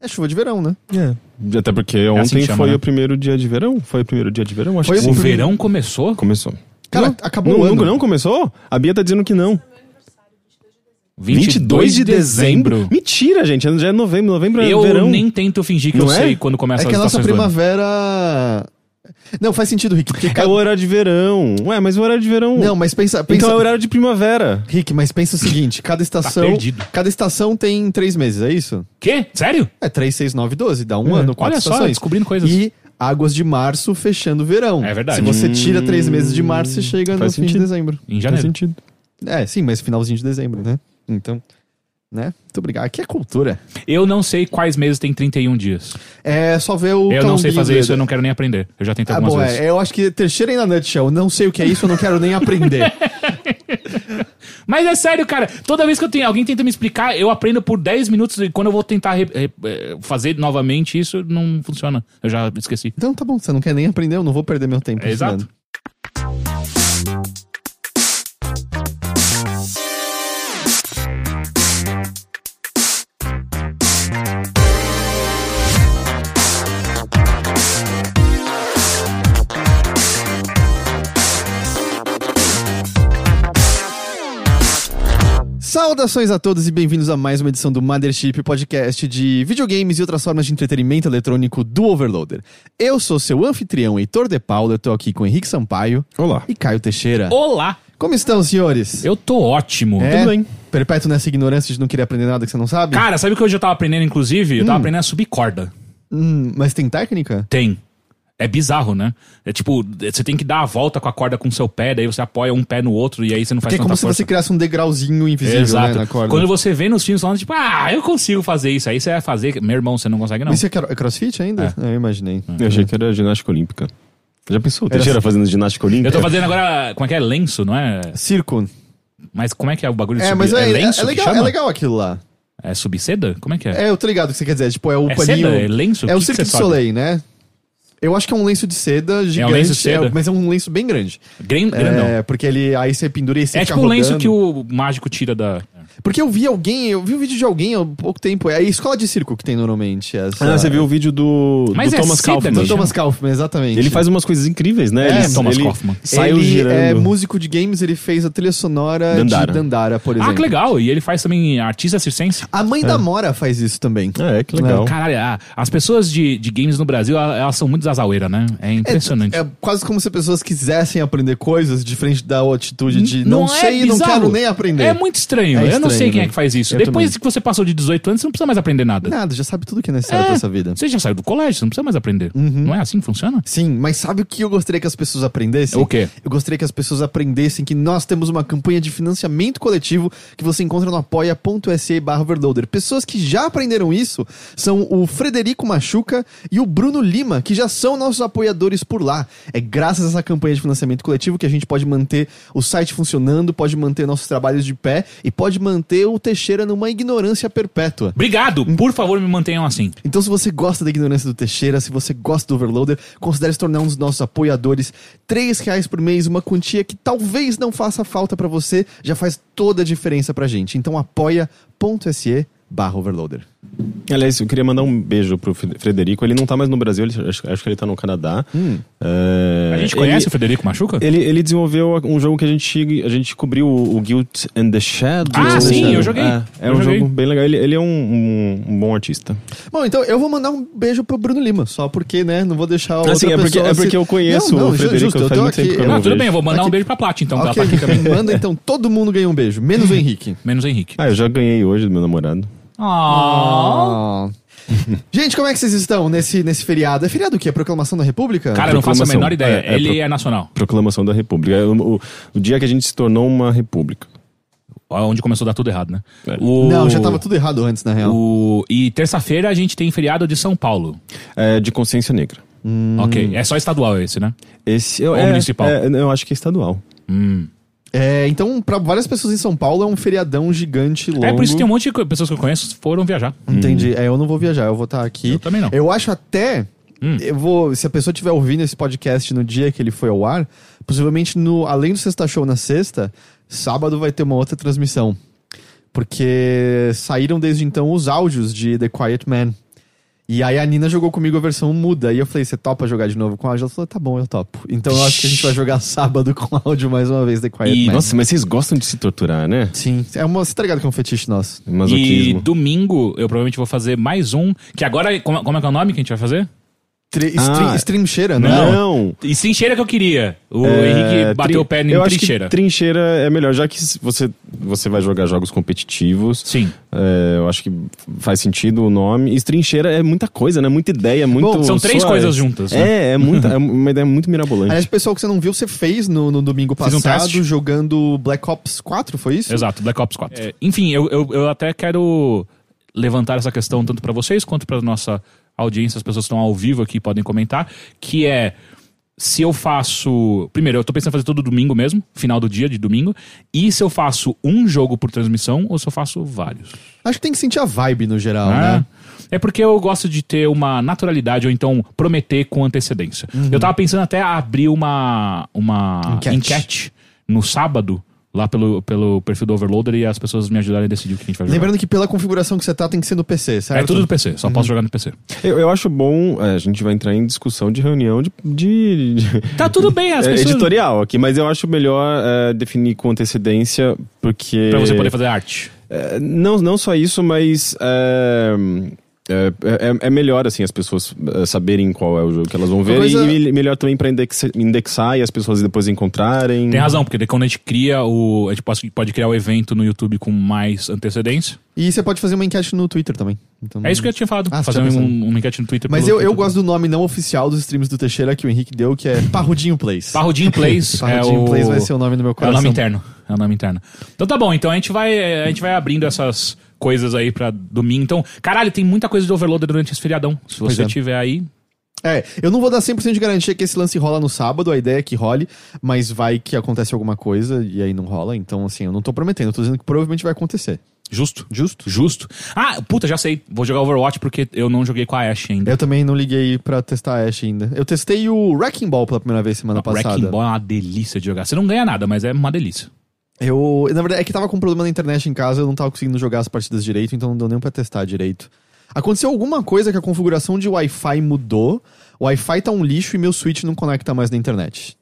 É chuva de verão, né? É. Até porque assim ontem que chama, foi né? o primeiro dia de verão. Foi o primeiro dia de verão? Acho Foi que o verão começou? Começou. Cara, Não, acabou não, o ano. não, começou? A Bia tá dizendo que não. 22 de dezembro. Mentira, gente. Já é novembro. Novembro é Eu verão. nem tento fingir que Não eu é? sei quando começa É as que a nossa estações primavera. Não, faz sentido, Rick. Porque É cada... o horário de verão. Ué, mas o horário de verão... Não, mas pensa. pensa... Então é o horário de primavera. Rick, mas pensa o seguinte: cada estação. perdido. cada estação tem três meses, é isso? Quê? Sério? É 3, 6, 9, 12. Dá um ano, quatro Olha só, estações. descobrindo coisas. E águas de março fechando o verão. É verdade. Se você tira três meses de março, você chega no Faz fim de sentido. dezembro. Em Faz janeiro. sentido. É, sim, mas finalzinho de dezembro, né? Então. Né? Muito obrigado. Aqui é cultura. Eu não sei quais meses tem 31 dias. É só ver o. Eu não sei fazer isso, eu não quero nem aprender. Eu já tentei Ah, algumas bom, vezes. é, eu acho que Teixeira ainda nutshell. Não sei o que é isso, eu não quero nem aprender. Mas é sério, cara. Toda vez que eu tenho, alguém tenta me explicar, eu aprendo por 10 minutos e quando eu vou tentar re- re- eh, fazer novamente isso, não funciona. Eu já esqueci. então tá bom, você não quer nem aprender, eu não vou perder meu tempo. É exato. Saudações a todos e bem-vindos a mais uma edição do Mothership, podcast de videogames e outras formas de entretenimento eletrônico do Overloader. Eu sou seu anfitrião Heitor De Paula, eu tô aqui com Henrique Sampaio Olá. e Caio Teixeira. Olá! Como estão, senhores? Eu tô ótimo. É, Tudo bem. Perpétuo nessa ignorância de não querer aprender nada que você não sabe? Cara, sabe o que hoje eu tava aprendendo, inclusive? Eu tava aprendendo a subir corda. Hum, mas tem técnica? Tem. É bizarro, né? É tipo, você tem que dar a volta com a corda com o seu pé, daí você apoia um pé no outro e aí você não faz Porque é como tanta se força. você criasse um degrauzinho invisível Exato. né, na corda. Quando você vê nos filmes falando, tipo, ah, eu consigo fazer isso. Aí você vai fazer. Meu irmão, você não consegue, não. Mas Isso é, é crossfit ainda? É, eu imaginei. Eu achei que era ginástica olímpica. Já pensou? O Teixeira fazendo ginástica olímpica? Eu tô fazendo agora. Como é que é? Lenço, não é? Circo. Mas como é que é o bagulho de É, subir? mas é, é, lenço é legal, chama? é legal aquilo lá. É subir seda? Como é que é? É, eu tô ligado o que você quer dizer. Tipo, é o É paninho. seda? É lenço? É O o que que Cirque du? Soleil, né? Eu acho que é um lenço de seda gigante. lenço de seda? é, mas é um lenço bem grande. Gran- grandão. É, porque ele aí você pendura e você É tipo o lenço rodando. que o mágico tira da. Porque eu vi alguém, eu vi um vídeo de alguém há pouco tempo. É a escola de circo que tem normalmente. Essa... Ah, você viu o vídeo do, Mas do é Thomas Kaufman. Do Thomas Kaufman, exatamente. Ele faz umas coisas incríveis, né? É, ele, Thomas ele Kaufman. Saiu ele girando. é músico de games, ele fez a trilha sonora Dandara. de Dandara, por exemplo. Ah, que legal. E ele faz também artista circense. A mãe da Mora faz isso também. É, que legal. Caralho, ah, as pessoas de, de games no Brasil, elas são muito zasaueiras, né? É impressionante. É quase como se as pessoas quisessem aprender coisas diferente da atitude de não, é sei e não quero nem aprender. É muito estranho. É eu não sei quem é que faz isso. Eu Depois também. que você passou de 18 anos, você não precisa mais aprender nada. Nada, já sabe tudo que é necessário É. pra essa vida. Você já saiu do colégio, você não precisa mais aprender. Não é assim que funciona? Sim, mas sabe o que eu gostaria que as pessoas aprendessem? O quê? Eu gostaria que as pessoas aprendessem que nós temos uma campanha de financiamento coletivo que você encontra no apoia.se barra overloader. Pessoas que já aprenderam isso são o Frederico Machuca e o Bruno Lima, que já são nossos apoiadores por lá. É graças a essa campanha de financiamento coletivo que a gente pode manter o site funcionando, pode manter nossos trabalhos de pé e pode manter o Teixeira numa ignorância perpétua. Obrigado! Por favor, me mantenham assim. Então, se você gosta da ignorância do Teixeira, se você gosta do Overloader, considere se tornar um dos nossos apoiadores. Três reais por mês, uma quantia que talvez não faça falta pra você, já faz toda a diferença pra gente. Então, apoia.se barra Overloader. Aliás, eu queria mandar um beijo pro Fre- Frederico. Ele não tá mais no Brasil, ele- acho, acho que ele tá no Canadá. É, A gente ele- conhece o Frederico Machuca? Ele, ele desenvolveu um jogo que a gente, a gente cobriu, o Guilt and the Shadow. Ah, sim, Shadow. eu joguei. É, é Eu um joguei. jogo bem legal. Ele, ele é um, um, um bom artista. Bom, então eu vou mandar um beijo pro Bruno Lima, só porque, né, não vou deixar Ah, sim, é porque- pessoa é porque eu conheço Não, não, o Frederico, justo, eu faz muito tempo aqui- que eu Não, não tudo vejo. bem, eu vou mandar Aqui- um beijo pra Plat, então, que ela Ok, tá aqui também. manda então, todo mundo ganha um beijo, menos o Henrique. Menos o Henrique. Ah, eu já ganhei hoje do meu namorado. Ah. Ah. Gente, como é que vocês estão nesse, nesse feriado? É feriado o quê? Proclamação da República? Cara, eu não faço a menor ideia. É, é Ele pro- é nacional. Proclamação da República. É O, o- o dia que a gente se tornou uma república. Onde começou a dar tudo errado, né? É. O- Não, já tava tudo errado antes, na real. O... E terça-feira a gente tem feriado de São Paulo. É, de consciência negra. Ok. É só estadual esse, né? Esse eu, Ou é, municipal? é, eu acho que é estadual. Hum. É, então, pra várias pessoas em São Paulo é um feriadão gigante, longo. É por isso que tem um monte de co- pessoas que eu conheço que foram viajar. Entendi. É, eu não vou viajar, eu vou estar aqui. Eu também não. Eu acho até. Hum. Eu vou. Se a pessoa estiver ouvindo esse podcast no dia que ele foi ao ar, possivelmente no, além do Sexta Show na sexta, sábado vai ter uma outra transmissão. Porque saíram desde então os áudios de The Quiet Man. E aí a Nina jogou comigo a versão muda. E eu falei, você topa jogar de novo com áudio? Ela falou, tá bom, eu topo. Então eu acho que a gente vai jogar sábado com áudio mais uma vez, The Quiet E- Man. Nossa, mas vocês gostam de se torturar, né? Sim, é uma, você tá ligado que é um fetiche nosso. E Masoquismo. domingo eu provavelmente vou fazer mais um. Que agora. Como, como é que é o nome que a gente vai fazer? Tri- Ah. stream, stream cheira, né? Não. E trincheira que eu queria. O É, Henrique bateu trin- o pé em Eu acho trincheira. que trincheira é melhor, já que você, você vai jogar jogos competitivos. Sim. é, eu acho que faz sentido o nome. E trincheira é muita coisa, né? Muita ideia, muito. Bom, são três coisas juntas, né? É, é, muita, é uma ideia muito mirabolante. Aliás, pessoal que você não viu, você fez no, no domingo um passado teste. jogando Black Ops 4, foi isso? Exato, Black Ops 4. É, enfim, eu, eu, eu até quero levantar essa questão tanto pra vocês quanto pra nossa audiência, as pessoas que estão ao vivo aqui podem comentar, que é se eu faço. Primeiro, eu tô pensando em fazer todo domingo mesmo, final do dia de domingo, e se eu faço um jogo por transmissão ou se eu faço vários. Acho que tem que sentir a vibe no geral, né? né? É porque eu gosto de ter uma naturalidade ou então prometer com antecedência. Eu tava pensando até abrir uma, uma Enquete. enquete. no sábado, lá pelo, pelo perfil do Overloader, e as pessoas me ajudarem a decidir o que a gente vai jogar. Lembrando que pela configuração que você tá, tem que ser no PC, certo? É tudo do PC, só posso jogar no PC. Eu, eu acho bom. é, a gente vai entrar em discussão de reunião de. de- de- Tá tudo bem, as é, pessoas. editorial aqui, mas eu acho melhor é, definir com antecedência, porque. Pra você poder fazer arte. É, não, não só isso, mas. É, é, é- é melhor, assim, as pessoas é, saberem qual é o jogo que elas vão ver. coisa- E, melhor também pra indexa- indexar e as pessoas depois encontrarem. Tem razão, porque daí quando a gente cria o. A gente pode, pode criar o evento no YouTube com mais antecedência. E você pode fazer uma enquete no Twitter também. Então, É isso que eu tinha falado. Ah, você fazer tinha um, pensado. uma enquete no Twitter. Mas eu, eu Twitter. gosto do nome não oficial dos streams do Teixeira que o Henrique deu, que é Parrudinho Plays. Parrudinho Plays. é Parrudinho o... Plays vai ser o nome do meu É o coração. nome interno. É o nome interno. Então tá bom, então a gente vai, eh, a gente vai abrindo essas coisas aí pra domingo. Então, caralho, tem muita coisa de overloader durante esse feriadão. Se Pois você é. tiver aí. É, eu não vou dar 100% de garantia que esse lance rola no sábado, a ideia é que role, mas vai que acontece alguma coisa e aí não rola. Então, assim, eu não tô prometendo, eu tô dizendo que provavelmente vai acontecer. Justo. Justo? Justo. Ah, puta, já sei. Vou jogar Overwatch porque eu não joguei com a Ashe ainda. Eu também não liguei pra testar a Ash ainda. Eu testei o Wrecking Ball pela primeira vez semana passada. Wrecking Ball é uma delícia de jogar. Você não ganha nada, mas é uma delícia. Eu, na verdade, é que tava com problema na internet em casa, eu não tava conseguindo jogar as partidas direito, então não deu nem pra testar direito. Aconteceu alguma coisa que a configuração de Wi-Fi mudou, o Wi-Fi tá um lixo e meu Switch não conecta mais na internet.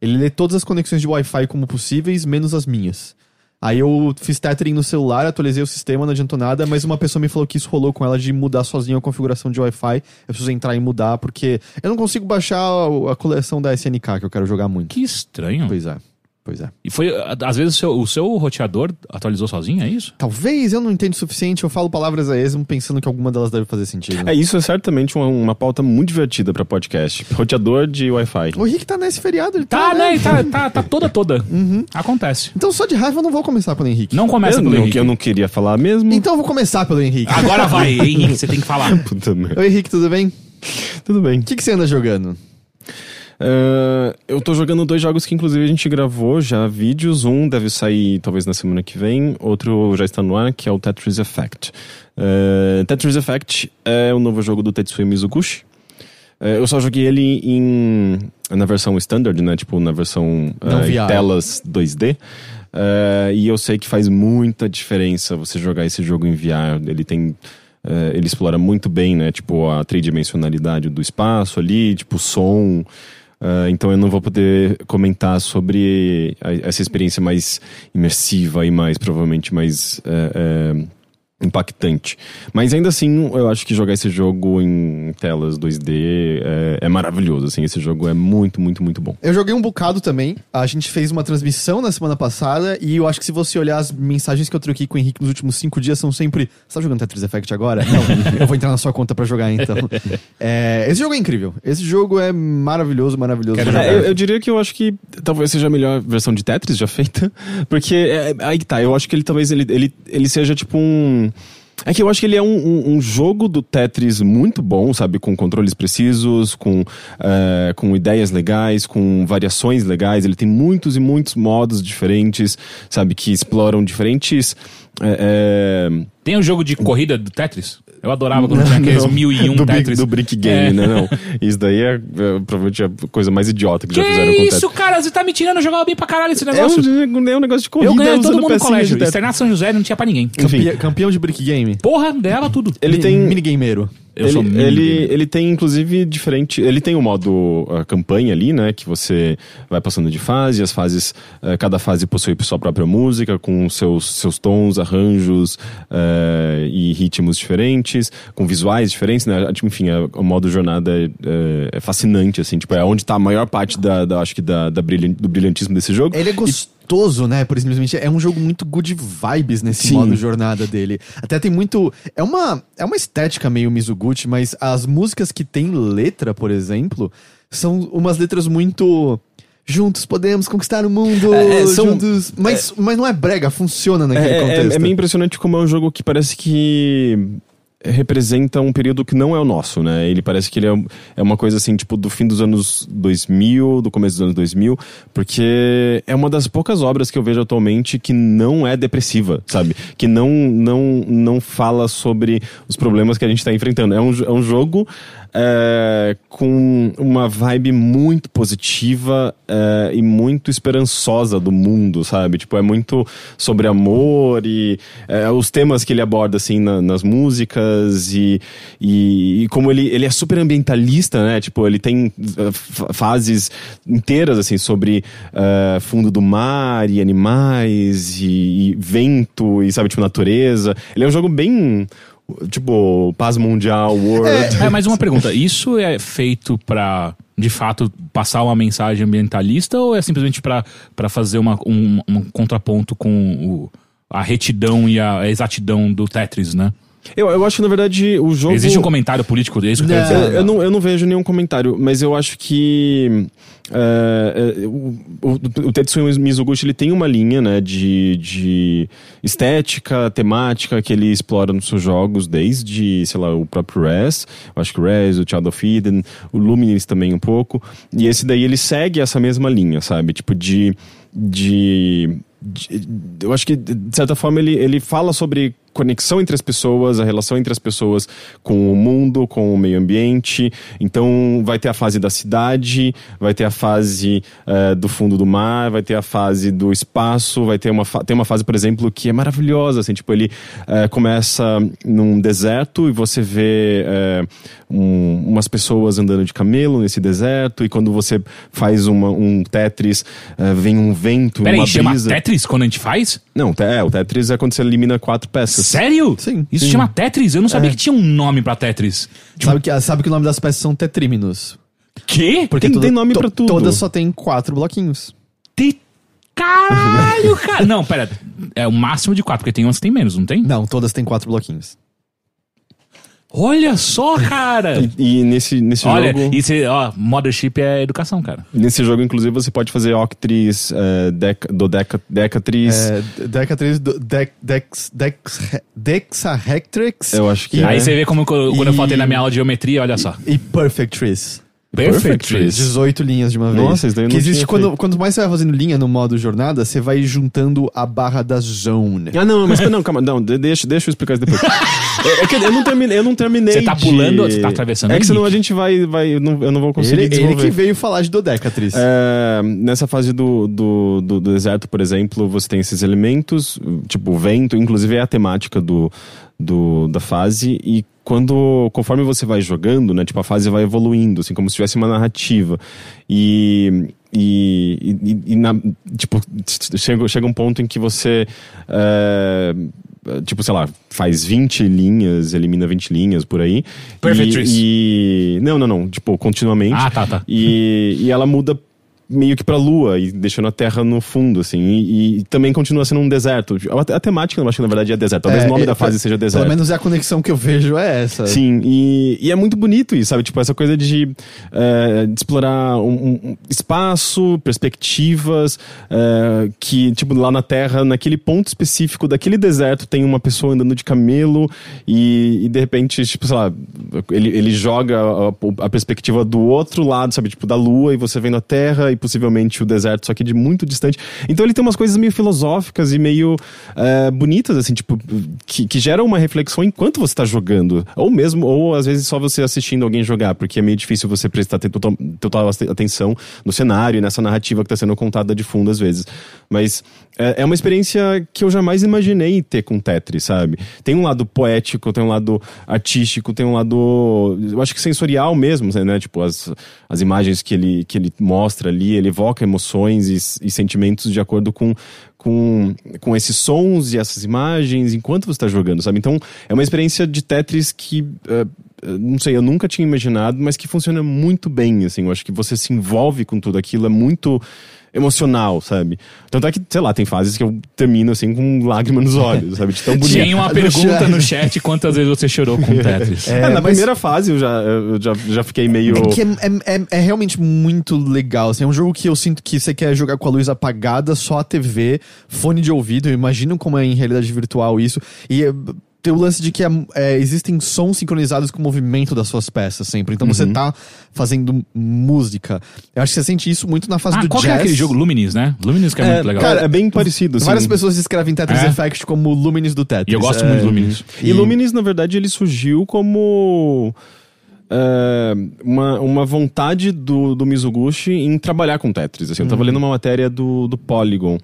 Ele lê todas as conexões de Wi-Fi como possíveis, menos as minhas. Aí eu fiz tethering no celular, atualizei o sistema, não adiantou nada, mas uma pessoa me falou que isso rolou com ela de mudar sozinho a configuração de Wi-Fi. Eu preciso entrar e mudar, porque eu não consigo baixar a coleção da SNK, que eu quero jogar muito. Que estranho. Pois é, pois é. E foi, às vezes, o seu, o seu roteador atualizou sozinho, é isso? Talvez eu não entenda o suficiente, eu falo palavras a esmo pensando que alguma delas deve fazer sentido. É, isso é certamente uma, uma pauta muito divertida pra podcast. Roteador de Wi-Fi. O Rick tá nesse feriado, ele Tá, tá, né? Tá, tá, tá toda, toda. Acontece. Então só de raiva eu não vou começar pelo Henrique. Não começa eu, pelo não, Henrique. eu não queria falar mesmo. Então eu vou começar pelo Henrique. Agora vai, Henrique, você tem que falar. Puta merda. Oi Henrique, tudo bem? Tudo bem. O que, que você anda jogando? Ah, eu tô jogando dois jogos que inclusive a gente gravou já vídeos. Um deve sair talvez na semana que vem, outro já está no ar, que é o Tetris Effect. Ah, Tetris Effect é o novo jogo do Tetsuya Mizuguchi. Ah, eu só joguei ele em na versão standard, né? Tipo, na versão telas 2D. Ah, e eu sei que faz muita diferença você jogar esse jogo em VR. Ele tem é, ele explora muito bem, né? Tipo, a tridimensionalidade do espaço ali, tipo, som. Ah, então eu não vou poder comentar sobre a- essa experiência mais imersiva e mais, provavelmente, mais é, é, impactante. Mas ainda assim, eu acho que jogar esse jogo em telas 2D é, é maravilhoso, assim. Esse jogo é muito, muito, muito bom. Eu joguei um bocado também. A gente fez uma transmissão na semana passada e eu acho que se você olhar as mensagens que eu troquei com o Henrique nos últimos cinco dias são sempre. Você tá jogando Tetris Effect agora? Não, eu vou entrar na sua conta pra jogar então. É, esse jogo é incrível. Esse jogo é maravilhoso, maravilhoso. É, eu, eu diria que eu acho que talvez seja a melhor versão de Tetris já feita. Porque é, aí que tá, eu acho que ele talvez ele, ele, ele seja tipo um. É que eu acho que ele é um, um- um jogo do Tetris muito bom, sabe? Com controles precisos, com, eh, com ideias legais, com variações legais. Ele tem muitos e muitos modos diferentes, sabe? Que exploram diferentes. Eh, eh, Tem um jogo de corrida do Tetris? Eu adorava quando tinha aqueles não, mil e um do brick, Tetris. do Brick Game, É. né? Não. Isso daí é, é, provavelmente a coisa mais idiota que, Que já fizeram com o isso, Tetris. cara? Você tá me tirando, eu jogava bem pra caralho esse É negócio. um, é um negócio de corrida eu ganhei todo mundo no colégio. Externato São José não tinha pra ninguém. Enfim. Campeão de Brick Game. Porra, ganhava tudo. Ele Mi- tem. Minigameiro. Eu ele, sou mini ele, gamer. ele tem, inclusive, diferente. Ele tem o modo a campanha ali, né? Que você vai passando de fase, as fases. eh, cada fase possui sua própria música, com seus, seus tons, arranjos eh, e ritmos diferentes, com visuais diferentes, né? Enfim, é- o modo jornada é, é- é fascinante, assim, tipo, é onde tá a maior parte da, da- acho que da, da do brilhantismo desse jogo. Ele é gostoso, né? Por simplesmente é um jogo muito good vibes nesse Sim. modo jornada dele. Até tem muito. É uma, é uma estética meio Mizuguchi, mas as músicas que tem letra, por exemplo, são umas letras muito. Juntos podemos conquistar o mundo. É, é, são- juntos. Mas, mas não é brega, funciona naquele É, é, contexto. é meio impressionante como é um jogo que parece que representa um período que não é o nosso, né? Ele parece que ele é, é uma coisa assim, tipo, do fim dos anos 2000, do começo dos anos 2000, porque é uma das poucas obras que eu vejo atualmente que não é depressiva, sabe? Que não não não fala sobre os problemas que a gente está enfrentando. É um, é um jogo é, com uma vibe muito positiva é, e muito esperançosa do mundo, sabe? Tipo, é muito sobre amor e é, os temas que ele aborda, assim, na- nas músicas e, e, e como ele, ele é super ambientalista, né? Tipo, ele tem fa- fases inteiras, assim, sobre eh, fundo do mar e animais e, e vento e, sabe, tipo, natureza. Ele é um jogo bem... Tipo, paz mundial, world. É, mais uma pergunta. Isso é feito pra, de fato, passar uma mensagem ambientalista ou é simplesmente pra fazer uma, um, um contraponto com o- a retidão e a exatidão do Tetris, né? Eu, eu acho que, na verdade, o jogo... Existe um comentário político disso? que eu dizer? Eu, eu não, eu não vejo nenhum comentário, mas eu acho que é, é, o, o, o Tetsuya Mizuguchi ele tem uma linha né, de, de estética, temática que ele explora nos seus jogos, desde, sei lá, o próprio Res, eu acho que o Res, o Child of Eden, o Luminous também um pouco, e esse daí ele segue essa mesma linha, sabe? Tipo, de... de de- eu acho que, de certa forma, ele, ele fala sobre conexão entre as pessoas, a relação entre as pessoas com o mundo, com o meio ambiente. Então, vai ter a fase da cidade, vai ter a fase eh, do fundo do mar, vai ter a fase do espaço, vai ter uma, tem uma fase, por exemplo, que é maravilhosa, assim, tipo, ele eh, começa num deserto e você vê eh, um- umas pessoas andando de camelo nesse deserto e quando você faz uma- um Tetris, vem um vento, Peraí, uma chama brisa. Tetris quando a gente faz? Não, é, o Tetris é quando você elimina quatro peças. Sério? Sim. Isso Sim. chama Tetris? Eu não sabia É. que tinha um nome pra Tetris. Sabe que, sabe que o nome das peças são tetríminos. Quê? Porque Tem- toda- tem nome pra tudo. Todas só tem quatro bloquinhos. Te... Caralho, cara. Não, pera. É o máximo de quatro, porque tem umas que tem menos, não tem? Não, todas têm quatro bloquinhos. Olha só, cara. E, e nesse, nesse Olha, jogo. isso, é- ó, Mothership é educação, cara. Nesse jogo, inclusive, você pode fazer octris, eh, deca, dodeca, decatris. É, Decatriz, do- Dex, Dex, Dex, Dexahectrix Eu acho que e, é. Aí você vê como quando quando eu E- faltei na minha aula de geometria, olha só. e Perfectris. Perfectris. 18 linhas de uma vez. Nossa, isso daí que não existe quando, quanto mais você vai fazendo linha no modo jornada, você vai juntando a barra da zone. Ah, não, mas não, calma, não, de- deixa, deixa eu explicar isso depois. é, é que eu não terminei, eu não terminei. Você tá de- pulando ou você tá atravessando É que senão a gente vai, vai eu, não, eu não vou conseguir Ele, ele que veio falar de Dodecatriz. É, nessa fase do, do, do, do deserto, por exemplo, você tem esses elementos, tipo o vento, inclusive é a temática do, do, da fase, e quando, conforme você vai jogando, né, tipo, a fase vai evoluindo, assim, como se tivesse uma narrativa. E. E, e, e na- tipo, chega, chega um ponto em que você. é, tipo, sei lá, faz 20 linhas, elimina 20 linhas por aí. Perfect E, e. Não, não, não. Tipo, continuamente. Ah, tá, tá. E, e ela muda meio que pra lua e deixando a terra no fundo, assim. E, e também continua sendo um deserto. A, a temática, eu acho que na verdade é deserto. Talvez É, o nome é, da fase pe- seja Pelo deserto. menos é a conexão que eu vejo é essa. Sim, e, e é muito bonito isso, sabe? Tipo, essa coisa de, eh, de explorar um, um espaço, perspectivas, eh, que, tipo, lá na Terra, naquele ponto específico daquele deserto, tem uma pessoa andando de camelo e, e de repente, tipo, sei lá, ele, ele joga a, a perspectiva do outro lado, sabe? Tipo, da Lua e você vendo a Terra e possivelmente o deserto, só que de muito distante. Então ele tem umas coisas meio filosóficas e meio é, bonitas, assim, tipo, que, que geram uma reflexão enquanto você tá jogando. Ou mesmo, ou às vezes só você assistindo alguém jogar, porque é meio difícil você prestar total, atenção no cenário e nessa narrativa que tá sendo contada de fundo às vezes. Mas é, é uma experiência que eu jamais imaginei ter com Tetris, sabe? Tem um lado poético, tem um lado artístico, tem um lado, eu acho que sensorial mesmo, né? Tipo, as, as imagens que ele, que ele mostra ali, ele evoca emoções e, e sentimentos de acordo com, com, com esses sons e essas imagens enquanto você está jogando, sabe? Então, é uma experiência de Tetris que. Uh, não sei, eu nunca tinha imaginado, mas que funciona muito bem, assim. Eu acho que você se envolve com tudo aquilo, é muito emocional, sabe? Tanto é que, sei lá, tem fases que eu termino assim com lágrimas nos olhos, sabe? De tão bonito. Tinha uma pergunta no chat quantas vezes você chorou com Tetris. É, é, na mas... primeira fase eu já, eu já, já fiquei meio. É, que é, é, é, é, realmente muito legal. Assim, é um jogo que eu sinto que você quer jogar com a luz apagada, só a TV, fone de ouvido. Eu imagino como é em realidade virtual isso. E tem o lance de que é, é, existem sons sincronizados com o movimento das suas peças sempre. Então uhum. você tá fazendo música. Eu acho que você sente isso muito na fase ah, do qual jazz. Qual é aquele jogo Luminis, né? Luminis que é, é muito legal. Cara, é bem parecido. Sim. Várias pessoas descrevem Tetris É? Effect como Luminis do Tetris. E eu gosto É, muito de Luminis. E Luminis, na verdade, ele surgiu como. é, uma, uma vontade do, do Mizuguchi em trabalhar com Tetris. Assim, Eu tava lendo uma matéria do, do Polygon.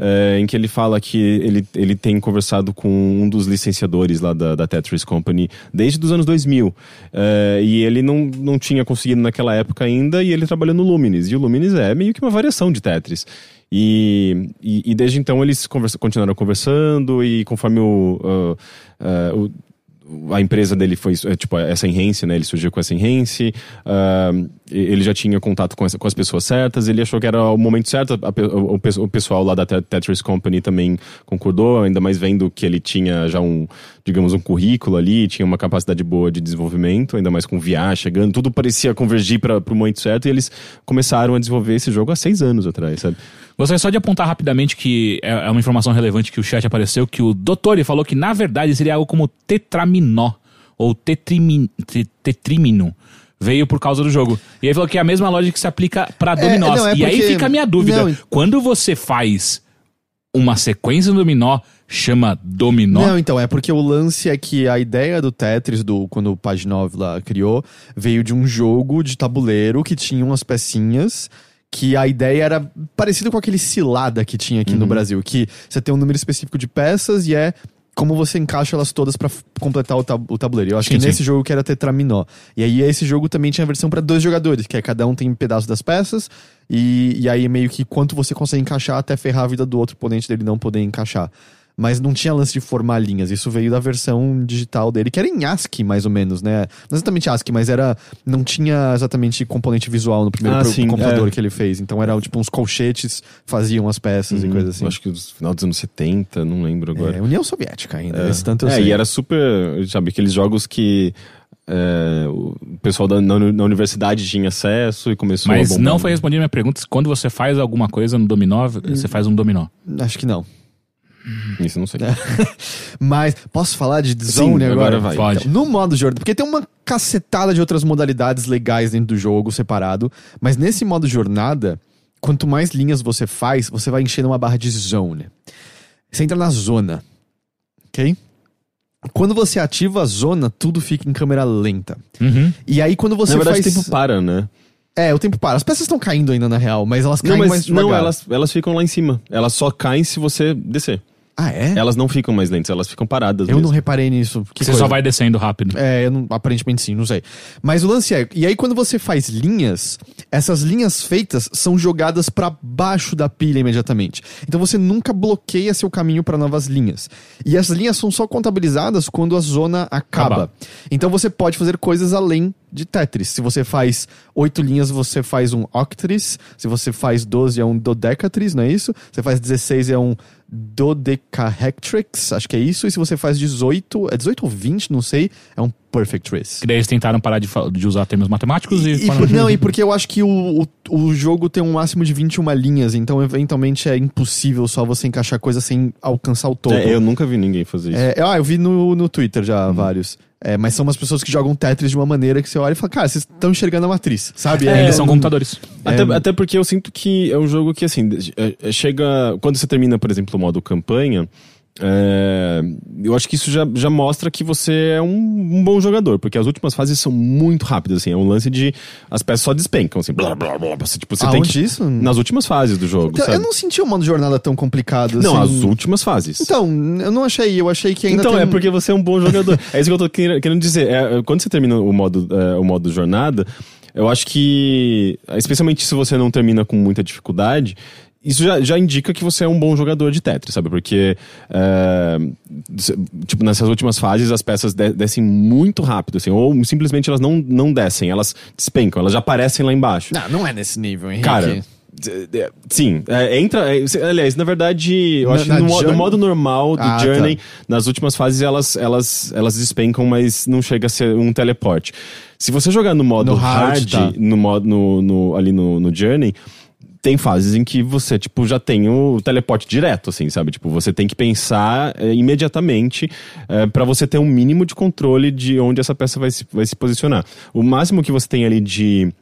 É, em que ele fala que ele, ele tem conversado com um dos licenciadores lá da, da Tetris Company desde os anos 2000. É, e ele não, não tinha conseguido naquela época ainda, e ele trabalhou no Luminis. E o Luminis é meio que uma variação de Tetris. E, e, e desde então eles conversa, continuaram conversando, e conforme o, ah, ah, o a empresa dele foi é, tipo essa Enhance, né? Ele surgiu com essa Enhance. ah, ele já tinha contato com, essa- com as pessoas certas. Ele achou que era o momento certo. a pe- o, pe- o pessoal lá da Tet- Tetris Company também concordou, ainda mais vendo que ele tinha já um, digamos, um currículo ali, tinha uma capacidade boa de desenvolvimento, ainda mais com VR chegando. Tudo parecia convergir para o momento certo. E eles começaram a desenvolver esse jogo há seis anos atrás, sabe? Gostaria só de apontar rapidamente que é é uma informação relevante que o chat apareceu, que o Dottori falou que na verdade seria algo como tetraminó, ou tetrimin, te- tetrimino. Veio por causa do jogo. E aí falou que é a mesma lógica que se aplica pra dominós. não, é e aí porque- fica a minha dúvida. Não. Quando você faz uma sequência no dominó, chama dominó? Não, então, é porque o lance é que a ideia do Tetris, do, quando o Paginov lá criou, veio de um jogo de tabuleiro que tinha umas pecinhas que a ideia era parecida com aquele cilada que tinha aqui no Brasil, que você tem um número específico de peças e é como você encaixa elas todas pra f- completar o, tab- o tabuleiro. Eu acho Sim, que sim. nesse jogo que era tetraminó. E aí esse jogo também tinha a versão pra dois jogadores, que é cada um tem um pedaço das peças e, e aí meio que quanto você consegue encaixar até ferrar a vida do outro oponente dele não poder encaixar. Mas não tinha lance de formar linhas. Isso veio da versão digital dele, que era em ASCII, mais ou menos, né? Não exatamente ASCII, mas era. Não tinha exatamente componente visual no primeiro Ah, pro- sim, computador é. que ele fez. Então era tipo uns colchetes, faziam as peças e coisas assim. Eu acho que no final dos anos 70, não lembro agora. É, União Soviética ainda, esse tanto eu é, sei. e era super, sabe, aqueles jogos que é, o pessoal da, na, na universidade tinha acesso e começou a Mas bombar. não foi respondida a minha pergunta. Quando você faz alguma coisa no dominó, você faz um dominó. Acho que não. Isso eu não sei. Mas posso falar de Zone Sim, agora? agora vai. Pode. Então, no modo jornada, porque tem uma cacetada de outras modalidades legais dentro do jogo, separado. Mas nesse modo jornada, quanto mais linhas você faz, você vai enchendo uma barra de zone. Você entra na zona. Ok? Quando você ativa a zona, tudo fica em câmera lenta. Uhum. E aí, quando você na verdade, faz. o tempo para, né? É, o tempo para. As peças estão caindo ainda, na real, mas elas caem Não, mais mas devagar. não, elas, elas ficam lá em cima. Elas só caem se você descer. Ah, é? Elas não ficam mais lentas, elas ficam paradas. Eu mesmo. não reparei nisso. Que Você coisa. só vai descendo rápido. É, eu não- aparentemente sim, não sei. Mas o lance é, e aí quando você faz linhas, essas linhas feitas são jogadas pra baixo da pilha imediatamente. Então você nunca bloqueia seu caminho pra novas linhas. E essas linhas são só contabilizadas quando a zona acaba. Acaba. Então você pode fazer coisas além de Tetris. Se você faz oito linhas, você faz um octris. Se você faz 12 é um dodecatris, não é isso? Você faz 16 é um dodecahectrix, acho que é isso. E se você faz 18, é 18 ou 20, não sei, é um Perfect Race. Que daí eles tentaram parar de, de usar termos matemáticos e. E, por- não, e porque eu acho que o, o, o jogo tem um máximo de 21 linhas, então eventualmente é impossível só você encaixar coisa sem alcançar o topo. É, eu nunca vi ninguém fazer isso. É, ah, eu vi no, no Twitter já vários. É, mas são umas pessoas que jogam Tetris de uma maneira que você olha e fala, cara, vocês estão enxergando a matriz, sabe? É, É, eles são computadores. Até, É. até porque eu sinto que é um jogo que, assim, é- é- chega. Quando você termina, por exemplo, o modo campanha. É, eu acho que isso já, já mostra que você é um, um bom jogador, porque as últimas fases são muito rápidas, assim, é um lance de. As peças só despencam, assim, blá blá blá. Você, tipo, você tem Aonde que. isso? Nas últimas fases do jogo. Então, eu não senti o modo jornada tão complicado Não, assim. as últimas fases. Então, eu não achei, eu achei que ainda Então, tem... é porque você é um bom jogador. é isso que eu tô quer- querendo dizer. É, é, quando você termina o modo, é, o modo jornada, eu acho que, especialmente se você não termina com muita dificuldade, isso já, já indica que você é um bom jogador de Tetris, sabe? Porque, é, tipo, nessas últimas fases as peças de- descem muito rápido, assim, ou simplesmente elas não, não descem, elas despencam, elas já aparecem lá embaixo. Não, não é nesse nível, Henrique. Cara, sim, é, entra. é, aliás, na verdade, eu Na- acho que no, no modo normal do Ah, Journey, tá. nas últimas fases elas, elas, elas despencam, mas não chega a ser um teleporte. Se você jogar no modo No hard, hard, tá. no modo no, no- ali no, no Journey. Tem fases em que você, tipo, já tem o teleporte direto, assim, sabe? Tipo, você tem que pensar é, imediatamente é, para você ter um mínimo de controle de onde essa peça vai se, vai se posicionar. O máximo que você tem ali de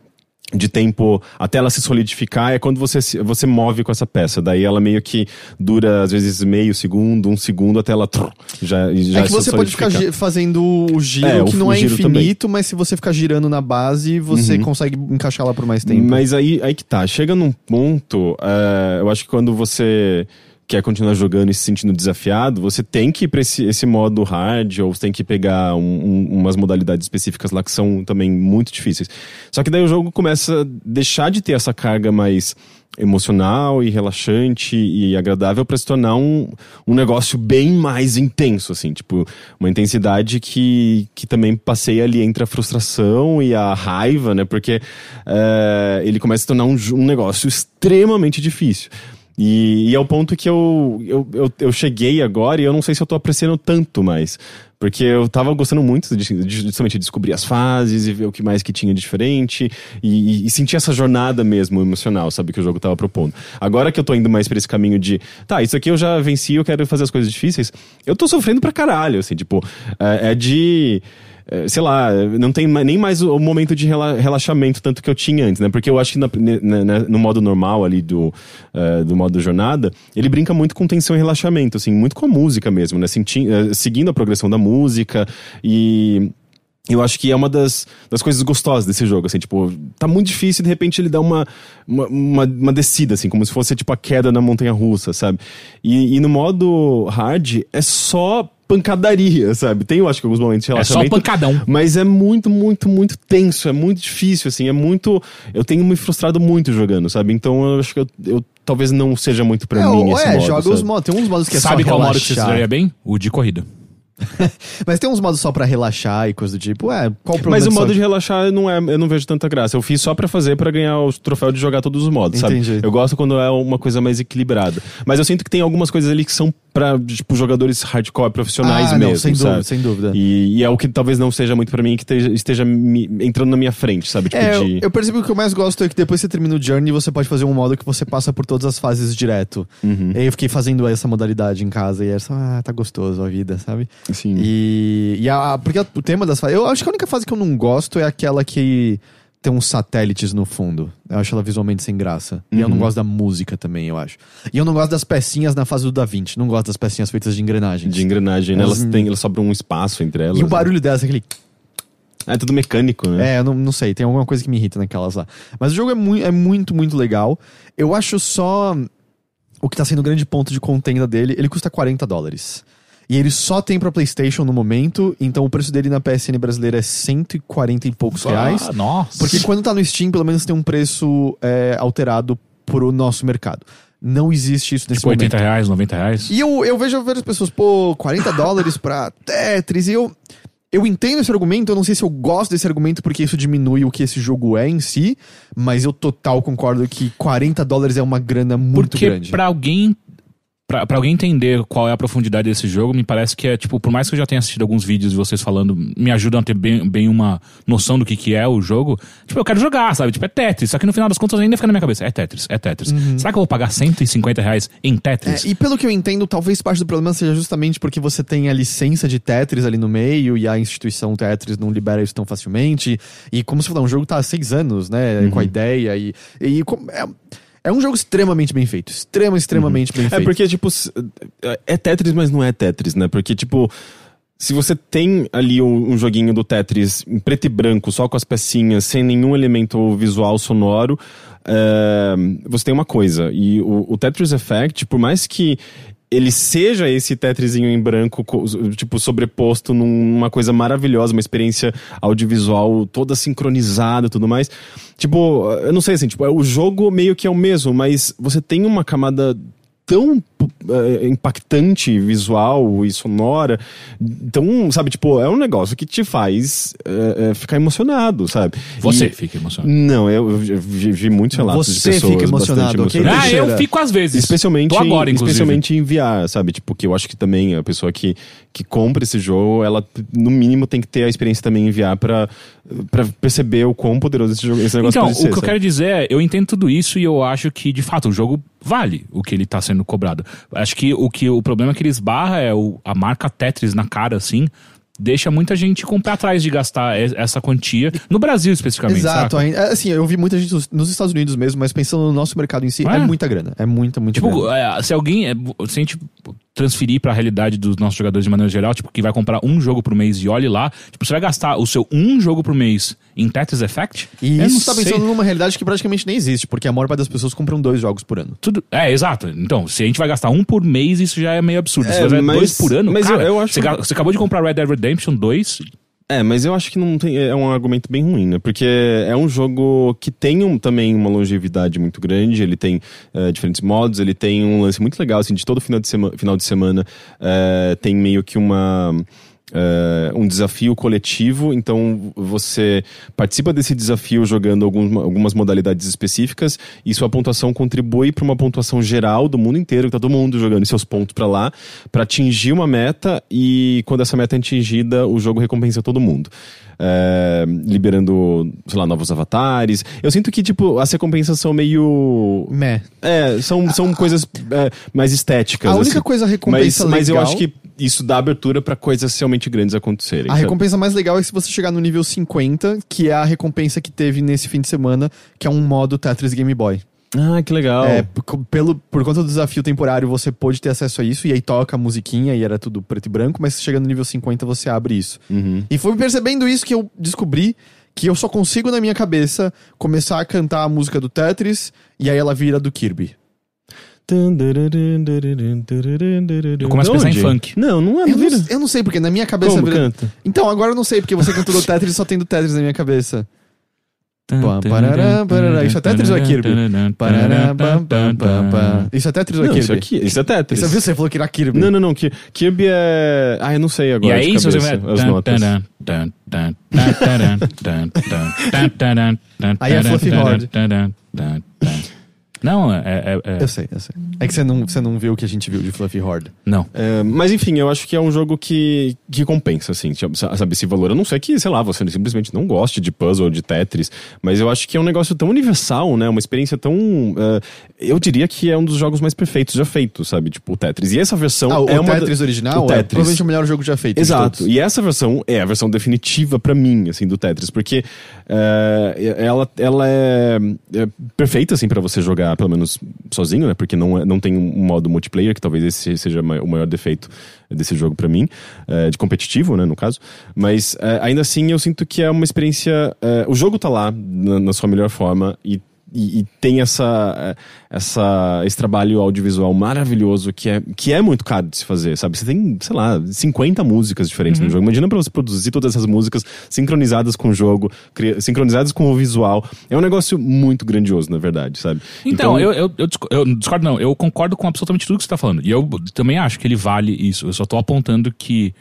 de tempo até ela se solidificar é quando você, se- você move com essa peça. Daí ela meio que dura, às vezes, meio segundo, um segundo, até ela trrr, já, já É que você pode ficar fazendo o giro, É, o- que não o é giro infinito, mas se você ficar girando na base, você Uhum. consegue encaixar lá por mais tempo. Mas aí, aí que tá. Chega num ponto, é, eu acho que quando você quer continuar jogando e se sentindo desafiado, você tem que ir pra esse, esse modo hard, ou você tem que pegar um- um- umas modalidades específicas lá que são também muito difíceis. Só que daí o jogo começa a deixar de ter essa carga mais emocional e relaxante e agradável para se tornar um, um negócio bem mais intenso, assim, tipo, uma intensidade que, que também passeia ali entre a frustração e a raiva, né? Porque é, ele começa a se tornar um, um negócio extremamente difícil. E, e é o ponto que eu, eu, eu, eu cheguei agora e eu não sei se eu tô apreciando tanto mais. Porque eu tava gostando muito de, de descobrir as fases e ver o que mais que tinha de diferente e, e- e sentir essa jornada mesmo emocional, sabe, que o jogo tava propondo. Agora que eu tô indo mais pra esse caminho de, tá, isso aqui eu já venci, eu quero fazer as coisas difíceis, eu tô sofrendo pra caralho, assim, tipo, é, é de sei lá, não tem nem mais o, momento de rela- relaxamento tanto que eu tinha antes, né? Porque eu acho que na- ne- ne- no modo normal ali do, eh, do modo jornada, ele brinca muito com tensão e relaxamento, assim, muito com a música mesmo, né? Senti- eh, seguindo a progressão da música e... Eu acho que é uma das, das coisas gostosas desse jogo, assim, tipo, tá muito difícil e de repente ele dá uma, uma, uma, uma descida, assim, como se fosse, tipo, a queda na montanha russa, sabe? E, e no modo hard é só pancadaria, sabe? Tem, eu acho que alguns momentos de É só pancadão. Mas é muito, muito, muito tenso, é muito difícil, assim, é muito. Eu tenho me frustrado muito jogando, sabe? Então eu acho que eu, eu talvez não seja muito pra é, mim ou- esse é, modo. joga sabe? os modos. Tem uns modos que é Sabe só qual modo que você bem? O de corrida. Mas tem uns modos só pra relaxar e coisa do tipo. É, qual o problema Mas o modo de relaxar não é, eu não vejo tanta graça. Eu fiz só pra fazer pra ganhar o troféu de jogar todos os modos, Entendi. sabe? Eu gosto quando é uma coisa mais equilibrada. Mas eu sinto que tem algumas coisas ali que são pra, tipo, jogadores hardcore profissionais ah, mesmo, não, sem sabe? dúvida, sem dúvida. E, e é o que talvez não seja muito pra mim que esteja, esteja me- entrando na minha frente, sabe? Tipo, É, eu, de... eu percebi que o que eu mais gosto é que depois que você termina o Journey, você pode fazer um modo que você passa por todas as fases direto. Uhum. E aí eu fiquei fazendo essa modalidade em casa e era só, ah, tá gostoso a vida, sabe? Sim. E, e a, porque o tema das fases. Eu acho que a única fase que eu não gosto é aquela que tem uns satélites no fundo. Eu acho ela visualmente sem graça. E eu não Uhum. gosto da música também, eu acho. E eu não gosto das pecinhas na fase do Da Vinci. Não gosto das pecinhas feitas de engrenagens. De engrenagem, né? Elas- Elas, têm, elas sobram um espaço entre elas. E o barulho delas, aquele. É tudo mecânico, né? É, eu não, não sei, tem alguma coisa que me irrita naquelas lá. Mas o jogo é, mui é muito, muito legal. Eu acho só. O que tá sendo o grande ponto de contenda dele, ele custa 40 dólares. E ele só tem pra PlayStation no momento, então o preço dele na PSN brasileira é 140 e poucos reais. Ah, nossa. Porque quando tá no Steam, pelo menos tem um preço é, alterado pro nosso mercado. Não existe isso nesse Tipo, momento. 80 reais, 90 reais. E eu, eu vejo várias pessoas, pô, 40 dólares pra Tetris, e eu. Eu entendo esse argumento, eu não sei se eu gosto desse argumento porque isso diminui o que esse jogo é em si, mas eu total concordo que 40 dólares é uma grana muito Porque grande. pra alguém Pra, pra alguém entender qual é a profundidade desse jogo, me parece que é, tipo, por mais que eu já tenha assistido alguns vídeos de vocês falando, me ajudam a ter bem, bem uma noção do que, que é o jogo. Tipo, eu quero jogar, sabe? Tipo, é Tetris. Só que no final das contas ainda fica na minha cabeça. É Tetris, é Tetris. Será que eu vou pagar 150 reais em Tetris? É, e pelo que eu entendo, talvez parte do problema seja justamente porque você tem a licença de Tetris ali no meio e a instituição Tetris não libera isso tão facilmente. E como você falou, um jogo tá há seis anos, né? Uhum. Com a ideia e. e como- é, é um jogo extremamente bem feito. Extrema, extremamente bem É feito. porque, tipo, s- é Tetris, mas não é Tetris, né? Porque, tipo, se você tem ali um, um joguinho do Tetris em preto e branco, só com as pecinhas, sem nenhum elemento visual sonoro, é, você tem uma coisa. E o, o Tetris Effect, por mais que ele seja esse Tetrisinho em branco, co- tipo, sobreposto numa coisa maravilhosa, uma experiência audiovisual toda sincronizada e tudo mais. Tipo, eu não sei assim, tipo, o jogo meio que é o mesmo, mas você tem uma camada tão eh, impactante visual e sonora. Então, sabe, tipo, é um negócio que te faz eh, eh, ficar emocionado, sabe? Você E- fica emocionado. Não, eu, eu vi, vi muitos relatos de Você pessoas fica emocionado, bastante ok? Ah, eu fico às vezes. Especialmente, Tô agora, em, inclusive. especialmente em VR, sabe? Tipo, que eu acho que também a pessoa que, que compra esse jogo, ela no mínimo tem que ter a experiência também em VR pra, pra perceber o quão poderoso esse, jogo, esse negócio Então, pode o ser. que eu sabe? quero dizer é, eu entendo tudo isso e eu acho que, de fato, o jogo vale o que ele tá sendo cobrado. Acho que o, que, o problema que ele esbarra é o, a marca Tetris na cara, assim, deixa muita gente com o pé atrás de gastar essa quantia, no Brasil especificamente, Exato, saca? ainda- assim, eu vi muita gente nos- nos Estados Unidos mesmo, mas pensando no nosso mercado em si, É. é, muita grana. É muita, muita Tipo, grana. é, se alguém. é, Se a gente transferir pra realidade dos nossos jogadores de maneira geral, tipo, que vai comprar um jogo por mês e olhe lá, tipo, você vai gastar o seu um jogo por mês em Tetris Effect? E Eu isso tá sei. pensando numa realidade que praticamente nem existe, porque a maior parte das pessoas compram dois jogos por ano. Tudo, é, exato. Então, se a gente vai gastar um por mês, isso já é meio absurdo. se É, você vai mas- dois por ano, mas cara, eu- eu acho- você, ga- você acabou de comprar Red Dead Redemption 2, É, mas eu acho que não tem, é um argumento bem ruim, né? Porque é um jogo que tem um- também uma longevidade muito grande, ele tem eh, diferentes modos, ele tem um lance muito legal, assim, de todo final de, sema- final de semana eh, tem meio que uma... eh, um desafio coletivo, então você participa desse desafio jogando alguns, algumas modalidades específicas. E sua pontuação contribui para uma pontuação geral do mundo inteiro, que tá todo mundo jogando seus pontos para lá, para atingir uma meta. E quando essa meta é atingida, o jogo recompensa todo mundo. É, liberando, sei lá, novos avatares. Eu sinto que, tipo, as recompensas são meio. Meh. É, são, são coisas é, mais estéticas. A única assim. coisa recompensa mas, mas eu legal- acho que isso dá abertura para coisas realmente grandes acontecerem. A sabe? recompensa mais legal é se você chegar no nível 50, que é a recompensa que teve nesse fim de semana, que é um modo Tetris Game Boy. Ah, que legal. É, por, pelo, por conta do desafio temporário, você pôde ter acesso a isso, e aí toca a musiquinha e era tudo preto e branco, mas chegando no nível 50 você abre isso. Uhum. E foi percebendo isso que eu descobri que eu só consigo na minha cabeça começar a cantar a música do Tetris e aí ela vira do Kirby. Eu começo a pensar em funk. Não, não é, Eu não vira. não, eu não sei, porque na minha cabeça. Como vira- canta? Então, agora eu não sei, porque você cantou do Tetris e só tem do Tetris na minha cabeça. Pam, parará, parará. Isso é Tetris ou é Kirby? Parará. Isso é Tetris ou é Não, isso, Kirby? aqui, isso é Tetris. Você viu? Você falou que era Kirby. Não, não, não. Ki- Kirby é. Ah, eu não sei E agora. aí, de se você vai. as notas. Aí é Fluffy Horde. Não, é. é- é- Eu sei, eu sei. É que você não, você não viu o que a gente viu de Fluffy Horde. Não. É, mas enfim, eu acho que é um jogo que, que compensa, assim, sa- sabe, esse valor. Eu não sei que, sei lá, você simplesmente não goste de puzzle, de Tetris, mas eu acho que é um negócio tão universal, né? Uma experiência tão. é, eu diria que é um dos jogos mais perfeitos já feitos, sabe? Tipo, o Tetris. E essa versão Ah, o é uma. da- Tetris original o é Tetris. provavelmente o melhor jogo já feito. Exato. E essa versão é a versão definitiva pra mim, assim, do Tetris, porque é, ela, ela é, é perfeita, assim, pra você jogar, pelo menos sozinho, né? Porque não, é- não tem um modo multiplayer, que talvez esse seja o maior defeito desse jogo pra mim, é, de competitivo, né, no caso. Mas é, ainda assim, eu sinto que é uma experiência. é, o jogo tá lá na, na sua melhor forma e e, e tem essa, essa, esse trabalho audiovisual maravilhoso que é, que é muito caro de se fazer, sabe? Você tem, sei lá, 50 músicas diferentes no jogo. Imagina pra você produzir todas essas músicas sincronizadas com o jogo, sincronizadas com o visual. É um negócio muito grandioso, na verdade, sabe? Então, eu, eu, eu, disco- eu discordo, não. Eu concordo com absolutamente tudo que você tá falando. E eu também acho que ele vale isso. Eu só tô apontando que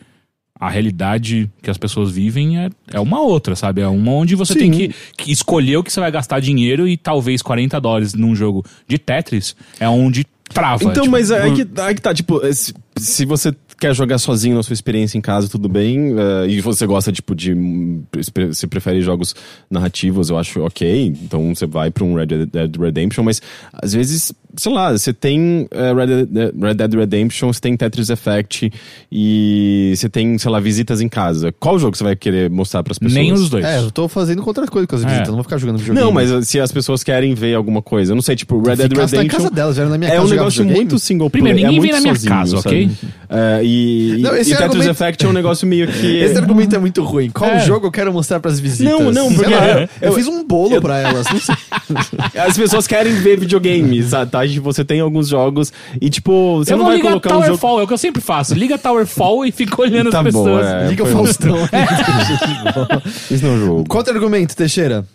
a realidade que as pessoas vivem é, é uma outra, sabe? É uma onde você Sim. tem que, que escolher o que você vai gastar dinheiro e talvez 40 dólares num jogo de Tetris é onde trava. Então, tipo, mas aí que, aí que tá, tipo, se, se você quer jogar sozinho na sua experiência em casa, tudo bem, eh, e você gosta, tipo, de. Você prefere jogos narrativos, eu acho ok, então você vai pra um Red Dead Redemption, mas às vezes, sei lá, você tem eh, Red Dead, Red Dead Redemption, você tem Tetris Effect e você tem, sei lá, visitas em casa. Qual jogo você vai querer mostrar pras pessoas? Nem os dois. É, eu tô fazendo outra coisa com as É. visitas, eu não vou ficar jogando videogame. Não, mas se as pessoas querem ver alguma coisa, eu não sei, tipo, Red Dead Redemption. casa delas, vieram na minha É casa um jogar negócio videogame. muito single player. Primeiro, ninguém é vem muito na minha sozinho, casa, sabe? É, e Não, e esse Tetris argumento- Effect é um negócio meio que. Esse argumento é muito ruim. Qual É. jogo eu quero mostrar pras visitas? Não, não, porque lá, eu- eu, eu- fiz um bolo pra elas. Não sei. As pessoas querem ver videogames, sabe? Tá? Tipo, Você tem alguns jogos e, tipo, você eu não vou vai ligar colocar um jogo. Towerfall, é o que eu sempre faço. Liga Towerfall e fica olhando Tá as bom, pessoas. é. Liga o Faustão. Isso não é um jogo. Contra argumento, Teixeira.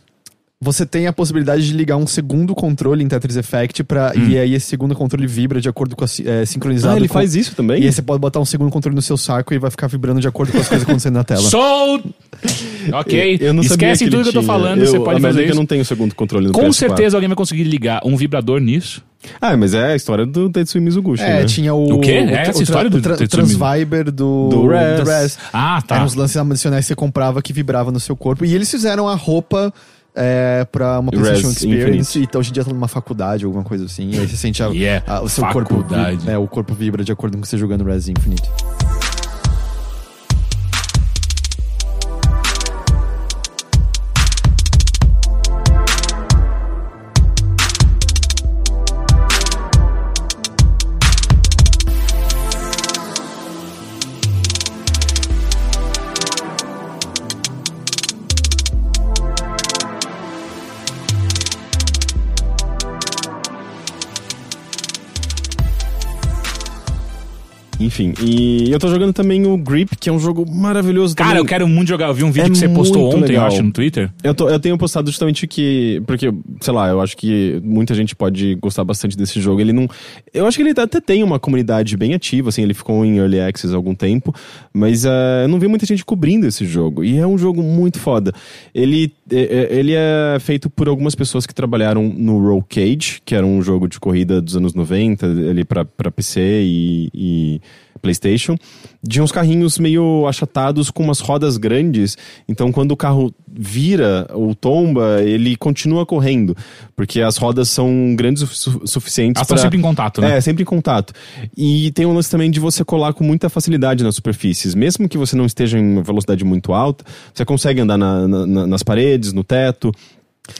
Você tem a possibilidade de ligar um segundo controle em Tetris Effect pra, e aí esse segundo controle vibra de acordo com a é, sincronizado Ah, ele com- faz isso também? E aí você pode botar um segundo controle no seu saco e vai ficar vibrando de acordo com as coisas acontecendo na tela. Sou! Ok. Eu não Esquece que tudo que eu tô falando, você Eu- pode a merda fazer é que eu não tenho o segundo controle no Com PS4. certeza alguém vai conseguir ligar um vibrador nisso. Ah, mas é a história do Tetsuya Mizuguchi, É, né? tinha o. O quê? É essa o história do tra- Transviber do. Do Res. Ah, tá. Eram uns lances adicionais que você comprava que vibrava no seu corpo. E eles fizeram a roupa é, pra uma PlayStation Res Experience. Infinite. Então hoje em dia tá numa faculdade, alguma coisa assim. E aí você sente a, Yeah, a- o seu faculdade. corpo. É, o corpo vibra de acordo com você jogando Res Infinite. Enfim, e eu tô jogando também o Grip, que é um jogo maravilhoso Cara, também. eu quero muito jogar. Eu vi um vídeo É que você postou ontem, eu legal. acho, no Twitter. Eu, tô- eu tenho postado justamente que. Porque, sei lá, eu acho que muita gente pode gostar bastante desse jogo. Ele não. Eu acho que ele até tem uma comunidade bem ativa, assim, ele ficou em Early Access há algum tempo, mas eh, eu não vi muita gente cobrindo esse jogo. E é um jogo muito foda. Ele, é- é- ele é feito por algumas pessoas que trabalharam no Roll Cage, que era um jogo de corrida dos anos 90, ali pra, pra PC e- e PlayStation, de uns carrinhos meio achatados com umas rodas grandes. Então, quando o carro vira ou tomba, ele continua correndo, porque as rodas são grandes o su suficientes Elas estão para sempre em contato, né? é, sempre em contato. E tem um lance também de você colar com muita facilidade nas superfícies. Mesmo que você não esteja em uma velocidade muito alta, você consegue andar na- na- nas paredes, no teto.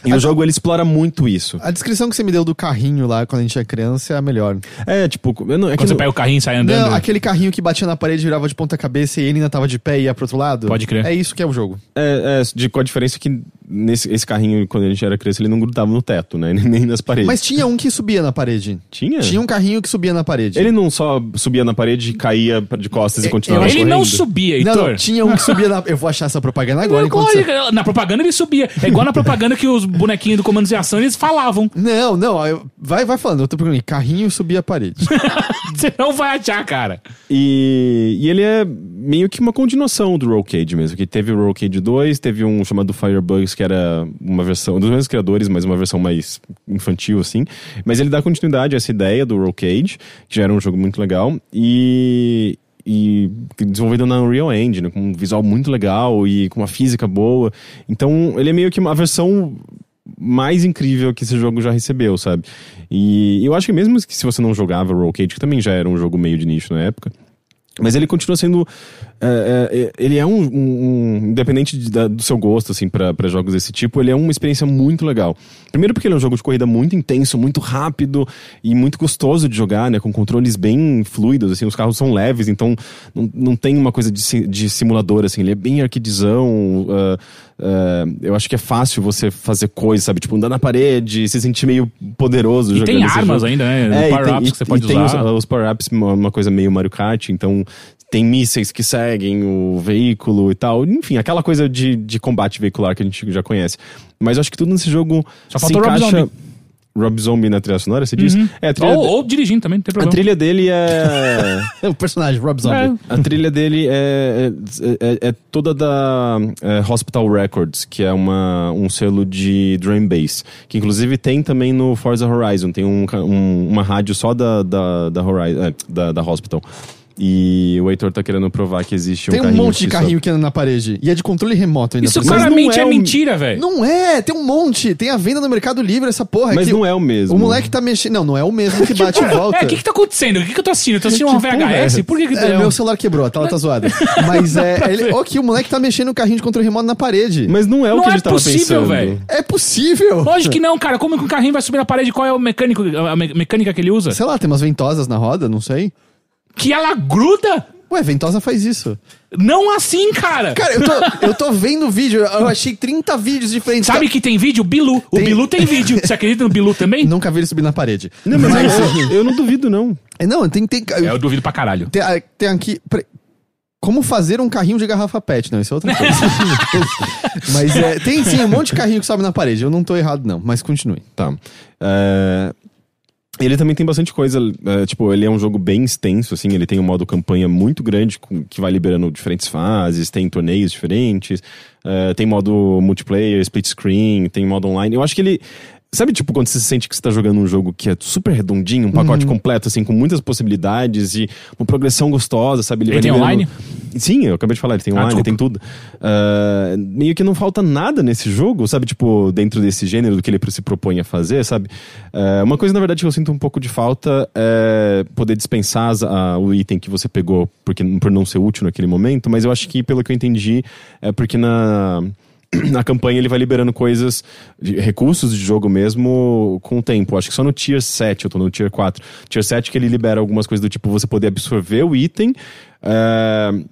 E o jogo ele explora muito isso. A descrição que você me deu do carrinho lá quando a gente era criança é a melhor. É, tipo, eu não, é que Quando você não- pega o carrinho e sai andando. Não, aquele carrinho que batia na parede, virava de ponta cabeça e ele ainda tava de pé e ia pro outro lado. Pode crer. É isso que é o jogo. É, é, de, com a diferença que nesse, esse carrinho, quando a gente era criança, ele não grudava no teto, né? Nem nas paredes. Mas tinha um que subia na parede. tinha? Tinha um carrinho que subia na parede. Ele não só subia na parede e caía de costas e Eu- continuava Ele não correndo? subia, Não, Heitor. não, tinha um que subia na. Eu vou achar essa propaganda agora Não, lógico, você... Na propaganda ele subia. É igual na propaganda que os bonequinhos do Comandos de Ação eles falavam. Não, não, eu- vai, vai falando, eu tô perguntando. Carrinho subia a parede. Você não vai achar, cara. E, e ele é meio que uma continuação do Roll Cage mesmo. Que teve o Roll Cage 2, teve um chamado Firebugs, que era uma versão dos mesmos criadores, mas uma versão mais infantil, assim. Mas ele dá continuidade a essa ideia do Roll Cage, que já era um jogo muito legal. E. E desenvolvido na Unreal Engine, com um visual muito legal e com uma física boa. Então, ele é meio que uma versão mais incrível que esse jogo já recebeu, sabe? E eu acho que mesmo que se você não jogava Roll Cage, que também já era um jogo meio de nicho na época, mas ele continua sendo. é, é, ele é um. um- um- independente de- da- do seu gosto, assim, pra pra jogos desse tipo, ele é uma experiência muito legal. Primeiro, porque ele é um jogo de corrida muito intenso, muito rápido e muito gostoso de jogar, né? Com controles bem fluidos, assim, os carros são leves, então não, não tem uma coisa de, de simulador, assim, ele é bem arquidizão. ah, ah, eu acho que é fácil você fazer coisas, sabe? Tipo, andar na parede, se sentir meio poderoso E jogando tem armas jogo. ainda, né? É, Power-ups tem- que você pode e tem usar. Os, os power-ups, uma, uma coisa meio Mario Kart, então tem mísseis que seguem o veículo e tal. Enfim, aquela coisa de, de combate veicular que a gente já conhece. Mas eu acho que tudo nesse jogo Só se falta o Rob encaixa... Zombie. Rob Zombie na trilha sonora, você diz? É, a trilha, Ou, ou dirigindo também, não tem a problema. trilha dele é. o personagem, Rob Zombie. É. A trilha dele é, é, é- é toda da é, Hospital Records, que é uma, um selo de drum bass. Que inclusive tem também no Forza Horizon. Tem um, um- uma rádio só da, da, da, Horizon, é, da, da Hospital. E o Heitor tá querendo provar que existe um Tem um carrinho monte de que só- carrinho que anda na parede. E é de controle remoto ainda. Isso claramente é, é um- mentira, velho. Não é, tem um monte. Tem a venda no Mercado Livre, essa porra. Mas que não é o mesmo. O moleque tá mexendo. Não, não é o mesmo que bate e volta. É, o que que tá acontecendo? O que que eu tô assistindo? Eu tô assistindo porra VHS? é? Por que que É, é, meu celular quebrou, a tela tá zoada. Mas é. Ele, ó, que o moleque tá mexendo o carrinho de controle remoto na parede. Mas não é o Não que é a gente tava possível, pensando. velho. É possível! Lógico que não, cara. Como que o carrinho vai subir na parede? Qual é o mecânico, a me- mecânica que ele usa? Sei lá, tem umas ventosas na roda, não sei. Que ela gruda? Ué, ventosa faz isso. Não assim, cara. Cara, eu tô, eu tô vendo vídeo, eu achei 30 vídeos diferentes. Sabe que tem vídeo? O Bilu. O Tem- Bilu tem vídeo. Você acredita no Bilu também? Nunca vi ele subir na parede. Não, mas eu, eu não duvido, não. É, Não, tem. tem, É, eu duvido pra caralho. tem, ah, tem aqui. pre- Como fazer um carrinho de garrafa pet, não, isso é outra coisa. mas é, tem sim um monte de carrinho que sobe na parede. Eu não tô errado, não, mas continue. Tá. É, Ele também tem bastante coisa, é, tipo, ele é um jogo bem extenso, assim, ele tem um modo campanha muito grande, com- que vai liberando diferentes fases, tem torneios diferentes, é, tem modo multiplayer, split screen, tem modo online. Eu acho que ele... Sabe, tipo, quando você sente que você tá jogando um jogo que é super redondinho, um Uhum. pacote completo, assim, com muitas possibilidades e uma progressão gostosa, sabe? Ele vai tem liberando- online? Sim, eu acabei de falar, ele tem Ah, online, desculpa. tem tudo. Ah, meio que não falta nada nesse jogo, sabe? Tipo, dentro desse gênero do que ele se propõe a fazer, sabe? Ah, uma coisa, na verdade, que eu sinto um pouco de falta é poder dispensar a- o item que você pegou porque, por não ser útil naquele momento, mas eu acho que, pelo que eu entendi, é porque na. Na campanha ele vai liberando coisas, de- recursos de jogo mesmo com o tempo. Acho que só no Tier 7, eu tô no Tier 4. Tier 7 que ele libera algumas coisas do tipo você poder absorver o item. eh,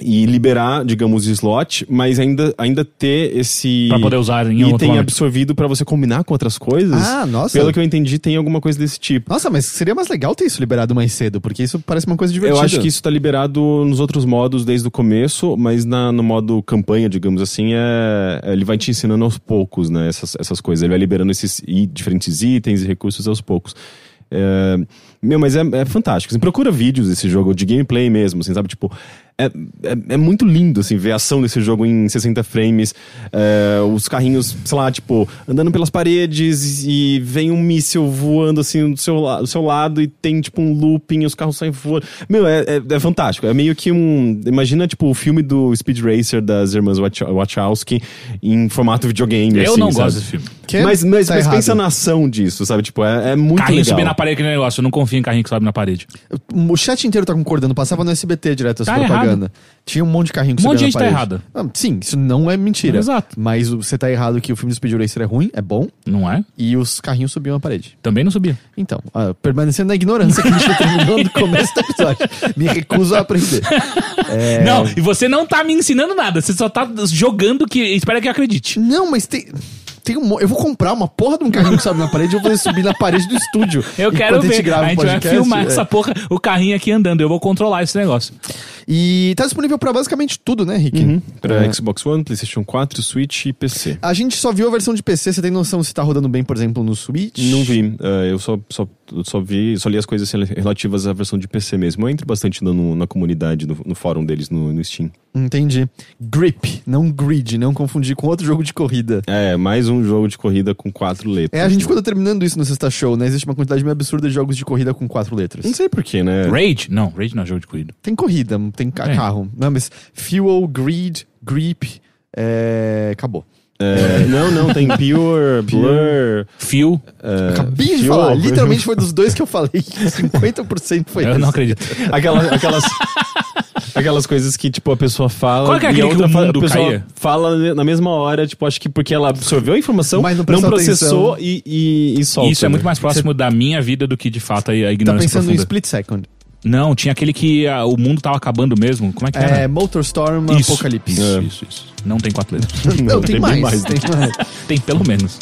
e liberar, digamos, slot, mas ainda, ainda ter esse Pra poder usar em outro item momento. absorvido pra você combinar com outras coisas. Ah, nossa. Pelo que eu entendi, tem alguma coisa desse tipo. Nossa, mas seria mais legal ter isso liberado mais cedo, porque isso parece uma coisa divertida. Eu acho que isso tá liberado nos outros modos desde o começo, mas na- no modo campanha, digamos assim, é, ele vai te ensinando aos poucos, né? Essas, essas coisas. Ele vai liberando esses diferentes itens e recursos aos poucos. É, meu, mas é, é fantástico. Assim, procura vídeos desse jogo, de gameplay mesmo, assim, sabe? Tipo, é, é, é muito lindo, assim, ver a ação desse jogo em 60 frames. é, os carrinhos, sei lá, tipo, andando pelas paredes e vem um míssil voando, assim, do seu, do seu lado e tem, tipo, um looping e os carros saem voando. Meu, é, é, é fantástico. É meio que um... Imagina, tipo, o filme do Speed Racer das irmãs Wach- Wachowski em formato videogame, Eu assim, não sabe? gosto desse filme. Que Mas, mas, tá mas errado. pensa na ação disso, sabe? Tipo, é, é muito Carrinho legal. subir na parede, aquele negócio. Eu não confio em carrinho que sobe na parede. O chat inteiro tá concordando, passava no SBT direto essa Tá propaganda. Tinha um monte de carrinho que Um monte subia de na gente tá parede. errada. Ah, sim, isso não é mentira. Exato. Mas você tá errado que o filme do Speed Racer é ruim, é bom, Não é? e os carrinhos subiam a parede. Também não subia. Então, ah, permanecendo na ignorância que a gente terminou no começo do episódio. Me recuso a aprender. É. Não, e você não tá me ensinando nada. Você só tá jogando que espera que eu acredite. Não, mas tem. Tem um, eu vou comprar uma porra de um carrinho que sobe na parede e eu vou subir na parede do estúdio. Eu quero a gente ver. grava a gente vai podcast. filmar É. essa porra, o carrinho aqui andando. Eu vou controlar esse negócio. E tá disponível pra basicamente tudo, né, Rick? Uhum. Pra É. Xbox One, PlayStation 4, Switch e PC. A gente só viu a versão de PC, você tem noção se tá rodando bem, por exemplo, no Switch? Não vi. eh, eu só, só, só vi, só li as coisas relativas à versão de PC mesmo. Eu entro bastante no, na comunidade, no, no fórum deles no, no Steam. Entendi. Grip, não Grid, não confundir com outro jogo de corrida. É, mais um jogo de corrida com quatro letras. É, a gente ficou determinando isso no Sexta Show, né? Existe uma quantidade meio absurda de jogos de corrida com quatro letras. Não sei porquê, né? Rage? Não, Rage não é jogo de corrida. Tem corrida, tem ca- É. carro. Não, mas Fuel, Grid, Grip, é... acabou. É, não, não, tem Pure, Blur. Fio. eh, Acabei de Fuel. falar, literalmente foi dos dois que eu falei. 50% foi Eu esse. não acredito. Aquela- aquelas. Aquelas coisas que, tipo, a pessoa fala. Qual que é e a aquele que outra o fala- mundo pessoa caía? fala na mesma hora, tipo, acho que porque ela absorveu a informação, Mas não não, prestou processou e, e, e solta. Isso é muito né? mais próximo da minha vida do que de fato a Tá ignorância pensando em profunda. Split Second. Não, tinha aquele que ah, o mundo tava acabando mesmo. Como é que É, era? Motorstorm Isso, Apocalypse. Isso, É. isso, isso. Não tem quatro letras. Não, tem, tem mais, bem mais. Tem mais. tem pelo menos.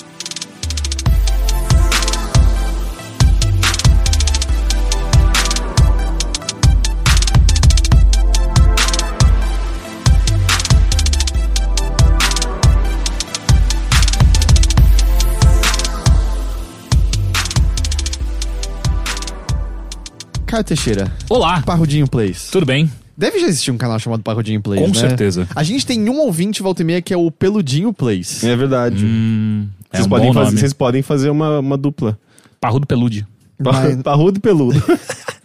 Caio Teixeira, Olá, Parrudinho Plays. tudo bem? Deve já existir um canal chamado Parrudinho Plays, Com né? certeza. A gente tem um ouvinte volta e meia que é o Peludinho Plays. É verdade. Hum, é vocês, um podem fazer, vocês podem fazer uma, uma dupla. Parrudo Pelude. Mas Parrudo e peludo.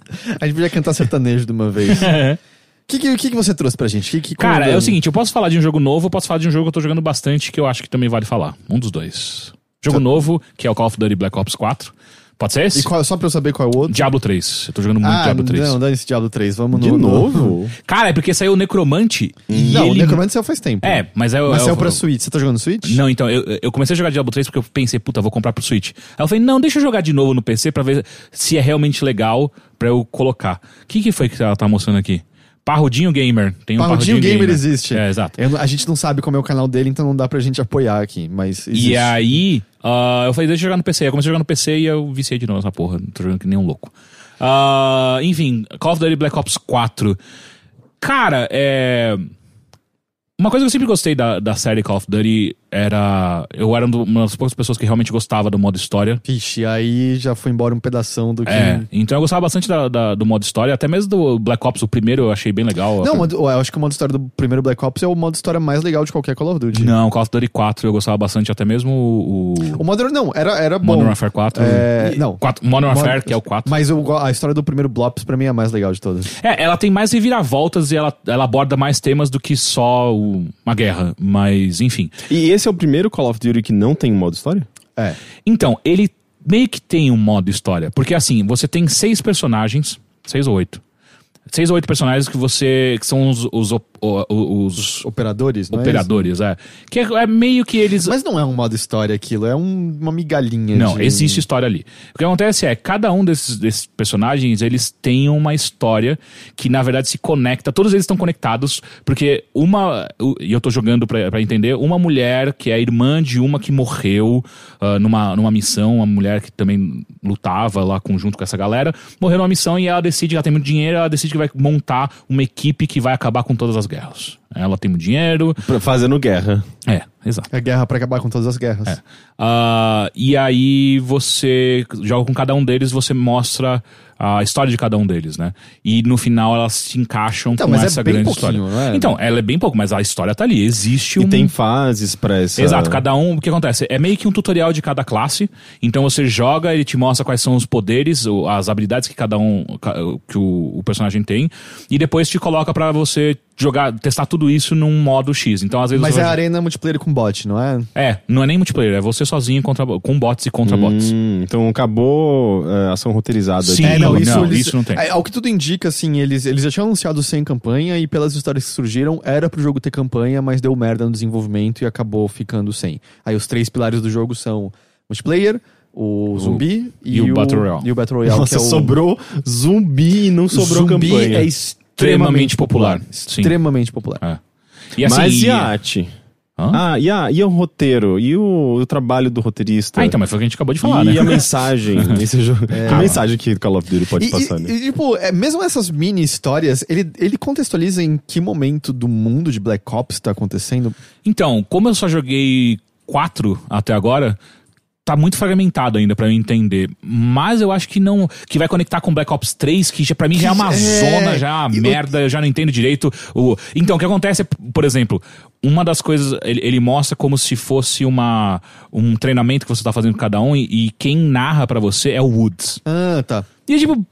a gente podia cantar sertanejo de uma vez. O que, que, que que você trouxe pra gente? Que, que, Cara, é o seguinte, eu posso falar de um jogo novo, eu posso falar de um jogo que eu tô jogando bastante, que eu acho que também vale falar. Um dos dois. Jogo Tá. novo, que é o Call of Duty Black Ops 4. Pode ser esse? E qual, só pra eu saber qual é o outro? Diablo 3. Eu tô jogando muito ah, Diablo 3. não, dá esse Diablo 3. Vamos De no... no- novo? Cara, é porque saiu o Necromante e Não, o ele... Necromante saiu faz tempo. É, mas é o... Mas é saiu o- pra Switch. Você tá jogando Switch? Não, então, eu, eu comecei a jogar Diablo 3 porque eu pensei, puta, vou comprar pro Switch. Aí eu falei, não, deixa eu jogar de novo no PC pra ver se é realmente legal pra eu colocar. O que, que foi que ela tá mostrando aqui? Parrudinho Gamer. Tem um Parrudinho Gamer existe. É, exato. Eu não- a gente não sabe como é o canal dele, então não dá pra gente apoiar aqui, mas existe. E aí, ah, eu falei, deixa eu jogar no PC. Eu comecei a jogar no PC e eu viciei de novo essa porra. Tô jogando que nem um louco. Ah, enfim, Call of Duty Black Ops 4. Cara, é. Uma coisa que eu sempre gostei da, da série Call of Duty era. Eu era uma das poucas pessoas que realmente gostava do modo história. Vixe, aí já foi embora um pedação do que... É, então eu gostava bastante da- da- do modo história, até mesmo do Black Ops, o primeiro eu achei bem legal. Não, mas eu acho que o modo história do primeiro Black Ops é o modo história mais legal de qualquer Call of Duty. Não, Call of Duty 4 eu gostava bastante, até mesmo o. O Modern não, era, era bom. Modern Warfare 4. É, E- não. 4 Modern Warfare, Mod- que é o 4. Mas eu a história do primeiro Blops pra mim é a mais legal de todas. É, ela tem mais reviravoltas e ela, ela aborda mais temas do que só o- uma guerra. Mas, enfim. E esse é o primeiro Call of Duty que não tem modo história? É. Então, ele meio que tem um modo história. Porque assim, você tem seis personagens. Seis ou oito. Seis ou oito personagens que você. que são os, os, os Operadores, não operadores, é. Que é, é meio que eles. é? Mas não é um modo história aquilo, é um- uma migalhinha Não, de... existe história ali. O que acontece é, cada um desses, desses personagens, eles têm uma história que, na verdade, se conecta. Todos eles estão conectados, porque uma. E eu tô jogando pra, pra entender, uma mulher que é irmã de uma que morreu ah, numa, numa missão, uma mulher que também lutava lá com- junto com essa galera, morreu numa missão e ela decide, ela tem muito dinheiro, ela decide que vai montar uma equipe que vai acabar com todas as guerras. Ela tem muito dinheiro. Pra- Fazendo guerra. É, exato. É guerra pra acabar com todas as guerras. É. Ah, e aí você joga com cada um deles, você mostra a história de cada um deles, né? E no final elas se encaixam Então, com mas é essa bem grande pouquinho, história. não é? Então, ela é bem pouco, mas a história tá ali. Existe E um. tem fases pra essa... Exato, cada um, o que acontece? É meio que um tutorial de cada classe. Então você joga, ele te mostra quais são os poderes, as habilidades que cada um, que o, o personagem tem, e depois te coloca pra você jogar, testar tudo isso num modo X. Então às vezes Mas é vai- arena multiplayer com bot, não é? É, não é nem multiplayer, é você sozinho contra, com bots e contra bots. Hum, então acabou é, ação roteirizada. Sim, de- É, não, isso, não, eles- isso não tem. é, ao que tudo indica, assim, eles, eles já tinham anunciado sem campanha e pelas histórias que surgiram, era pro jogo ter campanha, mas deu merda no desenvolvimento e acabou ficando sem. Aí os três pilares do jogo são multiplayer, o zumbi e o Battle Royale. E o Battle Royale, Nossa, que é o... sobrou zumbi e não sobrou zumbi campanha. é Extremamente popular. Sim. Extremamente popular. É. E assim, Mas e e- a arte? Hã? Ah, e, a, e o roteiro? E o, o trabalho do roteirista? Ah, então, mas foi o que a gente acabou de falar, e né? a mensagem nesse jogo? É. Que mensagem que Call of Duty pode E, passar, e- né? e, tipo, é, mesmo essas mini histórias, ele, ele contextualiza em que momento do mundo de Black Ops tá acontecendo. Então, como eu só joguei quatro até agora, tá muito fragmentado ainda pra eu entender. Mas eu acho que não. Que vai conectar com Black Ops 3, que já, pra mim já é uma É, zona, já é uma e o- merda, eu já não entendo direito. O... Então, o que acontece é, por exemplo, uma das coisas. Ele, ele mostra como se fosse uma, um treinamento que você tá fazendo com cada um, e, e quem narra pra você é o Woods. Ah, tá. E é tipo,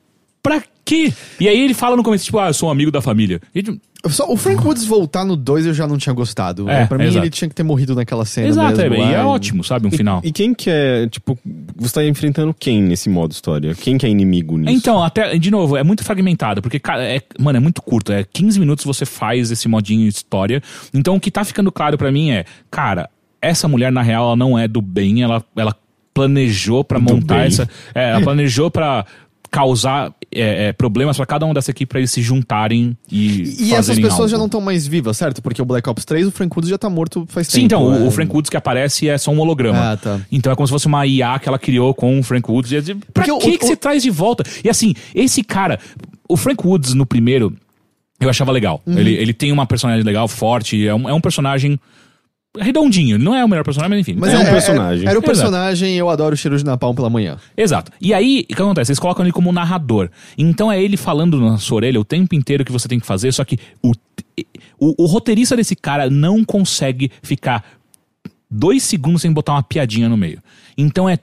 pra quê? E aí ele fala no começo, tipo, ah, eu sou um amigo da família. E, tipo, Só, o Frank Woods voltar no 2 eu já não tinha gostado. É, pra mim exato. ele tinha que ter morrido naquela cena Exato, mesmo. é, e é ótimo, sabe? Um final. E quem que é, tipo, você tá enfrentando quem nesse modo história? Quem que é inimigo nisso? Então, até, de novo, é muito fragmentado, porque, cara, é, mano, é muito curto. É 15 minutos você faz esse modinho história. Então, o que tá ficando claro pra mim é, cara, essa mulher, na real, ela não é do bem, ela, ela planejou pra Do montar bem. essa. É, ela planejou pra causar é, é, problemas pra cada um dessa equipe pra eles se juntarem e. E essas pessoas já algo. não estão mais vivas, certo? Porque o Black Ops 3, o Frank Woods já tá morto faz Sim, tempo. então, o, é. o Frank Woods que aparece é só um holograma. Ah, tá. Então é como se fosse uma IA que ela criou com o Frank Woods. E digo, Pra Porque o- que, o- que você traz de volta? E assim, esse cara, o Frank Woods no primeiro, eu achava legal. Uhum. Ele, ele tem uma personalidade legal, forte, é um, é um personagem redondinho. Ele não é o melhor personagem, mas enfim. Mas É um é- é- personagem. Era o Exato. personagem, eu adoro o cheiro de napalm pela manhã. Exato. E aí, o que acontece? Eles colocam ele como narrador. Então é ele falando na sua orelha o tempo inteiro que você tem que fazer, só que o, o, o roteirista desse cara não consegue ficar dois segundos sem botar uma piadinha no meio. Então é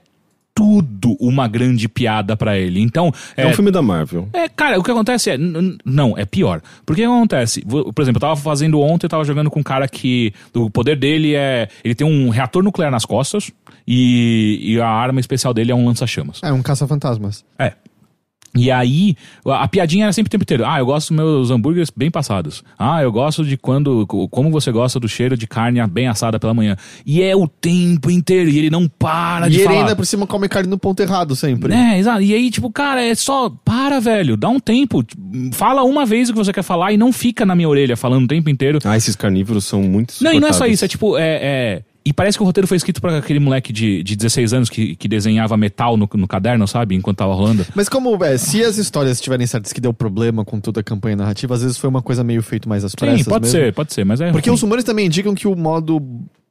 tudo uma grande piada pra ele. Então, É, um filme da Marvel. é, cara, o que acontece é. Não, é pior. Porque o que acontece? Por exemplo, eu tava fazendo ontem, eu tava jogando com um cara que. O poder dele é. Ele tem um reator nuclear nas costas e, e a arma especial dele é um lança-chamas. É um caça-fantasmas. É. E aí, a, piadinha era sempre o tempo inteiro. Ah, eu gosto dos meus hambúrgueres bem passados. Ah, eu gosto de quando. co- Como você gosta do cheiro de carne bem assada pela manhã. E é o tempo inteiro, e ele não para E de ele falar. ainda por cima come carne no ponto errado sempre. É, exato. E aí, tipo, cara, é só. Para, velho. Dá um tempo. Fala uma vez o que você quer falar e não fica na minha orelha falando o tempo inteiro. Ah, esses carnívoros são muito Não, e não é só isso. É tipo, é. é- E parece que o roteiro foi escrito pra aquele moleque de, de 16 anos que, que desenhava metal no, no caderno, sabe? Enquanto tava rolando. Mas como, é, se as histórias estiverem certas que deu problema com toda a campanha narrativa, às vezes foi uma coisa meio feito mais às pressas Sim, pode mesmo. ser, pode ser, mas é. Porque ruim. os rumores também indicam que o modo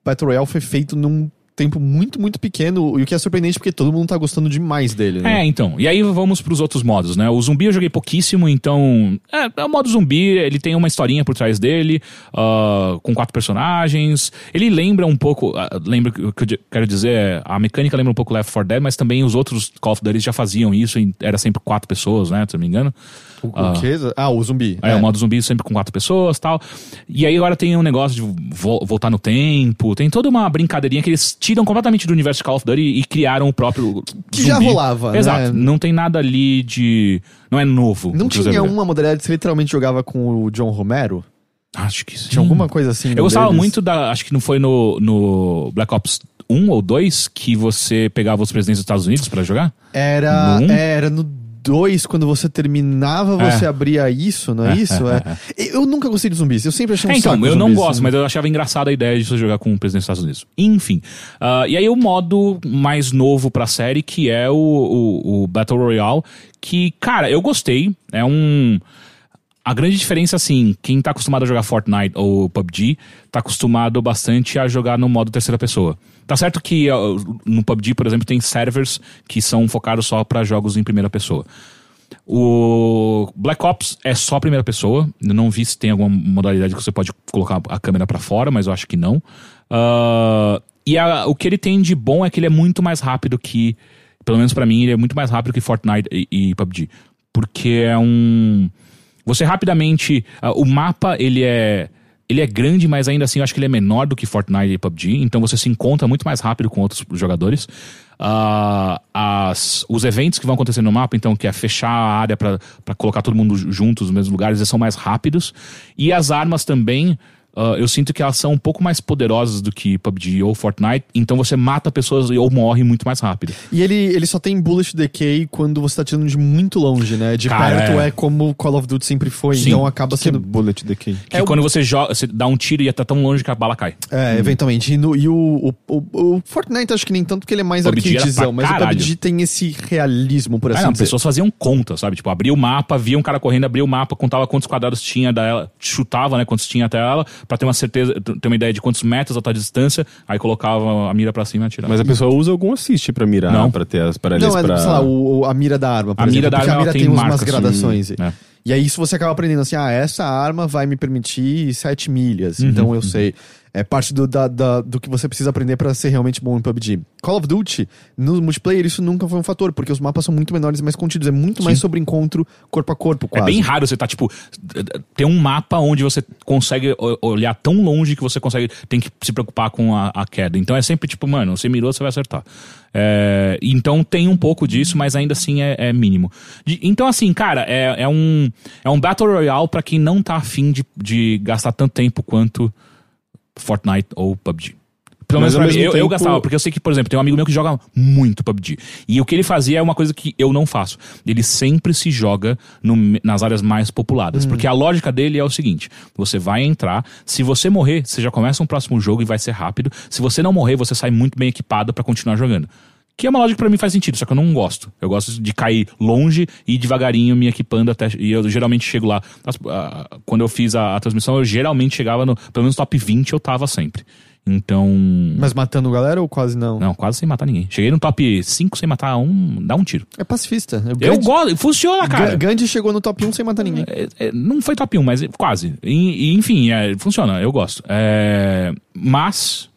Battle Royale foi feito num tempo muito, muito pequeno, e o que é surpreendente porque todo mundo tá gostando demais dele, né? É, então. E aí vamos pros outros modos, né? O zumbi eu joguei pouquíssimo, então. É, é o modo zumbi, ele tem uma historinha por trás dele, ah, com quatro personagens. Ele lembra um pouco. ah, lembra o que eu quero dizer, é, a mecânica lembra um pouco Left 4 Dead, mas também os outros Call of Duty já faziam isso, e era sempre quatro pessoas, né? Se não me engano. O, o quê? Ah, o zumbi. É, o modo zumbi sempre com quatro pessoas tal. E aí agora tem um negócio de vo- voltar no tempo. Tem toda uma brincadeirinha que eles tiram completamente do universo de Call of Duty e criaram o próprio. Que já zumbi. rolava, né? Exato. Não tem nada ali de. Não é novo. Não tinha uma modalidade que você literalmente jogava com o John Romero? Acho que sim. Tinha alguma coisa assim? Eu gostava deles? muito da. Acho que não foi no, no Black Ops 1 ou 2 que você pegava os presidentes dos Estados Unidos pra jogar? Era, No um? era no 2, quando você terminava, você É. abria isso, não é, É, isso? é, É. Eu nunca gostei de zumbis, eu sempre achei um É, então, eu não gosto, mas eu achava engraçada a ideia de você jogar com o presidente dos Estados Unidos. Enfim. ah, e aí o modo mais novo pra série, que é o, o, o Battle Royale, que, cara, eu gostei. É um. A grande diferença, assim, quem tá acostumado a jogar Fortnite ou PUBG, tá acostumado bastante a jogar no modo terceira pessoa. Tá certo que no PUBG, por exemplo, tem servers que são focados só pra jogos em primeira pessoa. O Black Ops é só primeira pessoa. Eu não vi se tem alguma modalidade que você pode colocar a câmera pra fora, mas eu acho que não. Ah, e a- o que ele tem de bom é que ele é muito mais rápido que. Pelo menos pra mim, ele é muito mais rápido que Fortnite e, e PUBG. Porque é um. Você rapidamente. ah, o mapa, ele é. Ele é grande, mas ainda assim eu acho que ele é menor do que Fortnite e PUBG. Então você se encontra muito mais rápido com outros jogadores. Ah, as, os eventos que vão acontecer no mapa, então, que é fechar a área pra colocar todo mundo junto nos mesmos lugares, eles são mais rápidos. E as armas também. Ah, eu sinto que elas são um pouco mais poderosas do que PUBG ou Fortnite, então você mata pessoas ou morre muito mais rápido. E ele, ele só tem bullet decay quando você tá tirando de muito longe, né? De Cara, perto é. é. como Call of Duty sempre foi, Sim. então acaba Que é sendo... Bullet Decay. Que É o- quando você joga, você dá um tiro e até tão longe que a bala cai. É, eventualmente. E, no- e o, o, o- o Fortnite acho que nem tanto porque ele é mais arcadezão, mas o caralho. PUBG tem esse realismo, por assim Ah, não, dizer. pessoas faziam conta, sabe? Tipo, abria o mapa, via um cara correndo, abria o mapa, contava quantos quadrados tinha dela, chutava, né, quantos tinha até ela, pra ter uma certeza, ter uma ideia de quantos metros a tua distância, aí colocava a mira pra cima e atirava. Mas a pessoa usa algum assist pra mirar, Não. pra ter as paralelias Não, é, pra... sei lá, o, a mira da arma, por A exemplo. mira da arma, a mira tem, tem umas marcas, gradações. é. E aí isso você acaba aprendendo assim, ah, essa arma vai me permitir 7 milhas. Uhum, então eu sei. É parte do, da- da- do que você precisa aprender pra ser realmente bom em PUBG. Call of Duty, no multiplayer, isso nunca foi um fator, porque os mapas são muito menores e mais contidos. É muito mais sobre encontro corpo a corpo, É quase. bem raro você tá, tipo, ter um mapa onde você consegue olhar tão longe que você consegue, tem que se preocupar com a, a queda. Então é sempre tipo, mano, você mirou, você vai acertar. É, então tem um pouco disso, mas ainda assim é, é mínimo. De- então, assim, cara, é, é um, é um Battle Royale pra quem não tá afim de, de gastar tanto tempo quanto Fortnite ou PUBG. Pelo menos pra mim, eu, eu tempo- gastava, porque eu sei que, por exemplo, tem um amigo meu que joga muito PUBG. E o que ele fazia é uma coisa que eu não faço. Ele sempre se joga no- nas áreas mais populadas. Porque a lógica dele é o seguinte: você vai entrar, se você morrer, você já começa um próximo jogo e vai ser rápido. Se você não morrer, você sai muito bem equipado pra continuar jogando. Que é uma lógica que pra mim faz sentido, só que eu não gosto. Eu gosto de cair longe e devagarinho me equipando até. E eu geralmente chego lá. Quando eu fiz a, a transmissão, eu geralmente chegava no. Pelo menos top 20 eu tava sempre. Então. Mas matando galera ou quase não? Não, quase sem matar ninguém. Cheguei no top 5 sem matar um, dá um tiro. É pacifista. O Eu gosto, funciona, cara. Ga- Gandhi chegou no top 1 sem matar ninguém. É, é, não foi top 1, mas quase. E, e, enfim, é, funciona, eu gosto. É, mas,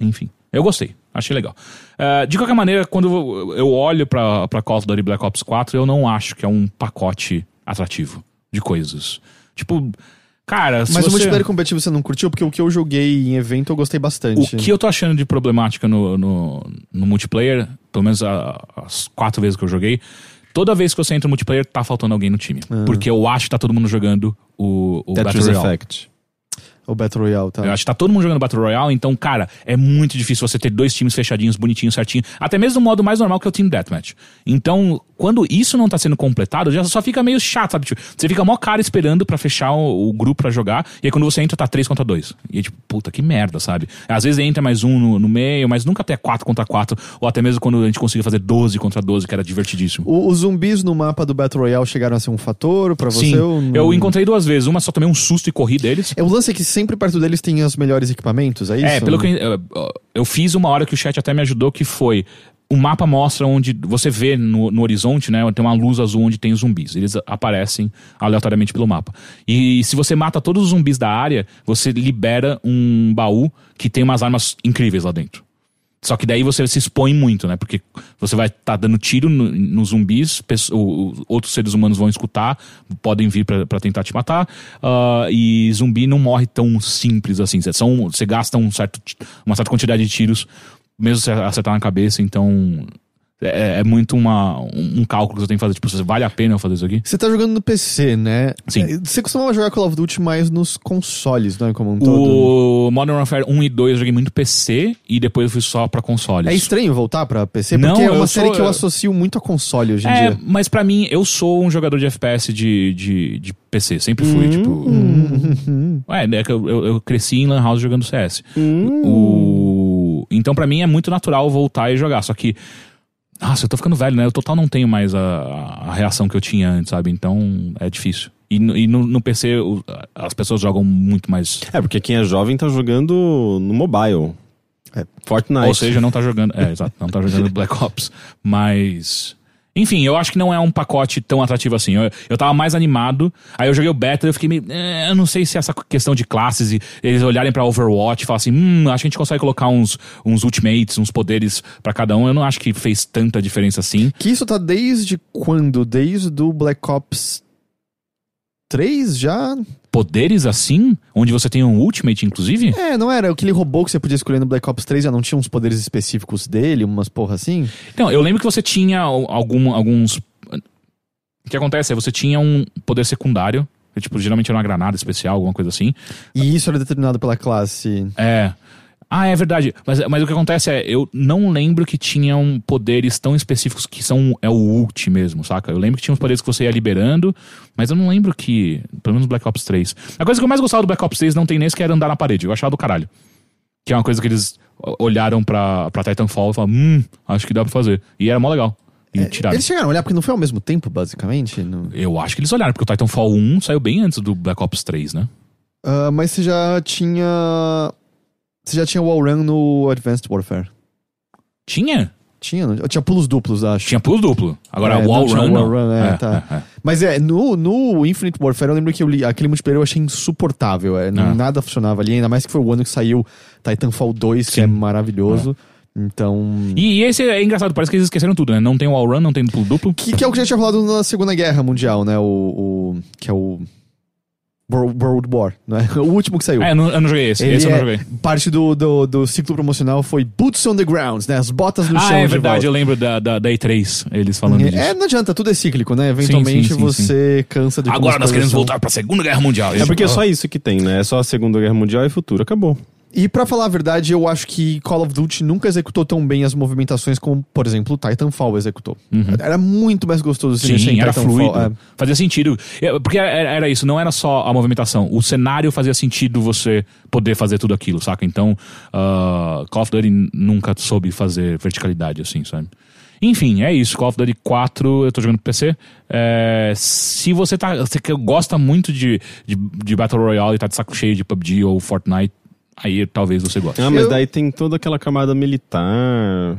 enfim, eu gostei. Achei legal. É, de qualquer maneira, quando eu olho pra, pra Call of Duty Black Ops 4, eu não acho que é um pacote atrativo de coisas. Tipo, cara, se Mas o você... multiplayer competitivo você não curtiu? Porque o que eu joguei em evento eu gostei bastante. O que eu tô achando de problemática no, no, no multiplayer, pelo menos a- as quatro vezes que eu joguei, toda vez que você entra no multiplayer, tá faltando alguém no time. Porque eu acho que tá todo mundo jogando o, o Battle Tetris Royale. Effect. O Battle Royale, tá? Eu acho que tá todo mundo jogando Battle Royale, então, cara, é muito difícil você ter dois times fechadinhos, bonitinhos, certinho. Até mesmo no modo mais normal que é o Team Deathmatch. Então, quando isso não tá sendo completado, já só fica meio chato, sabe? Tipo, você fica mó cara esperando pra fechar o, o grupo pra jogar, e aí quando você entra, tá 3 contra 2. E é tipo, puta, que merda, sabe? Às vezes entra mais um no, no meio, mas nunca até 4 contra 4, ou até mesmo quando a gente conseguia fazer 12 contra 12, que era divertidíssimo. O- os zumbis no mapa do Battle Royale chegaram a ser um fator pra você? Sim, ou não? eu encontrei duas vezes. Uma só tomei um susto e corri deles. É, o lance é que sempre perto deles tem os melhores equipamentos, é isso? É, pelo que eu, eu fiz uma hora que o chat até me ajudou, que foi. O mapa mostra onde você vê no, no horizonte, né? Tem uma luz azul onde tem zumbis. Eles aparecem aleatoriamente pelo mapa. E se você mata todos os zumbis da área, você libera um baú que tem umas armas incríveis lá dentro. Só que daí você se expõe muito, né? Porque você vai estar dando tiro no- nos zumbis, pesso- o- o- outros seres humanos vão escutar, podem vir pra tentar te matar. ah, e zumbi não morre tão simples assim. Você, são, você gasta um certo, uma certa quantidade de tiros, mesmo se acertar na cabeça, então. É, é muito uma, um, cálculo que você tem que fazer. Tipo, vale a pena eu fazer isso aqui? Você tá jogando no PC, né? Sim. É, Você costumava jogar Call of Duty mais nos consoles, não é? Como um todo. O Modern Warfare 1 e 2 eu joguei muito PC e depois eu fui só pra consoles. É estranho voltar pra PC? Não, Porque é uma série sou- que eu associo muito a console hoje em É, dia. mas pra mim, eu sou um jogador de FPS de, de, de PC. Sempre fui, tipo. Hum. É, é que eu, eu, eu cresci em Lan House jogando CS. Hum. O... Então, pra mim, é muito natural voltar e jogar. Só que. Nossa, eu tô ficando velho, né? Eu total não tenho mais a, a reação que eu tinha antes, sabe? Então é difícil. E, no- e no, no PC as pessoas jogam muito mais. É, porque quem é jovem tá jogando no mobile. É. Fortnite. Ou seja, não tá jogando. É, exato, não tá jogando Black Ops. Mas. Enfim, eu acho que não é um pacote tão atrativo assim. Eu, eu tava mais animado. Aí eu joguei o beta e eu fiquei meio. "É, eu não sei se essa questão de classes e eles olharem pra Overwatch e falar assim: hum, acho que a gente consegue colocar uns, uns ultimates, uns poderes pra cada um. Eu não acho que fez tanta diferença assim. Que isso tá desde quando? Desde o Black Ops 3 já? Poderes assim? Onde você tem um ultimate, inclusive? É, não era aquele robô que você podia escolher no Black Ops 3 já não tinha uns poderes específicos dele, umas porra assim? Então, eu lembro que você tinha algum, alguns. O que acontece é você tinha um poder secundário. Que, tipo, geralmente era uma granada especial, alguma coisa assim. E isso era determinado pela classe. É. Ah, é verdade. Mas, mas o que acontece é, eu não lembro que tinham poderes tão específicos que são é o ult mesmo, saca? Eu lembro que tinha uns poderes que você ia liberando, mas eu não lembro que. Pelo menos no Black Ops 3. A coisa que eu mais gostava do Black Ops 3 não tem nesse que era andar na parede. Eu achava do caralho. Que é uma coisa que eles olharam pra, pra Titanfall e falaram, hum, acho que dá pra fazer. E era mó legal. E tiraram. Eles chegaram a olhar porque não foi ao mesmo tempo, basicamente. no- Eu acho que eles olharam, porque o Titanfall 1 saiu bem antes do Black Ops 3, né? Ah, mas você já tinha. Você já tinha wall run no Advanced Warfare. Tinha? Tinha, não? Eu tinha pulos duplos, acho. Tinha pulo duplo. Agora, É, wall não run, wall não. run, é, tá. é, é. Mas é, no, no Infinite Warfare eu lembro que eu li, aquele multiplayer eu achei insuportável. É, Ah. Nada funcionava ali, ainda mais que foi o ano que saiu Titanfall 2, que é Sim. maravilhoso. Então. E, e esse é engraçado, parece que eles esqueceram tudo, né? Não tem wall run, não tem pulo duplo. Que, que é o que já tinha falado na Segunda Guerra Mundial, né? O. o- que é o. World War, né? O último que saiu. É, eu não, eu não joguei esse. Ele esse eu é- não joguei. Parte do, do, do ciclo promocional foi Boots on the Ground, né? As botas no chão. Ah, é de verdade, eu lembro da, da, da E3, eles falando disso. É, não adianta, tudo é cíclico, né? Eventualmente sim, sim, você cansa de Agora as nós coisas queremos são. voltar pra Segunda Guerra Mundial. É porque é Ah. só isso que tem, né? É só a Segunda Guerra Mundial e futuro. Acabou. E pra falar a verdade, eu acho que Call of Duty nunca executou tão bem as movimentações como, por exemplo, o Titanfall executou. Era muito mais gostoso se mexer em Uhum. Era Titanfall. fluido. é. Fazia sentido. É, Porque era, era isso, não era só a movimentação. O cenário fazia sentido você poder fazer tudo aquilo, saca? Então, ah, Call of Duty nunca soube fazer verticalidade assim, sabe? Enfim, é isso. Call of Duty 4, eu tô jogando no PC. É, se você tá. Você gosta muito de, de, de Battle Royale e tá de saco cheio de PUBG ou Fortnite, aí talvez você goste. Ah, mas Eu- daí tem toda aquela camada militar.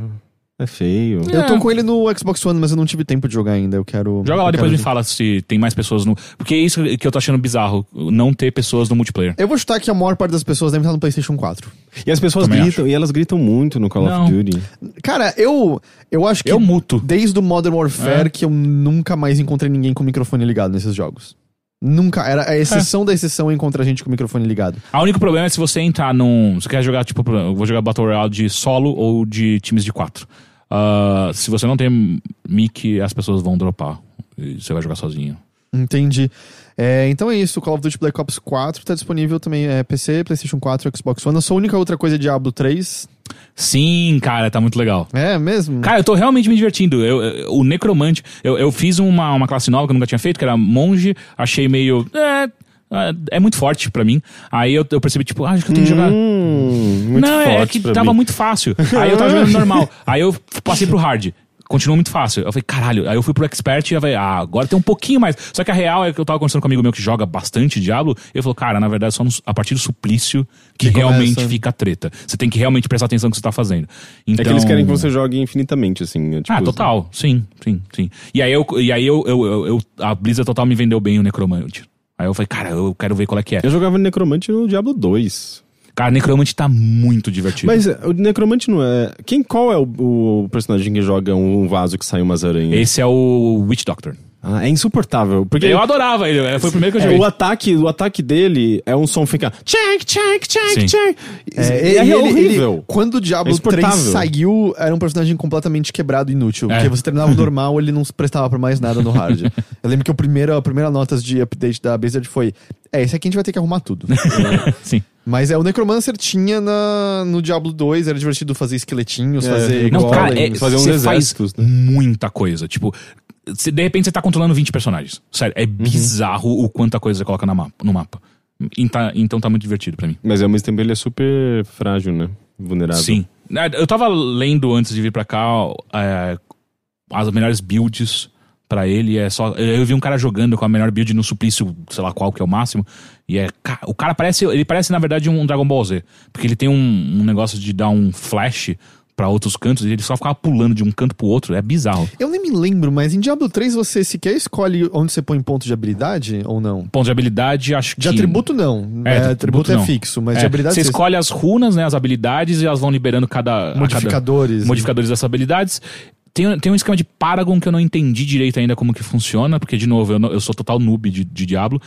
É feio. Eu tô É. com ele no Xbox One, mas eu não tive tempo de jogar ainda. Eu quero. Joga lá, depois quero me fala se tem mais pessoas no. Porque é isso que eu tô achando bizarro, não ter pessoas no multiplayer. Eu vou chutar que a maior parte das pessoas deve estar no PlayStation 4. E as pessoas Também gritam, e elas gritam muito no Call Não. of Duty. Cara, eu eu acho que Eu muto. desde o Modern Warfare É. que eu nunca mais encontrei ninguém com o microfone ligado nesses jogos. Nunca, era a exceção da exceção encontrar gente com o microfone ligado. O único problema é se você entrar num. Você quer jogar, tipo, eu vou jogar Battle Royale de solo ou de times de quatro. Ah, se você não tem mic, as pessoas vão dropar. E você vai jogar sozinho. Entendi. É, então é isso, Call of Duty Black Ops 4 tá disponível também, é PC, PlayStation 4, Xbox One. A sua única outra coisa é Diablo 3. Sim, cara, tá muito legal. É mesmo? Cara, eu tô realmente me divertindo. Eu, eu- o Necromante, eu, eu fiz uma, uma classe nova que eu nunca tinha feito, que era Monge, achei meio. É, é, é muito forte pra mim. Aí eu, eu percebi, tipo, ah, acho que eu tenho que jogar. Hum, muito não, é que tava mim. muito fácil. Aí eu tava jogando normal. Aí eu passei pro hard. Continuou muito fácil. Eu falei, caralho. Aí eu fui pro expert e eu falei, ah, agora tem um pouquinho mais. Só que a real é que eu tava conversando com um amigo meu que joga bastante Diablo. E ele falou, cara, na verdade, só no- a partir do suplício que, Que começa. realmente fica a treta. Você tem que realmente prestar atenção no que você tá fazendo. Então... É que eles querem que você jogue infinitamente, assim. é tipo- Ah, total. Sim, sim, sim. E aí, eu, e aí eu, eu, eu- eu- a Blizzard total me vendeu bem o Necromante. Aí eu falei, cara, eu quero ver qual é que é. Eu jogava Necromante no Diablo 2. Cara, Necromante tá muito divertido. Mas é, o Necromante não é. Quem, qual é o, o personagem que joga um vaso que sai umas aranhas? Esse é o Witch Doctor. Ah, é insuportável. Porque Eu adorava ele, foi o primeiro que eu é, joguei. o, ataque, o ataque dele é um som que fica. Check, check, check, Sim. check. É, É, é ele- horrível. ele- quando o Diablo É 3 insuportável. saiu, era um personagem completamente quebrado e inútil. É. Porque você terminava o normal, ele não se prestava pra mais nada no hard. Eu lembro que o primeiro, a primeira notas de update da Blizzard foi: É, esse aqui a gente vai ter que arrumar tudo. Sim. Mas é, o Necromancer tinha na, no Diablo 2, era divertido fazer esqueletinhos, É, fazer Não, cara, é, golems. fazer uns você faz exércitos, né? muita coisa. Tipo, de repente você tá controlando 20 personagens. Sério, é bizarro o quanta coisa você coloca mapa, no mapa. Tá- então tá muito divertido pra mim. Mas ao mesmo tempo ele é super frágil, né? Vulnerável. Sim. É, Eu tava lendo antes de vir pra cá é, as melhores builds pra ele. É só, eu vi um cara jogando com a melhor build no suplício, sei lá qual que é o máximo. E é. O cara parece. Ele parece, na verdade, um Dragon Ball Z. Porque ele tem um, um negócio de dar um flash pra outros cantos e ele só ficava pulando de um canto pro outro. É bizarro. Eu nem me lembro, mas em Diablo 3 você sequer escolhe onde você põe ponto de habilidade ou não? Ponto de habilidade, acho que. De atributo não. É, É, de atributo é não. fixo, mas É, de habilidade você escolhe as runas, né? As habilidades, e elas vão liberando cada. a cada- modificadores. modificadores dessas habilidades. Tem, tem um esquema de Paragon que eu não entendi direito ainda como que funciona, porque, de novo, eu, não- eu sou total noob de, de Diablo,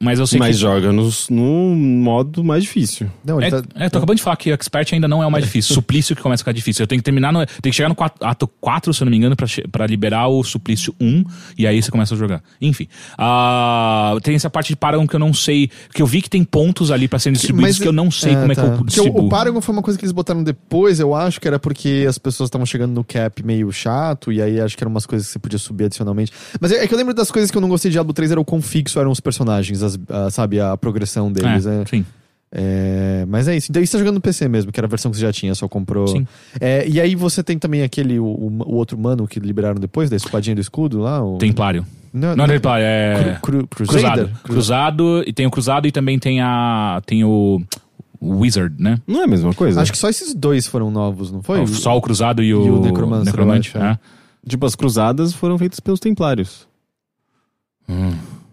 mas eu sei Mas que. joga no, no modo mais difícil. Não, ele É, tá- é, tô acabando de falar que o Expert ainda não é o mais difícil. Suplício que começa a ficar difícil. Eu tenho que terminar no. Tem que chegar no quat- ato 4, se eu não me engano, pra, pra liberar o Suplício 1, e aí você começa a jogar. Enfim. Ah, tem essa parte de Paragon que eu não sei. Que eu vi que tem pontos ali pra serem distribuídos que eu não sei é, como é tá. que eu Porque distribuo. o, o Paragon foi uma coisa que eles botaram depois, eu acho que era porque as pessoas estavam chegando no cap meio chato, e aí acho que eram umas coisas que você podia subir adicionalmente. Mas é, é que eu lembro das coisas que eu não gostei de Diablo 3 era o quão fixo eram os personagens, as- a- sabe, a progressão deles. é, É, sim. É, mas é isso. Então isso tá jogando no PC mesmo, que era a versão que você já tinha, só comprou. Sim. É, e aí você tem também aquele, o, o- o outro mano que liberaram depois, da espadinha do escudo lá? O... Templário. Não, Não é Templário, é. Cru, cru? Cruzado. Cruzado, e tem o Cruzado e também tem a. Tem o. Wizard, né? Não é a mesma coisa? Acho que só esses dois foram novos, não foi? Só o Cruzado e o, e o Necromancer, Necromante. é. é. Tipo, as cruzadas foram feitas pelos templários.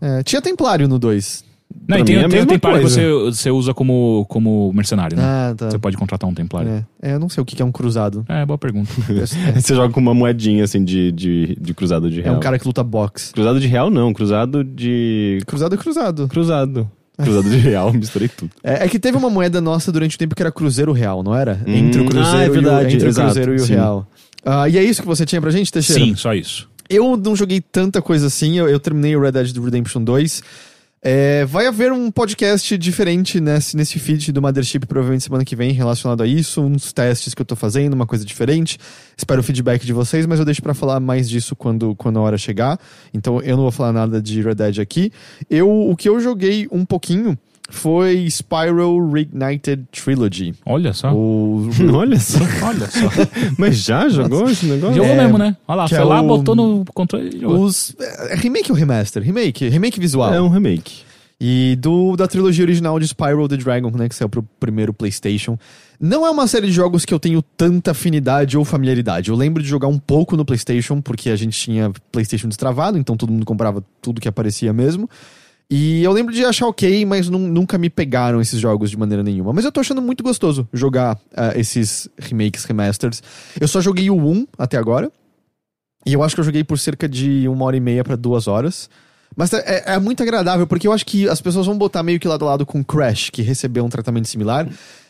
É, tinha Templário no 2. Não, Pra e tem, é tem o Templário que coisa. você, você usa como, como mercenário, né? Ah, tá. Você pode contratar um Templário. É, é, eu não sei o que que é um cruzado. É, boa pergunta. É, Você joga com uma moedinha, assim, de, de, de cruzado de é real. um cara que luta boxe. Cruzado de real, não. Cruzado de... Cruzado é cruzado. Cruzado. Cruzado de real, misturei tudo. É, é que teve uma moeda nossa durante o tempo que era Cruzeiro Real, não era? Hum, entre o Cruzeiro, ah, é e, o, verdade, entre o Cruzeiro e o. Real. Ah, e é isso que você tinha pra gente, Teixeira? Sim, só isso. Eu não joguei tanta coisa assim, eu, eu terminei o Red Dead Redemption 2. É, vai haver um podcast diferente nesse, nesse feed do Mothership, provavelmente semana que vem, relacionado a isso, uns testes que eu tô fazendo, uma coisa diferente. Espero o feedback de vocês, mas eu deixo pra falar mais disso quando, quando a hora chegar. Então eu não vou falar nada de Red Dead aqui. Eu, o que eu joguei um pouquinho foi Spyro Reignited Trilogy. Olha só. O, Olha só. Olha só. Mas já jogou esse negócio? Jogou É, mesmo, né? Olha lá, que foi é lá, o- botou no controle e jogou. os, é remake ou remaster? Remake, remake visual. É um remake. E do, da trilogia original de Spyro the Dragon, né, que saiu pro primeiro PlayStation. Não é uma série de jogos que eu tenho tanta afinidade ou familiaridade. Eu lembro de jogar um pouco no PlayStation, porque a gente tinha PlayStation destravado, então todo mundo comprava tudo que aparecia mesmo. E eu lembro de achar ok, mas nu- nunca me pegaram esses jogos de maneira nenhuma. Mas eu tô achando muito gostoso jogar ah, esses remakes, remasters. Eu só joguei o 1 até agora. E eu acho que eu joguei por cerca de uma hora e meia pra duas horas. Mas é, é muito agradável, porque eu acho que as pessoas vão botar meio que lado a lado com Crash, que recebeu um tratamento similar.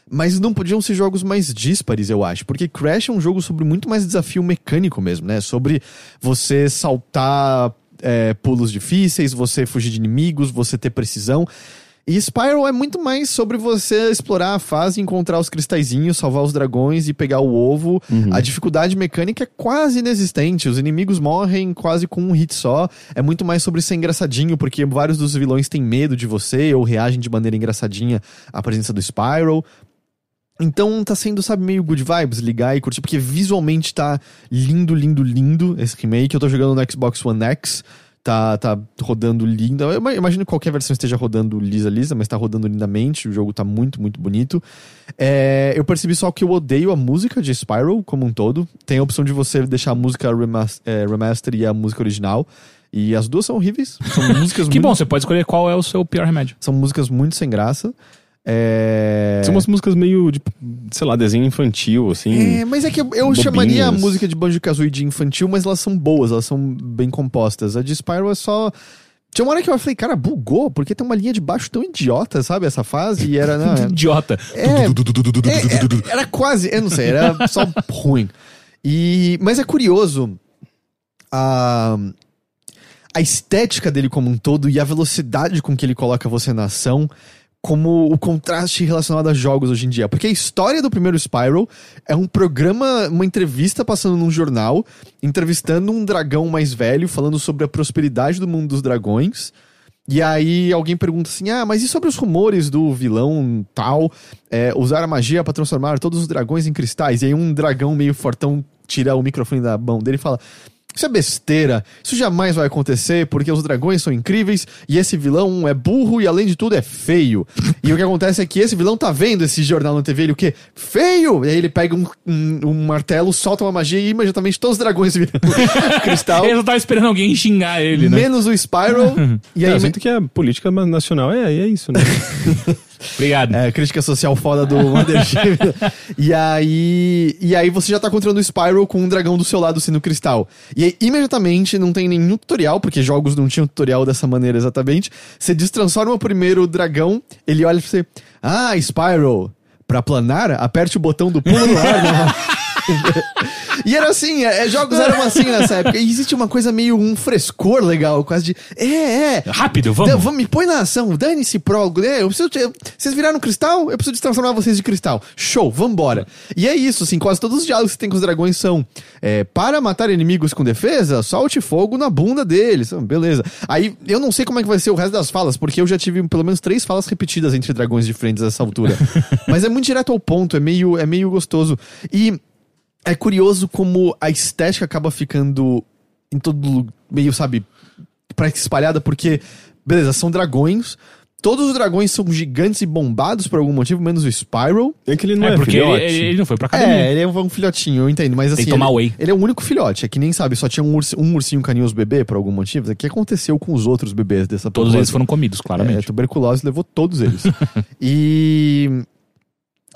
Mas não podiam ser jogos mais díspares, eu acho. Porque Crash é um jogo sobre muito mais desafio mecânico mesmo, né? Sobre você saltar é, pulos difíceis, você fugir de inimigos, você ter precisão. E Spyro é muito mais sobre você explorar a fase, encontrar os cristalzinhos, salvar os dragões e pegar o ovo. A dificuldade mecânica é quase inexistente. Os inimigos morrem quase com um hit só. É muito mais sobre ser engraçadinho, porque vários dos vilões têm medo de você ou reagem de maneira engraçadinha à presença do Spyro. Então tá sendo, sabe, meio good vibes ligar e curtir, porque visualmente tá lindo, lindo, lindo esse remake. Eu tô jogando no Xbox One X, tá, tá rodando lindo. Eu ima- imagino que qualquer versão esteja rodando lisa, lisa, mas tá rodando lindamente. O jogo tá muito, muito bonito. É, eu percebi só que eu odeio a música de Spyro como um todo. Tem a opção de você deixar a música remas- é, remaster e a música original. E as duas são horríveis. São músicas Que muito, bom, você pode escolher qual é o seu pior remédio. São músicas muito sem graça. É... São umas músicas meio, de, sei lá, desenho infantil, assim. É, mas é que eu, eu chamaria a música de Banjo Kazooie de infantil, mas elas são boas, elas são bem compostas. A de Spyro é só. Tinha uma hora que eu falei, cara, bugou, porque tem uma linha de baixo tão idiota, sabe? Essa fase, e era. Não, é- Idiota. é, é, era quase, eu não sei, era só ruim. E, mas é curioso a, a estética dele como um todo e a velocidade com que ele coloca você na ação, como o contraste relacionado a jogos hoje em dia. Porque a história do primeiro Spyro é um programa, uma entrevista passando num jornal, entrevistando um dragão mais velho, falando sobre a prosperidade do mundo dos dragões. E aí alguém pergunta assim: ah, mas e sobre os rumores do vilão tal é, usar a magia pra transformar todos os dragões em cristais? E aí um dragão meio fortão tira o microfone da mão dele e fala. Isso é besteira. Isso jamais vai acontecer porque os dragões são incríveis e esse vilão é burro e além de tudo é feio. E o que acontece é que esse vilão tá vendo esse jornal na TV, ele o quê? Feio! E aí ele pega um, um- um martelo, solta uma magia e imediatamente todos os dragões viram cristal. Eu só tava esperando alguém xingar ele, né? Menos o Spyro. e aí, eu sinto que a política nacional é, é isso, né? Obrigado. É, crítica social foda do Mothership. e aí. E aí você já tá controlando o Spyro com um dragão do seu lado sendo cristal. E imediatamente, não tem nenhum tutorial, porque jogos não tinham tutorial dessa maneira exatamente. Você destransforma primeiro o dragão, ele olha pra você. Ah, Spyro, pra planar, aperte o botão do pulo no ar. E era assim, é, é, jogos eram assim nessa época. E existe uma coisa meio um frescor legal, quase de. É, é. Rápido, vamos. Vamos, me põe na ação, dane-se pro. né, Eu preciso. te- vocês viraram cristal? Eu preciso transformar vocês de cristal. Show, vambora. E é isso, assim, quase todos os diálogos que tem com os dragões são: é, para matar inimigos com defesa, solte fogo na bunda deles. Ah, Beleza. Aí eu não sei como é que vai ser o resto das falas, porque eu já tive pelo menos três falas repetidas entre dragões diferentes a essa altura. Mas é muito direto ao ponto, é meio, é meio gostoso. E é curioso como a estética acaba ficando em todo meio, sabe, pra espalhada, porque, beleza, são dragões. Todos os dragões são gigantes e bombados por algum motivo, menos o Spyro. É que ele não É, é, porque ele, filhote. ele- ele não foi pra academia. É, ele é um, filhotinho, eu entendo, mas assim. Tem que tomar ele, whey. ele é o único filhote, é que nem sabe, só tinha um, ursi- um ursinho carinhoso bebê por algum motivo. O que aconteceu com os outros bebês dessa Todos população? eles foram comidos, É, claramente. tuberculose levou todos eles. e.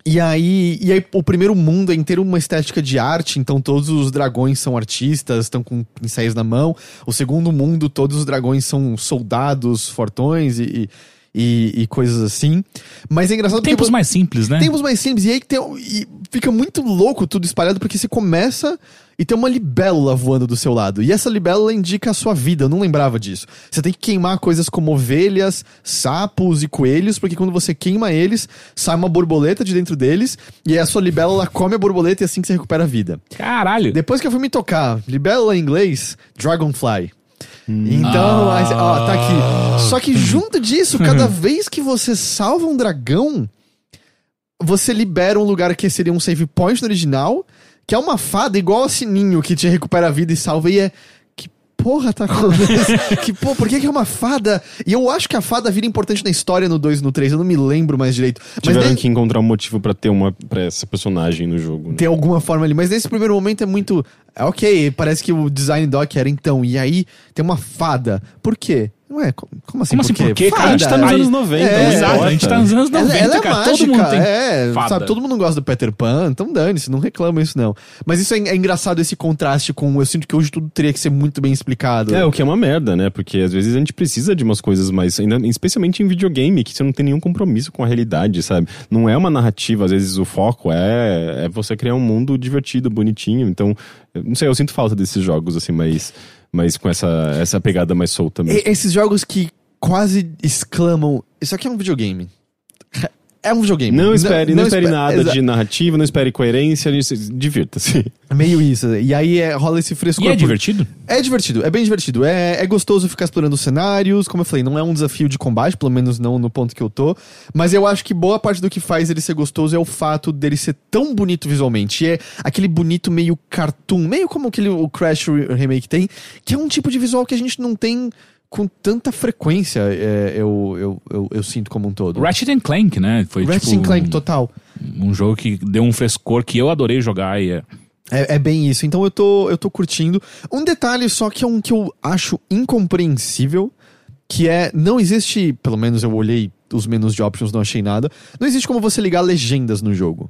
E aí, e aí, o primeiro mundo é inteiro uma estética de arte, então todos os dragões são artistas, estão com pincéis na mão. O segundo mundo, todos os dragões são soldados fortões e, e, e coisas assim. Mas é engraçado porque. Tempos mais simples, né? Tempos mais simples. E aí tem, e fica muito louco tudo espalhado, porque você começa e tem uma libélula voando do seu lado. E essa libélula indica a sua vida, eu não lembrava disso. Você tem que queimar coisas como ovelhas, sapos e coelhos, porque quando você queima eles, sai uma borboleta de dentro deles, e aí a sua libélula come a borboleta e é assim que você recupera a vida. Caralho. Depois que eu fui me tocar, libélula em inglês, dragonfly. Então, você- ó, tá aqui. Só que junto disso, cada vez que você salva um dragão, você libera um lugar que seria um save point no original, que é uma fada igual a Sininho que te recupera a vida e salva. E é. Que porra tá acontecendo? que, pô, por que, que é uma fada? E eu acho que a fada vira importante na história no 2 e no 3, eu não me lembro mais direito. Mas Tiveram que encontrar um motivo pra ter uma pra essa personagem no jogo. né? tem alguma forma ali, mas nesse primeiro momento é muito. é Ok, parece que o design doc era então, e aí tem uma fada. Por quê? Não é? co- Como assim? Como assim, por quê, cara? A gente tá nos anos 90, É, Exato, a gente tá nos anos 90, Ela, ela é cara. mágica, todo mundo tem é, fada. sabe, todo mundo gosta do Peter Pan, então dane-se, não reclama isso não. Mas isso é, é engraçado esse contraste com, eu sinto que hoje tudo teria que ser muito bem explicado. É, o que é uma merda, né? Porque às vezes a gente precisa de umas coisas mais. ainda- especialmente em videogame, que você não tem nenhum compromisso com a realidade, sabe? Não é uma narrativa, às vezes o foco é, é você criar um mundo divertido, bonitinho. Então, eu não sei, eu sinto falta desses jogos, assim, mais, mais com essa, essa pegada mais solta mesmo. E- esses jogos que quase exclamam, isso aqui é um videogame. É um videogame. Não espere, não, espere espe- nada exa- de narrativa, não espere coerência, divirta-se. É meio isso. E aí é- rola esse frescor. E é por- divertido? É divertido, é bem divertido. É, é gostoso ficar explorando os cenários. Como eu falei, não é um desafio de combate, pelo menos não no ponto que eu tô. Mas eu acho que boa parte do que faz ele ser gostoso é o fato dele ser tão bonito visualmente. E é aquele bonito meio cartoon, meio como aquele o Crash Re- Remake tem, que é um tipo de visual que a gente não tem com tanta frequência, é, eu, eu, eu, eu sinto como um todo. Ratchet and Clank, né? Foi Ratchet tipo, Clank total. um jogo que deu um frescor que eu adorei jogar e é... É, é bem isso. Então eu tô, eu tô curtindo. Um detalhe só que é um que eu acho incompreensível, que é, não existe, pelo menos eu olhei os menus de options, não achei nada, não existe como você ligar legendas no jogo.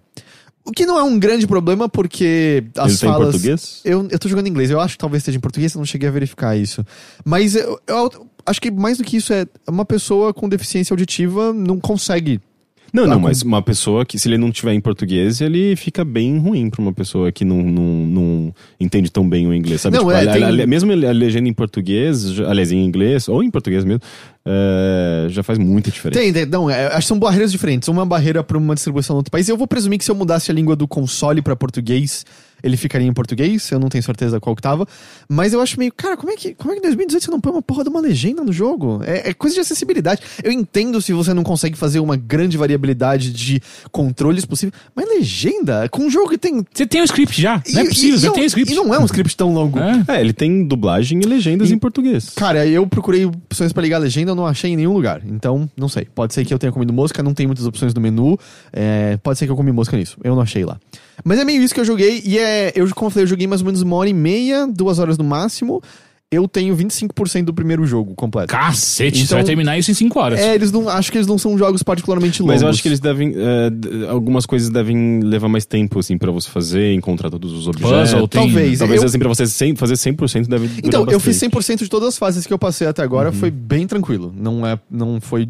O que não é um grande problema, porque as Ele tem em falas... português? Eu, eu tô jogando em inglês, eu acho que talvez esteja em português, eu não cheguei a verificar isso. Mas eu, eu acho que mais do que isso é uma pessoa com deficiência auditiva não consegue. Não, Tá não, mas uma pessoa que, se ele não tiver em português, ele fica bem ruim pra uma pessoa que não, não, não entende tão bem o inglês, sabe? Não, Tipo, é, a- tem- a- mesmo a legenda em português, aliás, em inglês, ou em português mesmo, é, já faz muita diferença. Tem, tem, não, é, acho que são barreiras diferentes. Uma barreira para uma distribuição no outro país. Eu vou presumir que se eu mudasse a língua do console para português, ele ficaria em português. Eu não tenho certeza qual que tava. Mas eu acho meio, cara, como é que, como é que em 2018 você não põe uma porra de uma legenda no jogo? É, é coisa de acessibilidade. Eu entendo se você não consegue fazer uma grande variabilidade de controles possível, mas legenda com um jogo que tem. Você tem o script já, não é e- possível, e, você e tem não- o script. E não é um script tão longo. É. É, ele tem dublagem e legendas E- em português. Cara, eu procurei opções pra ligar a legenda, eu não achei em nenhum lugar. Então, não sei. Pode ser que eu tenha comido mosca, não tem muitas opções no menu. É, pode ser que eu comi mosca nisso. Eu não achei lá. Mas é meio isso que eu joguei. E é. Eu, como eu falei, eu joguei mais ou menos uma hora e meia, duas horas no máximo. Eu tenho 25% do primeiro jogo completo. Cacete, você Então- vai terminar isso em 5 horas. É, eles não. Acho que eles não são jogos particularmente longos. Mas eu acho que eles devem. é, algumas coisas devem levar mais tempo, assim, pra você fazer, encontrar todos os objetos. Puzzle, tem- Talvez. Talvez, eu- assim, pra você sem- fazer 100% deve durar Então, eu fiz bastante. 100% de todas as fases que eu passei até agora. Foi bem tranquilo. Não, é, não foi.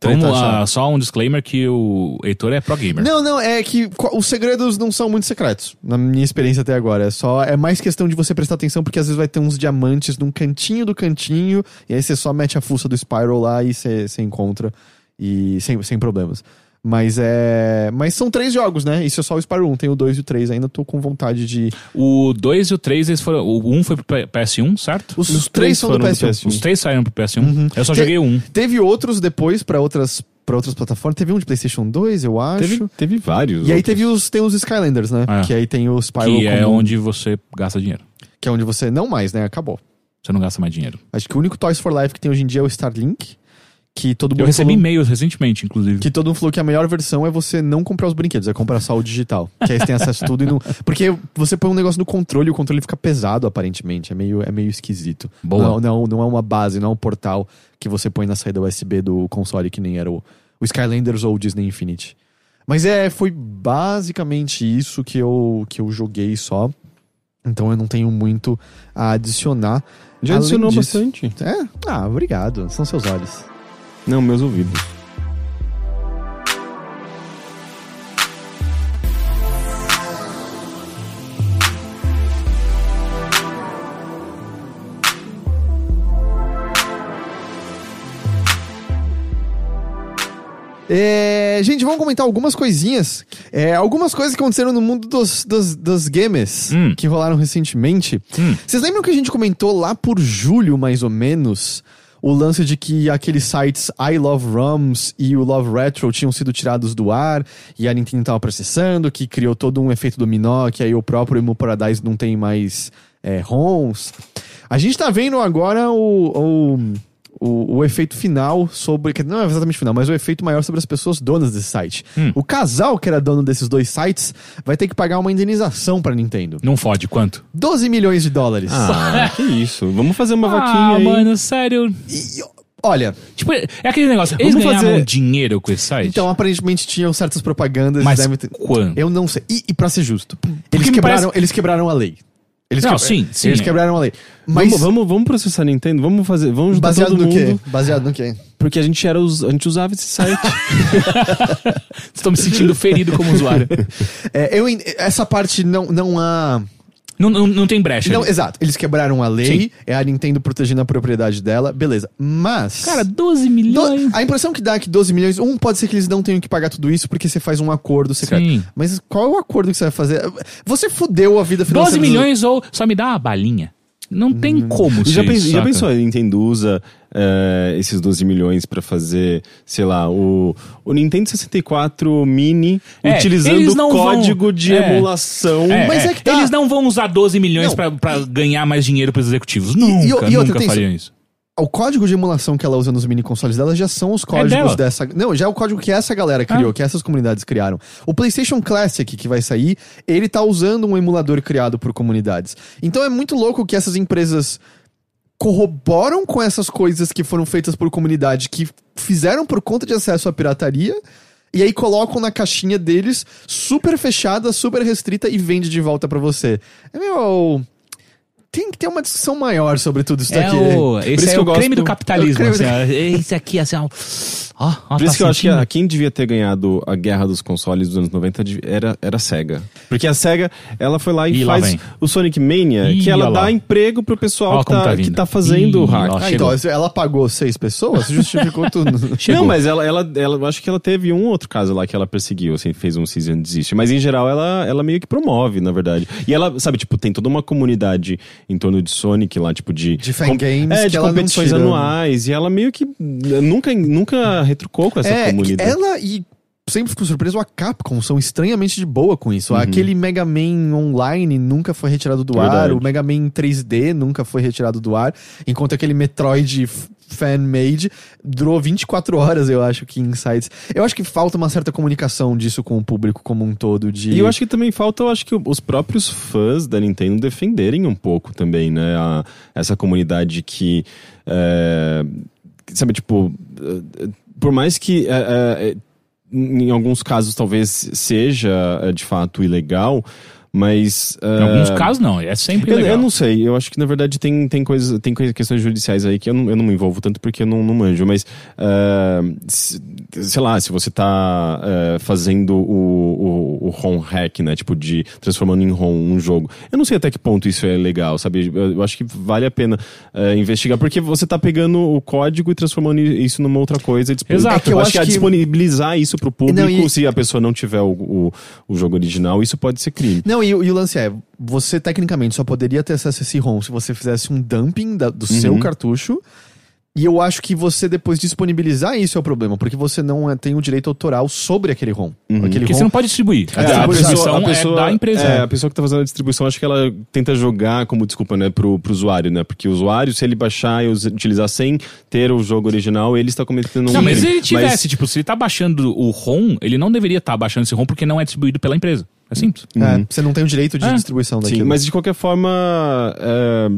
Vamos lá, só um disclaimer que o Heitor é pro gamer. Não, não, é que os segredos não são muito secretos, na minha experiência até agora. É só, é mais questão de você prestar atenção, porque às vezes vai ter uns diamantes num cantinho do cantinho, e aí você só mete a fuça do Spiral lá e você você encontra, e sem, sem problemas. Mas é. Mas são três jogos, né? Isso é só o Spyro 1, tem o 2 e o 3. Ainda tô com vontade de. O 2 e o 3, eles foram. O 1 foi pro P- PS1, certo? Os, Os três três são do foram do PS1. PS1. Os três saíram pro PS1. Uhum. Eu só Te- joguei 1. Teve outros depois pra outras, pra outras plataformas. Teve um de PlayStation 2, eu acho. Teve, teve vários. E aí outros. teve os, tem os Skylanders, né? É. Que aí tem o Spyro Que é onde você gasta dinheiro. que é onde você. Não mais, né? Acabou. Você não gasta mais dinheiro. Acho que o único Toys for Life que tem hoje em dia é o Starlink. Que todo mundo Eu recebi falou, e-mails recentemente, inclusive. que todo mundo falou que a melhor versão é você não comprar os brinquedos, é comprar só o digital. Que aí você tem acesso a tudo e não. Porque você põe um negócio no controle e o controle fica pesado, aparentemente. É meio, é meio esquisito. Boa. Não, não, não é uma base, não é um portal que você põe na saída USB do console, que nem era o, o Skylanders ou o Disney Infinity. Mas é, foi basicamente isso que eu, que eu joguei só. Então eu não tenho muito a adicionar. Já Além adicionou disso- bastante. É? Ah, obrigado. São seus olhos. Não, meus ouvidos. É, gente, vamos comentar algumas coisinhas. É, algumas coisas que aconteceram no mundo dos, dos, dos games Hum. que rolaram recentemente. Hum. Vocês lembram que a gente comentou lá por julho, mais ou menos, o lance de que aqueles sites I Love ROMs e o Love Retro tinham sido tirados do ar e a Nintendo tava processando, que criou todo um efeito dominó, que aí o próprio Emu Paradise não tem mais é, ROMs. A gente tá vendo agora o, o, o, o efeito final sobre. que Não é exatamente final, mas o efeito maior sobre as pessoas donas desse site. Hum. O casal que era dono desses dois sites vai ter que pagar uma indenização pra Nintendo. Não fode, quanto? 12 milhões de dólares. Ah, que isso. Vamos fazer uma vaquinha ah, aí. mano, sério. E, olha, Tipo, é aquele negócio. Eles Vamos ganhavam fazer- dinheiro com esse site? então aparentemente tinham certas propagandas. Mas devem ter- quando? Eu não sei. E, e pra ser justo, eles quebraram, parece- eles quebraram a lei. Eles Não, quebra- sim, sim. Eles quebraram a lei. Mas Vamos, vamos, vamos processar a Nintendo? Vamos fazer. Vamos baseado todo no quê? mundo. Baseado no quê? Porque a gente era os, a gente usava esse site. Estou me sentindo ferido como usuário. É, eu, essa parte não, não há. Não, não, não tem brecha. Não, ali. exato. Eles quebraram a lei, Sim. é a Nintendo protegendo a propriedade dela, beleza. Mas. Cara, 12 do- milhões. a impressão que dá é que 12 milhões, um, pode ser que eles não tenham que pagar tudo isso porque você faz um acordo secreto. Sim. Mas qual é o acordo que você vai fazer? Você fudeu a vida financeira. 12 dos- milhões ou só me dá uma balinha. Não tem como já, ser pens- isso, já pensou? A Nintendo usa eh, esses 12 milhões pra fazer, sei lá, o, o Nintendo 64 Mini É, utilizando código vão- de é. emulação. É, Mas é, é que tá. Eles não vão usar 12 milhões pra ganhar mais dinheiro pros executivos. e- Nunca, e outra, nunca tem fariam isso. O código de emulação que ela usa nos mini consoles dela já são os dela. códigos dessa. Não, já é o código que essa galera criou, Ah. que essas comunidades criaram. O PlayStation Classic que vai sair, ele tá usando um emulador criado por comunidades. Então é muito louco que essas empresas corroboram com essas coisas que foram feitas por comunidade que fizeram por conta de acesso à pirataria. E aí colocam na caixinha deles, super fechada, super restrita e vende de volta pra você. É meio. Tem que ter uma discussão maior sobre tudo isso É daqui. o, isso esse que é eu o gosto- creme do o capitalismo. creme assim, ó. esse aqui, assim, ó. Ó, ó, Por tá isso que eu acho que a- quem devia ter ganhado a guerra dos consoles dos anos 90 de- era, era a SEGA. Porque a SEGA, ela foi lá e lá faz vem. o Sonic Mania, Ih, que ela dá lá. emprego pro pessoal que, tá, tá que tá fazendo o Ih, hack. ó, Ah, então, ela pagou seis pessoas, justificou tudo. Chegou. Não, mas ela, ela, ela, eu acho que ela teve um outro caso lá que ela perseguiu, assim, fez um season and desist. Mas em geral ela, ela meio que promove, na verdade. E ela, sabe, tipo, tem toda uma comunidade em torno de Sonic lá, tipo, de. De fangames É, de competições anuais. E ela meio que nunca, nunca retrucou com essa é, comunidade. ela e sempre fico surpreso, a Capcom são extremamente de boa com isso. Uhum. Aquele Mega Man Online nunca foi retirado do ar, Verdade. o Mega Man 3D nunca foi retirado do ar, enquanto aquele Metroid fan-made durou 24 horas, eu acho, que sites. Eu acho que falta uma certa comunicação disso com o público como um todo. De... E eu acho que também falta, eu acho que os próprios fãs da Nintendo defenderem um pouco também, né? A- essa comunidade que. é, sabe, tipo. é, por mais que. é, é, em alguns casos talvez seja de fato ilegal, mas. Em alguns casos, não. É sempre Eu, legal. eu não sei, eu acho que na verdade tem, tem, coisa, tem coisa- questões judiciais aí que eu não, eu não me envolvo tanto porque eu não, não manjo, mas ah, se- sei lá, se você tá ah, fazendo o, o, o ROM hack, né? Tipo, de transformando em ROM um jogo. Eu não sei até que ponto isso é legal, sabe? Eu, eu acho que vale a pena ah, investigar, porque você tá pegando o código e transformando isso numa outra coisa. e Exato. É que eu, Eu acho acho que, a que- disponibilizar isso pro público, Não, e- se a pessoa não tiver o, o, o jogo original, isso pode ser crime. Não, e, o- e o lance é, você tecnicamente só poderia ter acesso a esse ROM se você fizesse um dumping da- do seu Uhum. cartucho. E eu acho que você depois disponibilizar isso é o problema, porque você não é- tem o direito autoral sobre aquele ROM. Uhum. Aquele Porque ROM você não pode distribuir. É, a, a distribuição pessoa- é da empresa. É, a pessoa que tá fazendo a distribuição, acho que ela tenta jogar como desculpa, né, pro, pro usuário, né? Porque o usuário, se ele baixar e utilizar sem ter o jogo original, ele está cometendo um Não, mas se crime. ele tivesse, tipo, se ele tá baixando o ROM, ele não deveria estar baixando esse ROM porque não é distribuído pela empresa. É simples. É, você não tem o direito de É. distribuição Sim, daquilo. mas de qualquer forma. é,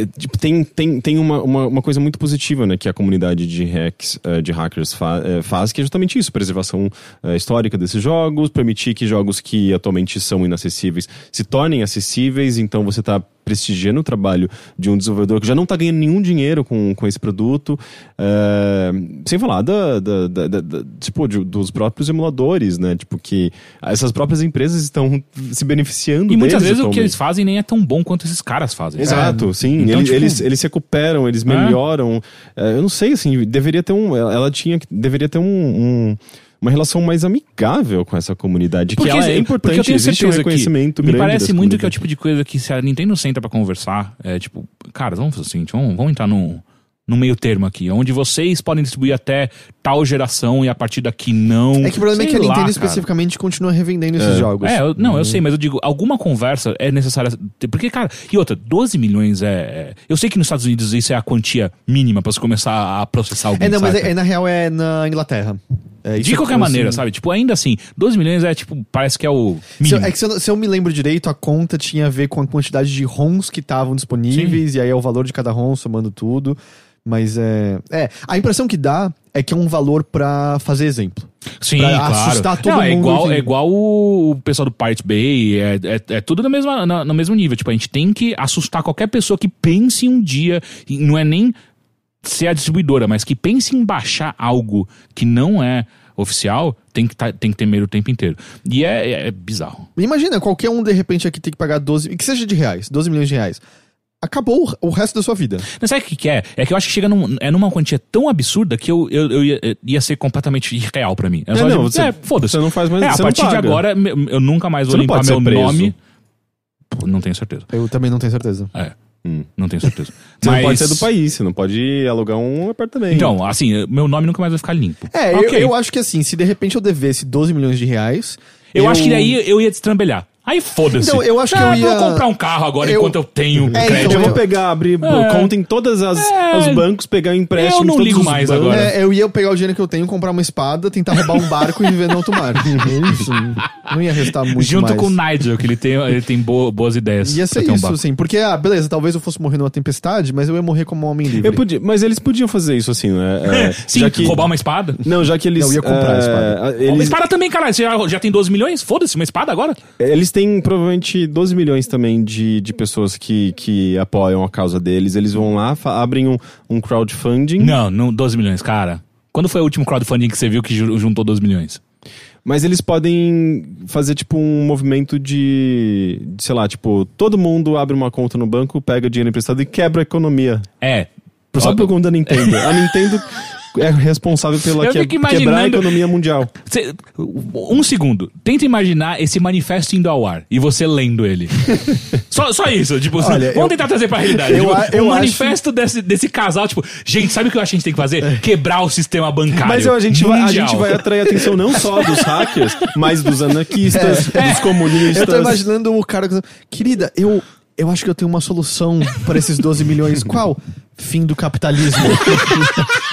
é, tipo, tem, tem, tem uma, uma, uma coisa muito positiva né, que a comunidade de hacks, é, de hackers fa- é, faz, que é justamente isso: preservação histórica desses jogos, permitir que jogos que atualmente são inacessíveis se tornem acessíveis, então você está prestigiando o trabalho de um desenvolvedor que já não está ganhando nenhum dinheiro com, com esse produto, é, sem falar da, da, da- da- tipo, de- dos próprios emuladores, né? Tipo, que essas próprias empresas estão se beneficiando E muitas vezes o que atualmente. eles fazem nem é tão bom quanto esses caras fazem. Exato, sim. Então, eles, tipo- eles, eles se recuperam, eles melhoram. É, eu não sei, assim, deveria ter um. Ela tinha que. Deveria ter um. um- uma relação mais amigável com essa comunidade. Porque, que ela é importante, porque eu tenho existe um reconhecimento que me parece muito que é o tipo de coisa que se a Nintendo senta pra conversar, é tipo, cara, vamos fazer o seguinte, vamos, vamos entrar num, num meio termo aqui, onde vocês podem distribuir até tal geração e a partir daqui não. É que o problema é que a lá, Nintendo cara. especificamente continua revendendo esses jogos. É, eu- não, eu sei, mas eu digo, alguma conversa é necessária. Porque, cara, e outra, 12 milhões é. é- eu sei que nos Estados Unidos isso é a quantia mínima pra você começar a processar alguém. É, não, mas é, é, na real é na Inglaterra. É, De é qualquer assim, maneira, sabe? Tipo, ainda assim, 12 milhões é tipo, parece que é o Se eu, mínimo. é que se eu, se eu me lembro direito, a conta tinha a ver com a quantidade de ROMs que estavam disponíveis, e aí é o valor de cada ROM somando tudo. Mas é. É, a impressão que dá é que é um valor pra fazer exemplo. Sim, pra claro. assustar todo Não, é mundo, igual, assim. é igual o, pessoal do Pirate Bay, é, é, é tudo no mesmo, na- no mesmo nível. Tipo, a gente tem que assustar qualquer pessoa que pense um dia, não é nem ser a distribuidora, mas que pense em baixar algo que não é oficial, tem que, tá- tem que ter medo o tempo inteiro. E é, é- é bizarro. Imagina, qualquer um de repente aqui tem que pagar 12. Que seja de reais, 12 milhões de reais. Acabou o- resto da sua vida. Mas sabe o que, que é? É que eu acho que chega num, é numa quantia tão absurda que eu, eu, eu ia, ia ser completamente irreal pra mim. Eu É, só não, digo, você- é, foda-se. você não faz mais- É, a não partir de agora, eu nunca mais vou não limpar meu preso. nome. Pô, Não tenho certeza. Eu também não tenho certeza. É, Hum. não tenho certeza. Você Mas- não pode ser do país, você não pode alugar um apartamento. Então, assim, meu nome nunca mais vai ficar limpo. É, Ok. eu, eu acho que assim, se de repente eu devesse 12 milhões de reais. Eu acho que daí eu ia destrambelhar. Aí foda-se. Então, eu acho que Ah, eu ia- Vou comprar um carro agora Eu- enquanto eu tenho É, crédito. então, eu vou pegar, abrir É. conta em todas as É. os bancos, pegar empréstimo. Eu não ligo mais bancos. agora. É, eu ia pegar o dinheiro que eu tenho, comprar uma espada, tentar roubar um barco e viver no alto mar. Isso. Não ia restar muito Junto mais. com o Nigel, que ele tem, ele tem bo- boas ideias. Ia ser um isso, barco. assim. Porque, ah, beleza, talvez eu fosse morrer numa tempestade, mas eu ia morrer como um homem livre. Eu podia, mas eles podiam fazer isso assim, né? É, Sim, já que, roubar uma espada. Não, já que eles. Eu ia comprar a espada. é, Uma Eles, espada também, caralho. Você já, já tem 12 milhões? Foda-se, uma espada agora? eles têm provavelmente 12 milhões também de, de pessoas que, que apoiam a causa deles. Eles vão lá, abrem um, um crowdfunding. Não, não, 12 milhões, cara. Quando foi o último crowdfunding que você viu que ju- juntou 12 milhões? Mas eles podem fazer, tipo, um movimento de, de, sei lá, tipo, todo mundo abre uma conta no banco, pega dinheiro emprestado e quebra a economia. É. Só conta da Nintendo. A Nintendo é responsável pela Eu que- quebrar a economia mundial. Cê- um segundo. Tenta imaginar esse manifesto indo ao ar e você lendo ele. só, só isso. Tipo, Olha, vamos eu- tentar trazer pra realidade. eu Tipo, a- eu um acho- manifesto desse, desse casal, tipo, gente, sabe o que eu acho que a gente tem que fazer? Quebrar o sistema bancário. Mas a gente, vai, a gente vai atrair a atenção não só dos hackers, mas dos anarquistas, dos comunistas. Eu tô imaginando o cara. dizendo, Querida, eu, eu acho que eu tenho uma solução para esses 12 milhões. Qual? Fim do capitalismo.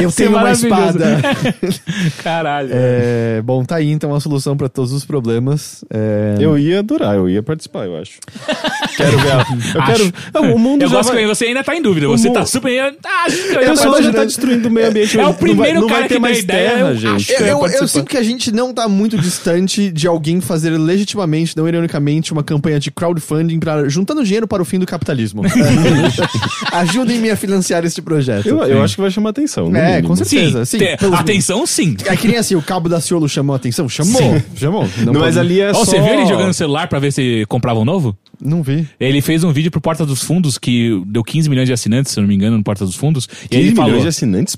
eu é tenho uma espada. Caralho. É, bom, tá aí então a solução para todos os problemas. É, Eu ia adorar, eu ia participar, eu acho. quero ver. a- Eu quero. Acho. Não, o mundo eu já gosto vai... que você ainda tá em dúvida. O Você mu- tá super. Ah, eu ia O pessoal participar. já tá destruindo o meio ambiente. É o não vai- primeiro não vai, cara ter que mais a ideia, terra, eu gente. Eu, eu eu, sinto que a gente não tá muito distante de alguém fazer legitimamente, não ironicamente, uma campanha de crowdfunding para juntando dinheiro para o fim do capitalismo. Ajudem-me a financiar este projeto. Eu, eu acho que vai chamar atenção. no É, mínimo. com certeza. Sim, sim, te- atenção, sim. É que nem assim, o cabo da Ciolo chamou a atenção? Chamou. Sim. Chamou. Não, mas pode- ali é Ó, só... Você viu ele jogando no celular pra ver se comprava um novo? Não vi. Ele fez um vídeo pro Porta dos Fundos que deu 15 milhões de assinantes, se eu não me engano, no Porta dos Fundos. E 15 ele milhões falou. de assinantes?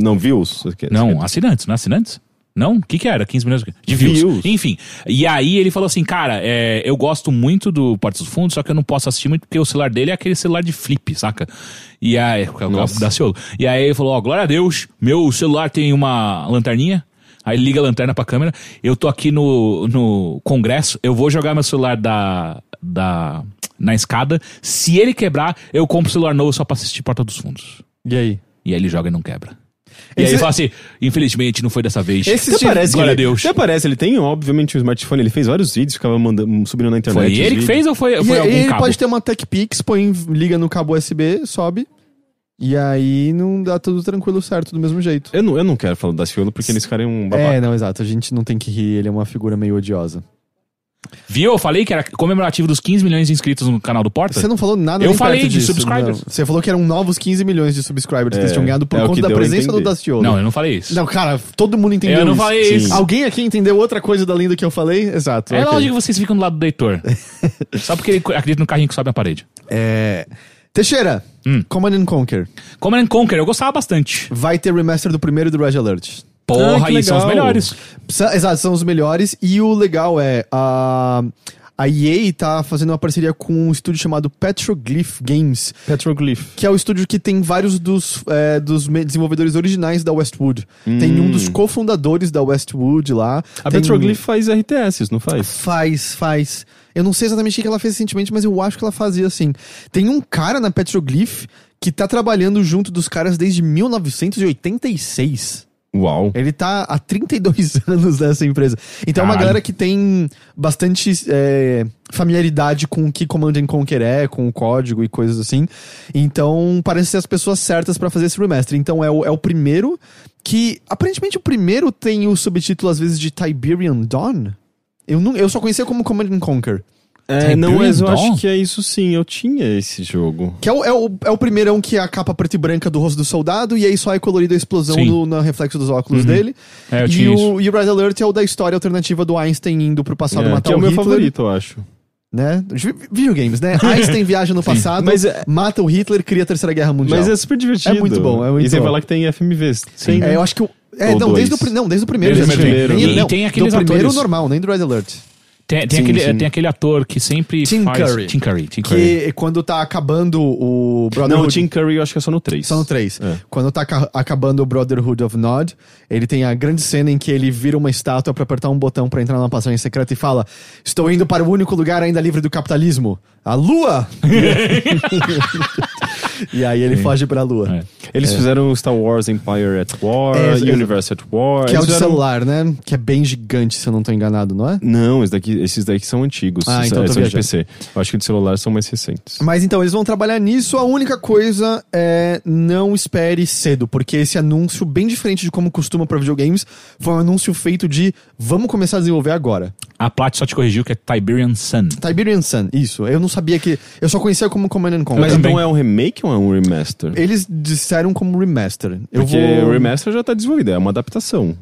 Não, views? Não, assinantes, não é assinantes? Não? O que que era? 15 milhões de views. Views. Enfim. E aí ele falou assim, cara, é, eu gosto muito do Porta dos Fundos, só que eu não posso assistir muito porque o celular dele é aquele celular de flip, saca? E aí, é o Nossa. da Ciolo. E aí ele falou, ó, glória a Deus, meu celular tem uma lanterninha, Aí liga a lanterna pra câmera. Eu tô aqui no, no congresso. Eu vou jogar meu celular da, da, na escada. Se ele quebrar, eu compro o celular novo só pra assistir Porta dos Fundos. E aí? E aí ele joga e não quebra. E aí Esse- ele fala assim: infelizmente não foi dessa vez. Esse Até tipo- parece Glória ele, a Deus. Até parece, ele tem, obviamente, um smartphone, ele fez vários vídeos, ficava mandando, subindo na internet. Foi ele que fez ou foi, foi e algum ele cabo? pode ter uma TechPix, põe, liga no cabo USB, sobe. E aí não dá tudo tranquilo certo do mesmo jeito. Eu não, eu não quero falar da Ciolo porque eles ficarem um babaca. É, não, exato. A gente não tem que rir, ele é uma figura meio odiosa. Viu? Eu falei que era comemorativo dos 15 milhões de inscritos no canal do Porta. Você não falou nada Eu falei de disso, subscribers. não. Você falou que eram novos 15 milhões de subscribers que É, eles tinham ganhado por é o que conta da deu a presença do entender. Daciolo. Não, eu não falei isso. Não, cara, todo mundo entendeu eu não isso. falei Sim. isso. Alguém aqui entendeu outra coisa da linda que eu falei? Exato. É ok. lógico que vocês ficam do lado do Heitor. Só porque ele acredita no carrinho que sobe na parede. É... Teixeira, Hum. Command and Conquer. Command and Conquer, eu gostava bastante. Vai ter remaster do primeiro e do Red Alert. Porra, Ah, e são os legal. melhores. Exato, são os melhores. E o legal é, a, a EA tá fazendo uma parceria com um estúdio chamado Petroglyph Games, Petroglyph. que é o estúdio que tem vários dos, é, dos desenvolvedores originais da Westwood. Tem um dos cofundadores da Westwood lá. A Tem- Petroglyph faz RTS, não faz? Faz, faz. Eu não sei exatamente o que ela fez recentemente, mas eu acho que ela fazia assim. Tem um cara na Petroglyph que tá trabalhando junto dos caras desde 1986. Uau. Ele tá há 32 anos nessa empresa. Então é uma Caralho. galera que tem bastante é, familiaridade com o que Command and Conquer é, com o código e coisas assim. Então parece ser as pessoas certas pra fazer esse remaster. Então é o, é o primeiro que. Aparentemente o primeiro tem o subtítulo às vezes de Tiberian Dawn. Eu, não, eu só conhecia como Command and Conquer. É, não, mas eu Dawn? acho que é isso sim. Eu tinha esse jogo. Que é o, é, o, é o primeirão que é a capa preta e branca do rosto do soldado, e aí só é colorida a explosão Sim. no, no reflexo dos óculos Uhum. dele. É, eu e, tinha isso. o, e o Red Alert é o da história alternativa do Einstein indo pro passado É, matar que é o meu Hitler. favorito, eu acho. Né? Vi- Videogames, né? Einstein viaja no passado, Mas é- mata o Hitler, cria a Terceira Guerra Mundial. Mas é super divertido. É muito bom, é muito E bom. falar que tem FMVs. Sim. É, eu acho que o. É, Ou não, desde o, não, desde o primeiro. Desde já o tinha. primeiro, Nem- né? E não, tem aqueles do primeiro atores- normal, nem do Red Alert. Tem, tem Sim, aquele, sim. tem aquele ator que sempre Tim faz... Curry. Tim Curry. Tim Curry. Que quando tá acabando o Não, Brotherhood... o Tim Curry eu acho que é só no 3. Só no 3. É. Quando tá ca- acabando o Brotherhood of Nod, ele tem a grande cena em que ele vira uma estátua pra apertar um botão pra entrar numa passagem secreta e fala: Estou indo para o único lugar ainda livre do capitalismo, a Lua! e aí ele foge pra Lua. É. Eles fizeram Star Wars Empire at War, É, Universe at War. Que é o de celular, né? Que é bem gigante, se eu não tô enganado, não é? Não, esses daqui, esses daqui são antigos. Ah, então tô são de viajando. PC. Eu acho que de celular são mais recentes. Mas então, eles vão trabalhar nisso. A única coisa é não espere cedo, porque esse anúncio, bem diferente de como costuma pra videogames, foi um anúncio feito de vamos começar a desenvolver agora. A Plat só te corrigiu que é Tiberian Sun. Tiberian Sun, isso. Eu não sabia que. Eu só conhecia como Command and Conquer. Mas também. então é um remake ou é um remaster? Eles disseram como remaster. Eu Porque vou... o remaster já tá desenvolvido, é uma adaptação.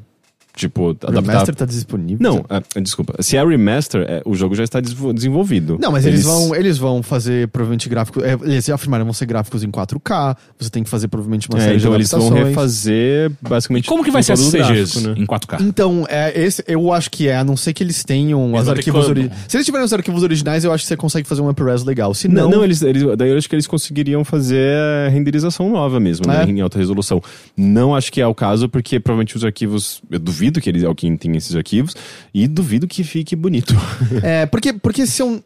Tipo, adaptar... Remaster tá disponível? Não, ah, desculpa. Se é remaster, é, o jogo já está desenvolvido. Não, mas eles, vão, eles vão fazer provavelmente gráficos. É, eles afirmaram vão ser gráficos em 4K. Você tem que fazer provavelmente uma É, série então de eles vão refazer basicamente. Como que vai ser esses o CGs gráfico, né? em 4K? Então, é, esse, eu acho que é, a não ser que eles tenham Eles os arquivos originais. Se eles tiverem os arquivos originais, eu acho que você consegue fazer um upres legal. Se Não, não, não, eles, eles, daí eu acho que eles conseguiriam fazer renderização nova mesmo, É? né, em alta resolução. Não acho que é o caso, porque provavelmente os arquivos. Eu duvido que eles, alguém tenha esses arquivos e duvido que fique bonito. É, porque, porque se eu.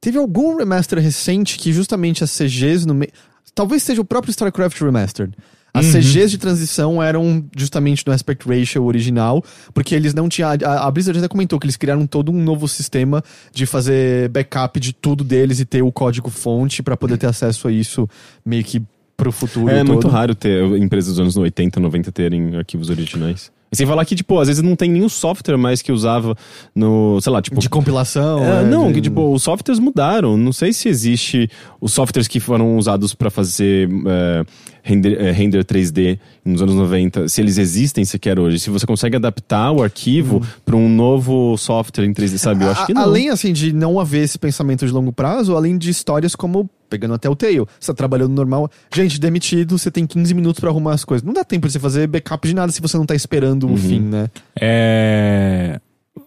Teve algum remaster recente que justamente as CGs no meio. Talvez seja o próprio StarCraft Remastered. As CGs de transição eram justamente no aspect ratio original, porque eles não tinham. A, a Blizzard até comentou que eles criaram todo um novo sistema de fazer backup de tudo deles e ter o código fonte pra poder ter acesso a isso meio que pro futuro. É todo. muito raro ter empresas dos anos 80, 90 terem arquivos originais. E sem falar que, tipo, às vezes não tem nenhum software mais que usava no, sei lá, tipo, De compilação. É, né, não, que tipo, os softwares mudaram. Não sei se existe os softwares que foram usados pra fazer é, render, é, render 3D nos anos 90, se eles existem sequer hoje. Se você consegue adaptar o arquivo pra um novo software em 3D, sabe? Eu acho que não. Além, assim, de não haver esse pensamento de longo prazo, além de histórias como, pegando até o Tail, você tá trabalhando normal, gente, demitido, você tem 15 minutos pra arrumar as coisas. Não dá tempo de você fazer backup de nada se você não tá esperando Uhum. o fim, né? É...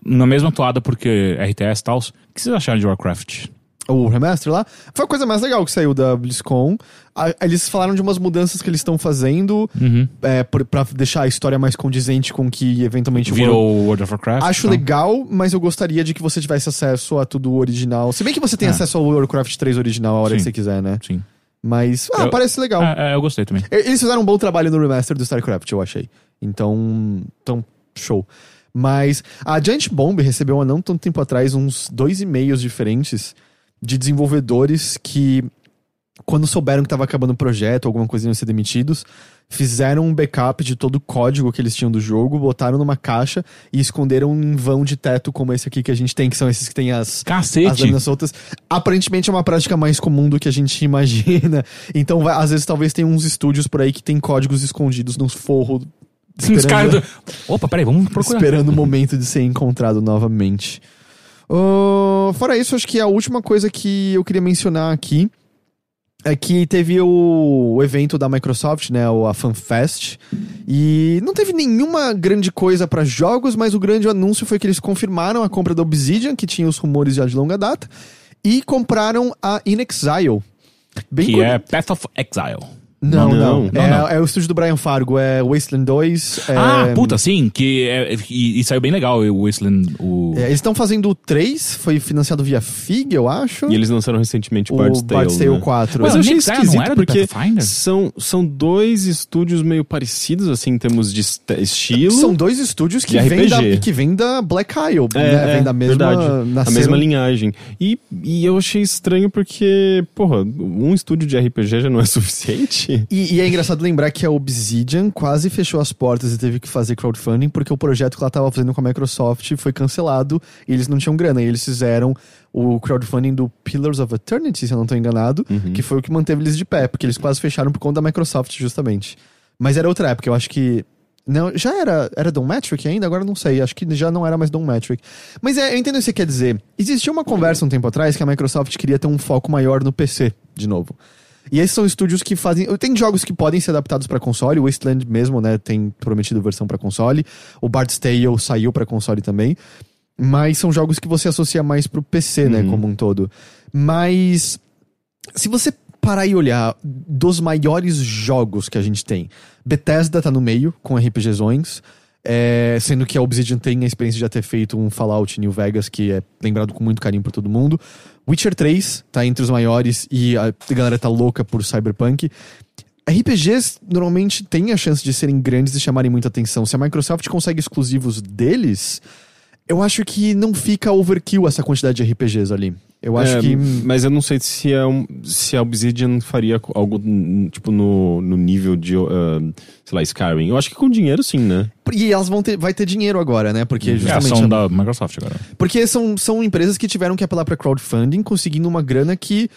Na mesma toada, porque RTS e tal, o que vocês acharam de Warcraft? O remaster lá, foi a coisa mais legal que saiu da BlizzCon. A- Eles falaram de umas mudanças que eles estão fazendo Uhum. é, por- pra deixar a história mais condizente com o que eventualmente o World- Virou World of Warcraft? Acho legal, mas eu gostaria de que você tivesse acesso a tudo original. Se bem que você tem Ah. acesso ao Warcraft 3 original a hora que Sim. você quiser, né? Sim. Mas, ah, Eu- parece legal. É, é, eu gostei também. Eles fizeram um bom trabalho no remaster do StarCraft, eu achei. Então, então show. Mas a Giant Bomb recebeu há não tanto tempo atrás uns dois e-mails diferentes de desenvolvedores que, quando souberam que estava acabando o projeto, alguma coisa iam ser demitidos, fizeram um backup de todo o código que eles tinham do jogo, botaram numa caixa e esconderam em vão de teto como esse aqui que a gente tem, que são esses que tem as, as Cacete! lâminas soltas. Aparentemente é uma prática mais comum do que a gente imagina. Então, vai- às vezes, talvez tenha uns estúdios por aí que tem códigos escondidos nos forros. Os caras do... Opa, peraí, vamos procurar. esperando o momento de ser encontrado novamente. Ah, fora isso, acho que a última coisa que eu queria mencionar aqui é que teve o, evento da Microsoft, né, o- a FanFest, e não teve nenhuma grande coisa pra jogos, mas o grande anúncio foi que eles confirmaram a compra da Obsidian, que tinha os rumores já de longa data, e compraram a In Exile. Bem Que é Path of Exile. Não, Não, não. não, é, não. é o estúdio do Brian Fargo, é Wasteland 2. é- Ah, puta, sim, que é, e, e saiu bem legal o Wasteland, o... é, eles estão fazendo o 3, foi financiado via FIG, eu acho. E eles lançaram recentemente o Bard's Tale. Bard's Tale né? 4. Mas Ué, eu achei esquisito porque são, são dois estúdios meio parecidos, assim, em termos de est- estilo. São dois estúdios que vêm da, que vêm da Black Isle, É, né? Vem é, da mesma... verdade. A nasceram- mesma linhagem. E, e eu achei estranho porque, porra, um estúdio de RPG já não é suficiente. E, e é engraçado lembrar que a Obsidian quase fechou as portas e teve que fazer crowdfunding porque o projeto que ela estava fazendo com a Microsoft foi cancelado e eles não tinham grana. E eles fizeram o crowdfunding do Pillars of Eternity, se eu não estou enganado, Uhum. que foi o que manteve eles de pé, porque eles quase fecharam por conta da Microsoft, justamente. Mas era outra época, eu acho que. Não, já era, era Don Metric ainda? Agora não sei. Acho que já não era mais Don Metric. Mas é, eu entendo o que você quer dizer. Existia uma conversa um tempo atrás que a Microsoft queria ter um foco maior no PC, de novo. E esses são estúdios que fazem. Tem jogos que podem ser adaptados pra console. O Wasteland mesmo, né? Tem prometido versão pra console. O Bard's Tale saiu pra console também. Mas são jogos que você associa mais pro PC, né? Uhum. Como um todo. Mas. Se você parar e olhar dos maiores jogos que a gente tem, Bethesda tá no meio, com RPGzões. é, sendo que a Obsidian tem a experiência de já ter feito um Fallout New Vegas, que é lembrado com muito carinho por todo mundo. Witcher 3 tá entre os maiores e a galera tá louca por Cyberpunk. RPGs normalmente têm a chance de serem grandes e chamarem muita atenção. Se a Microsoft consegue exclusivos deles, eu acho que não fica overkill essa quantidade de RPGs ali. Eu acho É, que. Mas eu não sei se, é um, se a Obsidian faria algo, tipo, no, no nível de, ah, sei lá, Skyrim. Eu acho que com dinheiro sim, né? E elas vão ter, vai ter dinheiro agora, né? Porque É justamente. ação da Microsoft agora. Porque são, são empresas que tiveram que apelar pra crowdfunding, conseguindo uma grana que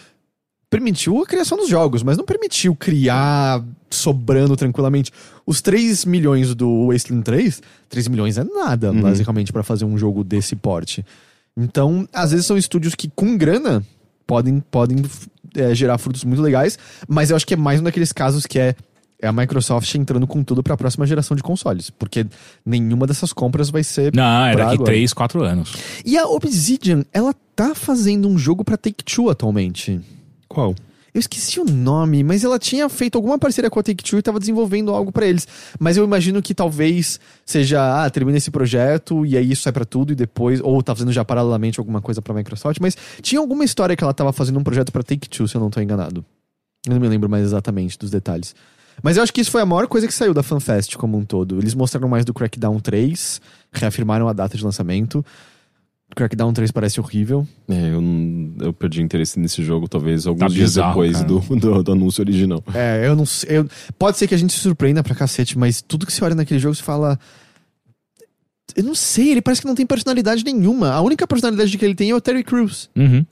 permitiu a criação dos jogos, mas não permitiu criar sobrando tranquilamente. Os 3 milhões do Wasteland 3, 3 milhões é nada, Uhum. basicamente, pra fazer um jogo desse porte. Então, às vezes são estúdios que com grana podem, podem é, gerar frutos muito legais, mas eu acho que é mais um daqueles casos que é é a Microsoft entrando com tudo pra próxima geração de consoles, porque nenhuma dessas compras vai ser Não, é daqui agora. 3, 4 anos. e a Obsidian, ela tá fazendo um jogo pra Take-Two atualmente. Qual? Eu esqueci o nome, mas ela tinha feito alguma parceria com a Take-Two e tava desenvolvendo algo pra eles. Mas eu imagino que talvez seja, ah, termina esse projeto e aí isso sai pra tudo e depois, ou tá fazendo já paralelamente alguma coisa pra Microsoft, mas tinha alguma história que ela tava fazendo um projeto pra Take-Two, se eu não tô enganado. Eu não me lembro mais exatamente dos detalhes. Mas eu acho que isso foi a maior coisa que saiu da FanFest como um todo. Eles mostraram mais do Crackdown 3, reafirmaram a data de lançamento. Crackdown 3 parece horrível. É, eu, eu perdi interesse nesse jogo, talvez alguns Tá dias bizarro, depois do, do, do anúncio original. É, eu não sei. pode ser que a gente se surpreenda pra cacete, mas tudo que você olha naquele jogo, você fala. Eu não sei, ele parece que não tem personalidade nenhuma. A única personalidade que ele tem é o Terry Crews. Uhum.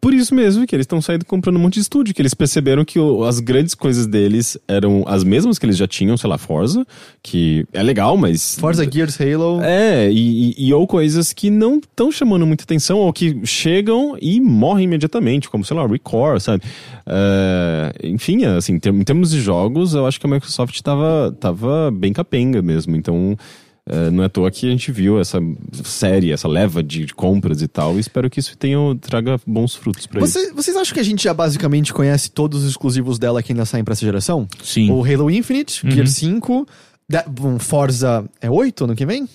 Por isso mesmo que eles estão saindo comprando um monte de estúdio, que eles perceberam que o- as grandes coisas deles eram as mesmas que eles já tinham, sei lá, Forza, que é legal, mas. Forza Gears Halo. É, e, e- e ou coisas que não estão chamando muita atenção, ou que chegam e morrem imediatamente, como, sei lá, Record, sabe? É, enfim, assim, em term- em termos de jogos, eu acho que a Microsoft tava, tava bem capenga mesmo, então. É, não é à toa que a gente viu essa série, essa leva de, de compras e tal, e espero que isso tenha, traga bons frutos pra. Você- vocês acham que a gente já basicamente conhece todos os exclusivos dela que ainda saem pra essa geração? Sim. O Halo Infinite, Uhum. Gear 5, da- um, Forza é 8 ano que vem?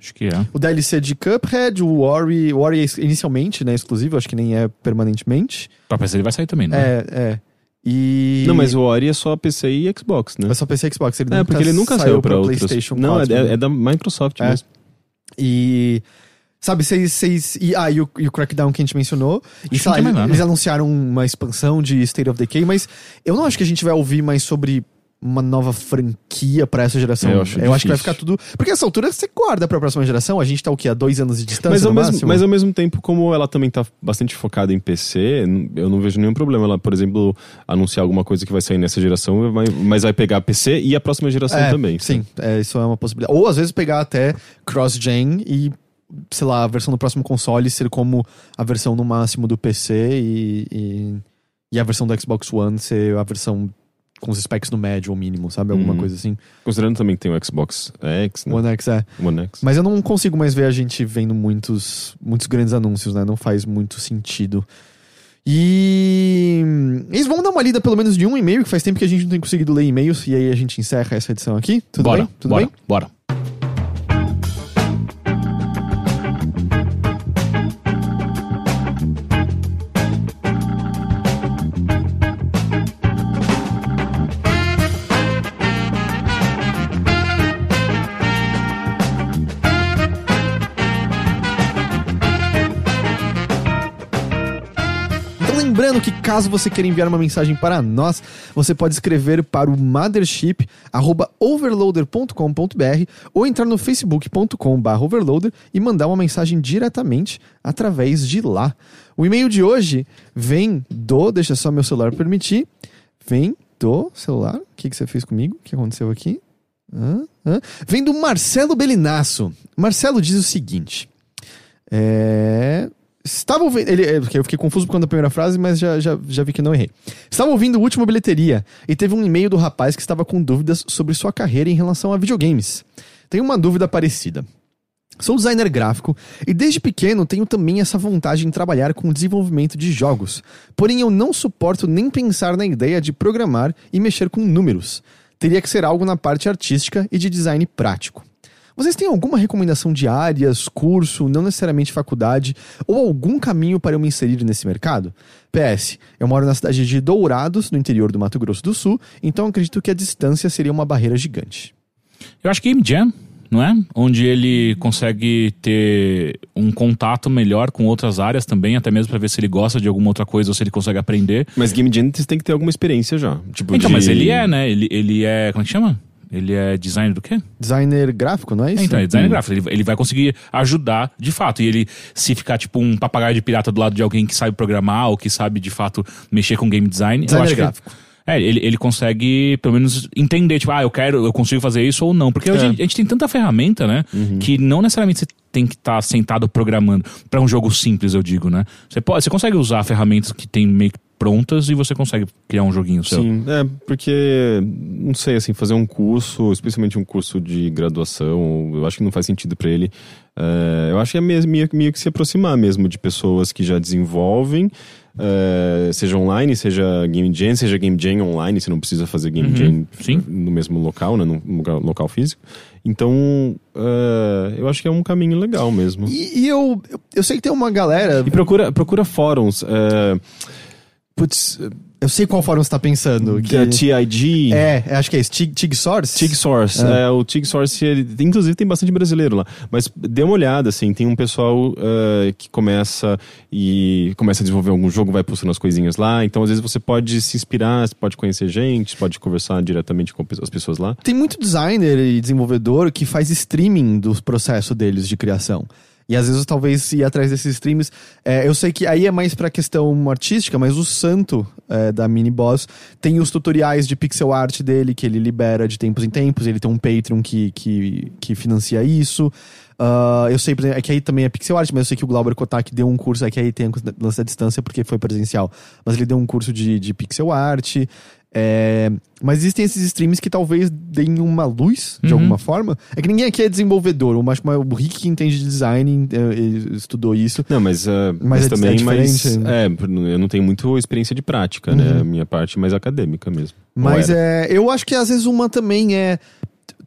Acho que é. O DLC de Cuphead, o Ori, o Ori é inicialmente, né, exclusivo, acho que nem é permanentemente. Pra PC ele vai sair também, né? É, é. E... Não, mas o Ori é só PC e Xbox, né? É só PC e Xbox, ele É, porque ele nunca saiu pra outros. PlayStation 4. Não, é, né? é da Microsoft É. mesmo. E. Sabe, vocês. vocês- E, ah, e o, e o Crackdown que a gente mencionou. E sei lá, eles, eles anunciaram uma expansão de State of Decay, mas eu não acho que a gente vai ouvir mais sobre uma nova franquia pra essa geração. É, eu acho que vai ficar tudo. Porque essa altura você guarda pra próxima geração, a gente tá o quê? Há dois anos de distância Mas ao, mesmo, mas ao mesmo tempo, como ela também tá bastante focada em PC, eu não vejo nenhum problema ela, por exemplo, anunciar alguma coisa que vai sair nessa geração, mas vai pegar PC e a próxima geração É, também. Sim, é, isso é uma possibilidade. Ou às vezes pegar até cross-gen e, sei lá, a versão do próximo console ser como a versão no máximo do PC e. e, e a versão do Xbox One ser a versão com os specs no médio ou mínimo, sabe? Alguma Uhum. coisa assim. Considerando também que tem o Xbox X, né? One X é. One X. Mas eu não consigo mais ver a gente vendo muitos, muitos grandes anúncios, né? Não faz muito sentido. E eles vão dar uma lida pelo menos de um e-mail, que faz tempo que a gente não tem conseguido ler e-mails, e aí a gente encerra essa edição aqui. Tudo bora, bem? Tudo bora, bem? bora. Lembrando que caso você queira enviar uma mensagem para nós, você pode escrever para o mothership@overloader.com.br ou entrar no facebook.com/overloader e mandar uma mensagem diretamente através de lá. O e-mail de hoje vem do, deixa só meu celular permitir, vem do celular. O que, que você fez comigo? O que aconteceu aqui? Hã? Hã? Vem do Marcelo Belinasso. Marcelo diz o seguinte: é, Estava ouvindo. Ele, é, eu fiquei confuso por conta da primeira frase, mas já, já, já vi que não errei. Estava ouvindo o último bilheteria e teve um e-mail do rapaz que estava com dúvidas sobre sua carreira em relação a videogames. Tenho uma dúvida parecida. Sou designer gráfico e desde pequeno tenho também essa vontade em trabalhar com o desenvolvimento de jogos. Porém, eu não suporto nem pensar na ideia de programar e mexer com números. Teria que ser algo na parte artística e de design prático. Vocês têm alguma recomendação de áreas, curso, não necessariamente faculdade, ou algum caminho para eu me inserir nesse mercado? PS, eu moro na cidade de Dourados, no interior do Mato Grosso do Sul, então acredito que a distância seria uma barreira gigante. Eu acho que Game Jam, não é? Onde ele consegue ter um contato melhor com outras áreas também, até mesmo pra ver se ele gosta de alguma outra coisa ou se ele consegue aprender. Mas Game Jam você tem que ter alguma experiência já. Tipo, Então, de- mas ele é, né? Ele, ele é. Como é que chama? Ele é designer do quê? Designer gráfico, não é isso? É, então, é designer gráfico. Ele, ele vai conseguir ajudar de fato. E ele, se ficar tipo um papagaio de pirata do lado de alguém que sabe programar ou que sabe de fato mexer com game design, eu Designer acho que. gráfico. É, ele, ele consegue, pelo menos, entender, tipo, ah, eu quero, eu consigo fazer isso ou não. Porque hoje É. a gente tem tanta ferramenta, né? Que não necessariamente você tem que estar sentado programando. Pra um jogo simples, eu digo, né? Você, pode, você consegue usar ferramentas que tem meio que prontas e você consegue criar um joguinho seu. Sim, é, porque, não sei, assim, fazer um curso, especialmente um curso de graduação, eu acho que não faz sentido pra ele. É, eu acho que é mesmo, meio, meio que se aproximar mesmo de pessoas que já desenvolvem, é, seja online, seja Game Jam, seja Game Jam online, você não precisa fazer Game Uhum, Jam sim. no mesmo local, né, no lugar- local físico. Então, é, eu acho que é um caminho legal mesmo. E, e eu, eu, eu sei que tem uma galera. E procura, procura fóruns. É, putz, Eu sei qual fórum você tá pensando. que é TIG. É, acho que é isso. Tig, Tig Source? TIG Source. É. É, o TIG Source, ele, inclusive tem bastante brasileiro lá. Mas dê uma olhada, assim, tem um pessoal eh, que começa e começa a desenvolver algum jogo, vai postando as coisinhas lá. Então, às vezes, você pode se inspirar, você pode conhecer gente, pode conversar diretamente com as pessoas lá. Tem muito designer e desenvolvedor que faz streaming do processo deles de criação. E às vezes talvez ir atrás desses streams. é, eu sei que aí é mais pra questão artística, mas o Santo é, da Mini Boss tem os tutoriais de pixel art dele que ele libera de tempos em tempos. Ele tem um Patreon que, que, que financia isso. Ah, eu sei, por exemplo, é que aí também é pixel art, mas eu sei que o Glauber Kotak deu um curso, é que aí tem o lance da distância porque foi presencial. Mas ele deu um curso de, de pixel art. é, mas existem esses streams que talvez deem uma luz, de Uhum. alguma forma. É que ninguém aqui é desenvolvedor, o mas o Rick que entende de design ele estudou isso. Não, mas, eh, Mas mas, é- também, é mas, né? é, eu não tenho muito experiência de prática, né? A minha parte é mais acadêmica mesmo. Mas é, eu acho que às vezes uma também é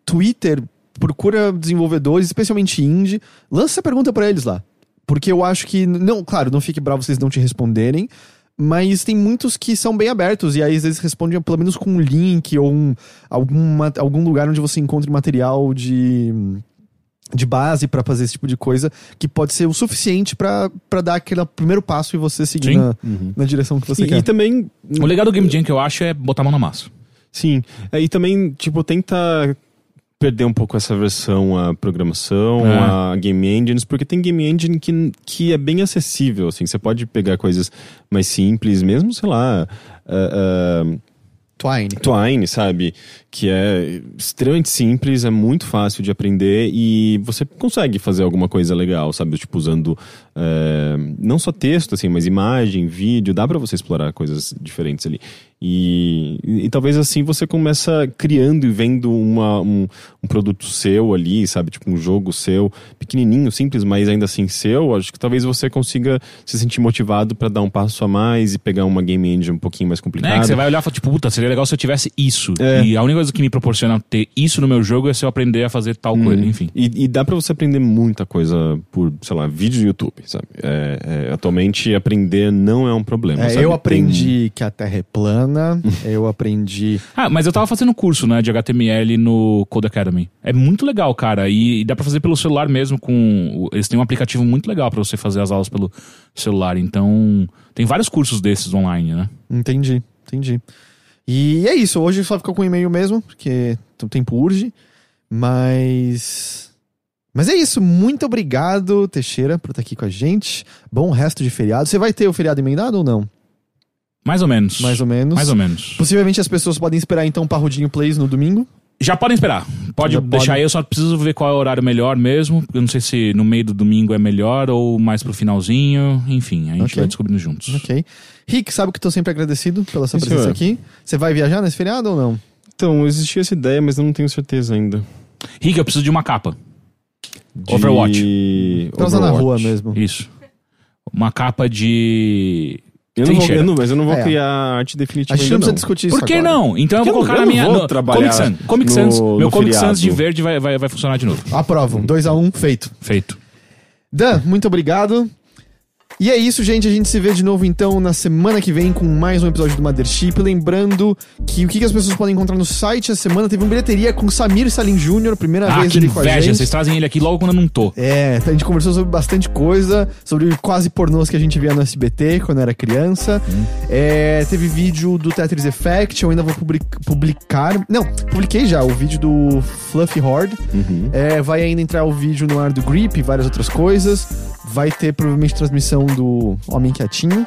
Twitter procura desenvolvedores, especialmente indie, lança essa pergunta pra eles lá. Porque eu acho que não, claro, não fique bravo vocês não te responderem, mas tem muitos que são bem abertos e aí às vezes respondem pelo menos com um link ou um, alguma, algum lugar onde você encontre material de de base pra fazer esse tipo de coisa que pode ser o suficiente pra pra dar aquele primeiro passo e você seguir na, Uhum. na direção que você E, quer. e também O legal do Game Jam que eu acho é botar a mão na massa. Sim, é, e também, tipo, tenta perder um pouco essa versão à programação, É. a game engines, porque tem game engine que, que é bem acessível, assim, você pode pegar coisas mais simples, mesmo, sei lá, ah, ah, Twine. Twine, sabe? Que é extremamente simples, é muito fácil de aprender e você consegue fazer alguma coisa legal, sabe? Tipo, usando é, não só texto, assim, mas imagem, vídeo, dá para você explorar coisas diferentes ali. E, e, e, talvez assim você começa criando e vendo uma, um, um, produto seu ali, sabe? Tipo um jogo seu, pequenininho, simples, mas ainda assim seu. Acho que talvez você consiga se sentir motivado para dar um passo a mais e pegar uma game engine um pouquinho mais complicada. É, que você vai olhar e falar, tipo, puta, seria legal se eu tivesse isso. É. E a única coisa que me proporciona ter isso no meu jogo é se eu aprender a fazer tal hum. coisa, enfim. E, e dá para você aprender muita coisa por, sei lá, vídeo do YouTube, sabe? É, é, atualmente aprender não é um problema. É, eu aprendi Tem... que a Terra é plana eu aprendi. Ah, mas eu tava fazendo curso, né, de HTML no Code Academy. É muito legal, cara. E, e dá para fazer pelo celular mesmo com. Eles têm um aplicativo muito legal para você fazer as aulas pelo celular. Então, tem vários cursos desses online, né? Entendi, entendi. E é isso, hoje só ficou com e-mail mesmo, porque o tempo urge. Mas. Mas é isso, muito obrigado, Teixeira, por estar aqui com a gente. Bom resto de feriado. Você vai ter o feriado emendado ou não? Mais ou menos. Mais ou menos. Mais ou menos. Possivelmente as pessoas podem esperar então Parrudinho Plays no domingo. Já podem esperar. Pode Já deixar pode. aí, eu só preciso ver qual é o horário melhor mesmo. Eu não sei se no meio do domingo é melhor ou mais pro finalzinho. Enfim, a gente okay. vai descobrindo juntos. Ok. Rick, sabe que tô sempre agradecido pela sua Sim, presença senhor. aqui. Você vai viajar nesse feriado ou não? Então, existia essa ideia, mas eu não tenho certeza ainda. Rick, eu preciso de uma capa. De... Overwatch. Pra usar na rua mesmo. Isso. Uma capa de eu não, vou, eu não, mas eu não vou é. criar arte definitiva. A gente não precisa discutir isso. Por que agora. não? Então eu vou colocar eu na minha. Vou no, trabalhar Comic Sans. Comic Sans. No, meu no Comic Sans de verde vai, vai, vai funcionar de novo. Aprovo. 2x1, um, feito. Feito. Dan, muito obrigado. E é isso, gente. A gente se vê de novo então na semana que vem com mais um episódio do Mothership. Lembrando que o que as pessoas podem encontrar no site essa semana teve uma bilheteria com Samir Salim Jr., primeira ah, vez ele com a gente. Vocês trazem ele aqui logo quando eu não tô. É, a gente conversou sobre bastante coisa, sobre quase pornôs que a gente via no SBT quando era criança. Hum. É, teve vídeo do Tetris Effect, eu ainda vou publicar. Não, publiquei já o vídeo do Fluffy Horde. Uhum. É, vai ainda entrar o vídeo no ar do Grip e várias outras coisas. Vai ter provavelmente transmissão do Homem Quietinho.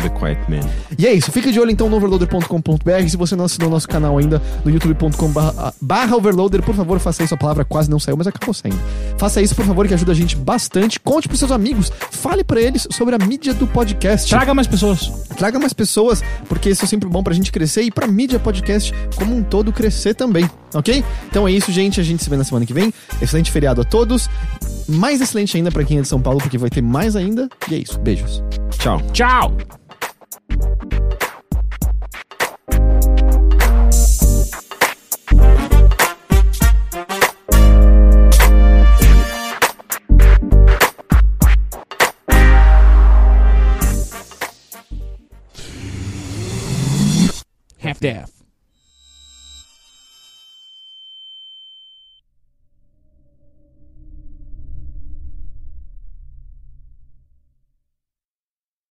The Quiet Man. E é isso, fica de olho então no overloader.com.br. Se você não assinou nosso canal ainda, no youtube.com.br overloader, por favor, faça isso. A palavra quase não saiu, mas acabou saindo. Faça isso, por favor, que ajuda a gente bastante. Conte pros seus amigos, fale para eles sobre a mídia do podcast. Traga mais pessoas. Traga mais pessoas, porque isso é sempre bom pra gente crescer e pra mídia podcast como um todo crescer também, ok? Então é isso, gente. A gente se vê na semana que vem. Excelente feriado a todos. Mais excelente ainda para quem é de São Paulo, porque vai ter mais ainda. E é isso. Beijos. Tchau. Tchau. half daff.